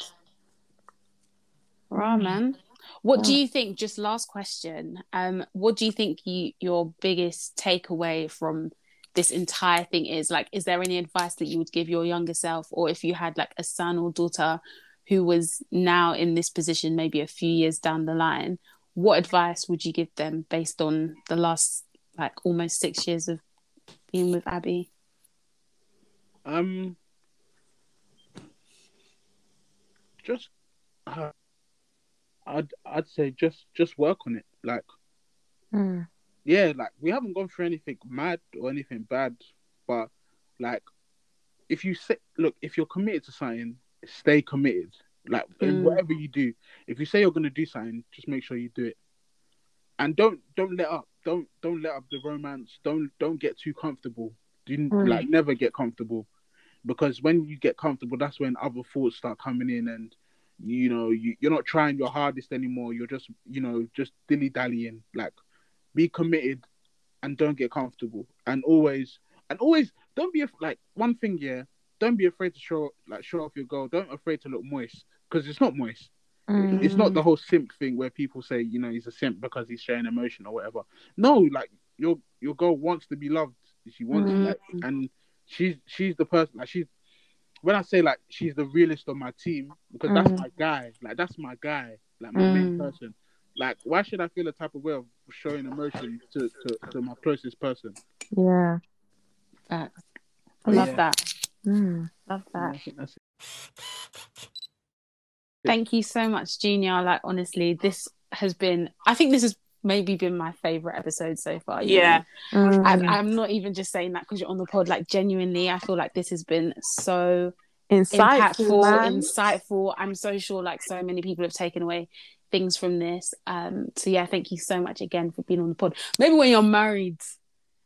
Right, man. What do you think? Just last question. Um, what do you think you your biggest takeaway from this entire thing is? Like, is there any advice that you would give your younger self, or if you had like a son or daughter who was now in this position, maybe a few years down the line, what advice would you give them based on the last like almost six years of being with Abby? Um, just uh, I'd I'd say just just work on it. Like Mm. Yeah, like we haven't gone through anything mad or anything bad, but like if you say look, if you're committed to something, stay committed. Like in Mm. whatever you do, if you say you're gonna do something, just make sure you do it. And don't don't let up. Don't don't let up the romance. Don't don't get too comfortable. Do Mm. like never get comfortable, because when you get comfortable, that's when other thoughts start coming in, and you know you, you're not trying your hardest anymore. You're just you know just dilly dallying. Like be committed and don't get comfortable and always and always don't be af- like one thing yeah don't be afraid to show like show off your girl don't afraid to look moist because it's not moist It's not the whole simp thing where people say, you know, he's a simp because he's showing emotion or whatever. No, like your your girl wants to be loved. She wants Mm. like, and she's she's the person like she's when I say like she's the realist on my team because that's Mm. my guy. Like that's my guy. Like my main Mm. person. Like why should I feel a type of way of showing emotion to to, to my closest person? Yeah. Facts. Love Yeah. that. Mm. Love Yeah, that. I think that's it. Thank you so much, Junior. Like honestly, this has been I think this has maybe been my favorite episode so far. Yeah. know? Mm. And I'm not even just saying that because you're on the pod. Like genuinely, I feel like this has been so Insightful, impactful, man. insightful. I'm so sure like so many people have taken away things from this. Um so yeah, thank you so much again for being on the pod. Maybe when you're married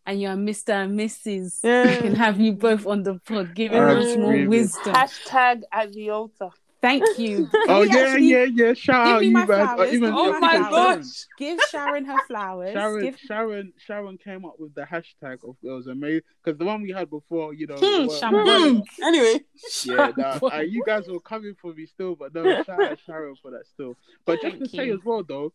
and you're Mr. and Mrs. Yeah. We can have you both on the pod giving I'm us more wisdom. Hashtag at the altar. Thank you. Oh Can we yeah, actually yeah, yeah. Shout give out me you my man. flowers? even, Give Oh my my flowers. gosh. Give Sharon her flowers. Sharon, Give Sharon, Sharon came up with the hashtag of it was amazing because the one we had before, you know, Hmm, were- Shaman. Anyway. yeah, nah, uh, you guys were coming for me still, but no, shout out Sharon for that still. But just to Thank say you. as well, though,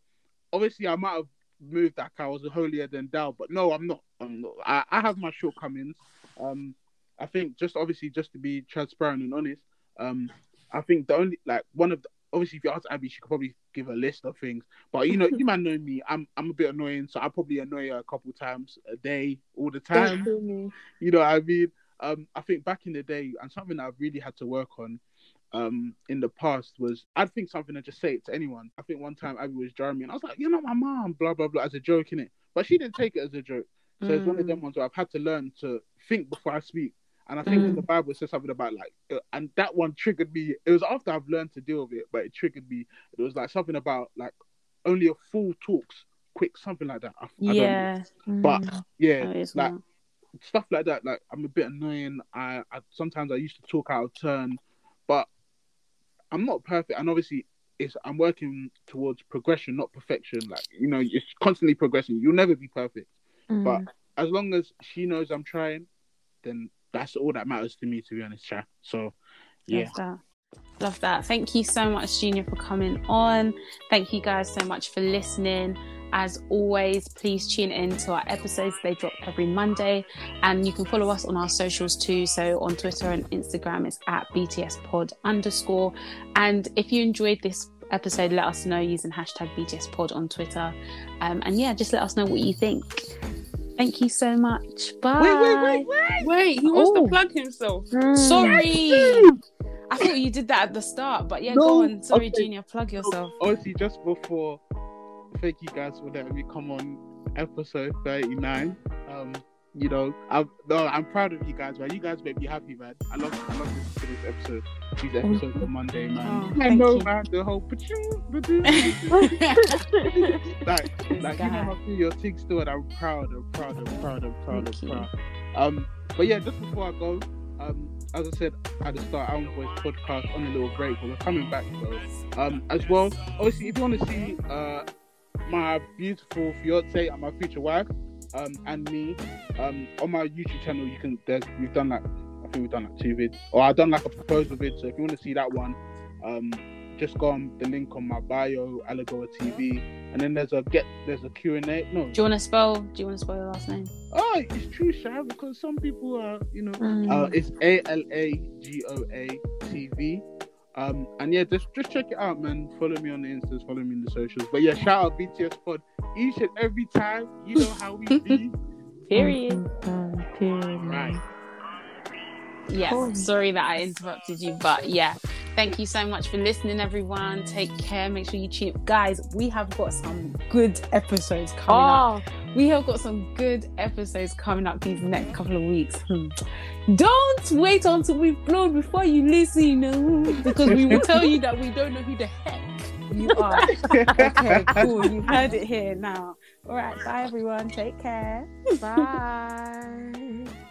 obviously I might have moved that I was holier than thou, but no, I'm not. I'm not. I, I have my shortcomings. Um, I think just obviously just to be transparent and honest, um, I think the only like one of the obviously if you ask Abby, she could probably give a list of things. But you know, you might know me, I'm I'm a bit annoying, so I probably annoy her a couple times a day, all the time. You know what I mean? Um, I think back in the day, and something that I've really had to work on, um, in the past was I'd think something and just say it to anyone. I think one time Abby was jarring me, and I was like, "You're not my mom," blah blah blah, as a joke in it. But she didn't take it as a joke. So it's one of them ones where I've had to learn to think before I speak. And I think in the Bible says something about like, uh, and that one triggered me. It was after I've learned to deal with it, but it triggered me. It was like something about like only a fool talks quick, something like that. I, I don't know. Yeah. But yeah, Oh, like not. stuff like that. Like I'm a bit annoying. I, I sometimes I used to talk out of turn, but I'm not perfect. And obviously, it's I'm working towards progression, not perfection. Like you know, it's constantly progressing. You'll never be perfect, Mm. but as long as she knows I'm trying, then that's all that matters to me. To be honest, Cha. So yeah. Love that. Love that. Thank you so much, Junior, for coming on. Thank you guys so much for listening. As always, please tune in to our episodes. They drop every Monday. And you can follow us on our socials too. So on Twitter and Instagram, it's at BTSPod underscore. And if you enjoyed this episode, let us know using hashtag BTSPod on Twitter. Um, and yeah, just let us know what you think. Thank you so much. Bye. Wait, wait, wait, wait. Wait, he wants Oh. to plug himself. Sorry. I thought you did that at the start, but yeah, No. go on. Sorry, Okay. Junior, plug yourself. Obviously, just before, thank you guys for letting me come on episode 39. Um, you know, I'm no, I'm proud of you guys, man. You guys make me happy, man. I love, I love this, this episode. These episodes on Monday, man. Oh, I know, you. man. The whole like, like you know how to do your thing still, and I'm proud, I'm proud, I'm proud, I'm proud, I'm proud. Um, but yeah, just before I go, um, as I said at the start, Alan Boys podcast on a little break, but we're coming back though. Um, as well, obviously, if you want to see uh my beautiful fiance and my future wife, um, and me, um, on my YouTube channel, you can. There's we've done like I think we've done like two vids, or I've done like a proposal vid. So if you want to see that one, um, just go on the link on my bio, Alagoa TV, and then there's a get there's a Q and A. No, Do you want to spell? Do you want to spell your last name? oh, it's true, Sha, because some people are, you know, Mm. uh, it's A L A G O A T V. Um, and yeah, just just check it out, man. Follow me on the Instas, follow me in the socials. But yeah, shout out BTS Pod each and every time. You know how we be. Period. Period. Right. Yeah. Sorry that I interrupted you, but yeah. Thank you so much for listening, everyone. Take care. Make sure you tune up. Guys, we have got some good episodes coming up. We have got some good episodes coming up these next couple of weeks. Hmm. Don't wait until we've blown before you listen, because we will tell you that we don't know who the heck you are. okay, cool. You've heard it here now. All right, bye everyone. Take care. Bye.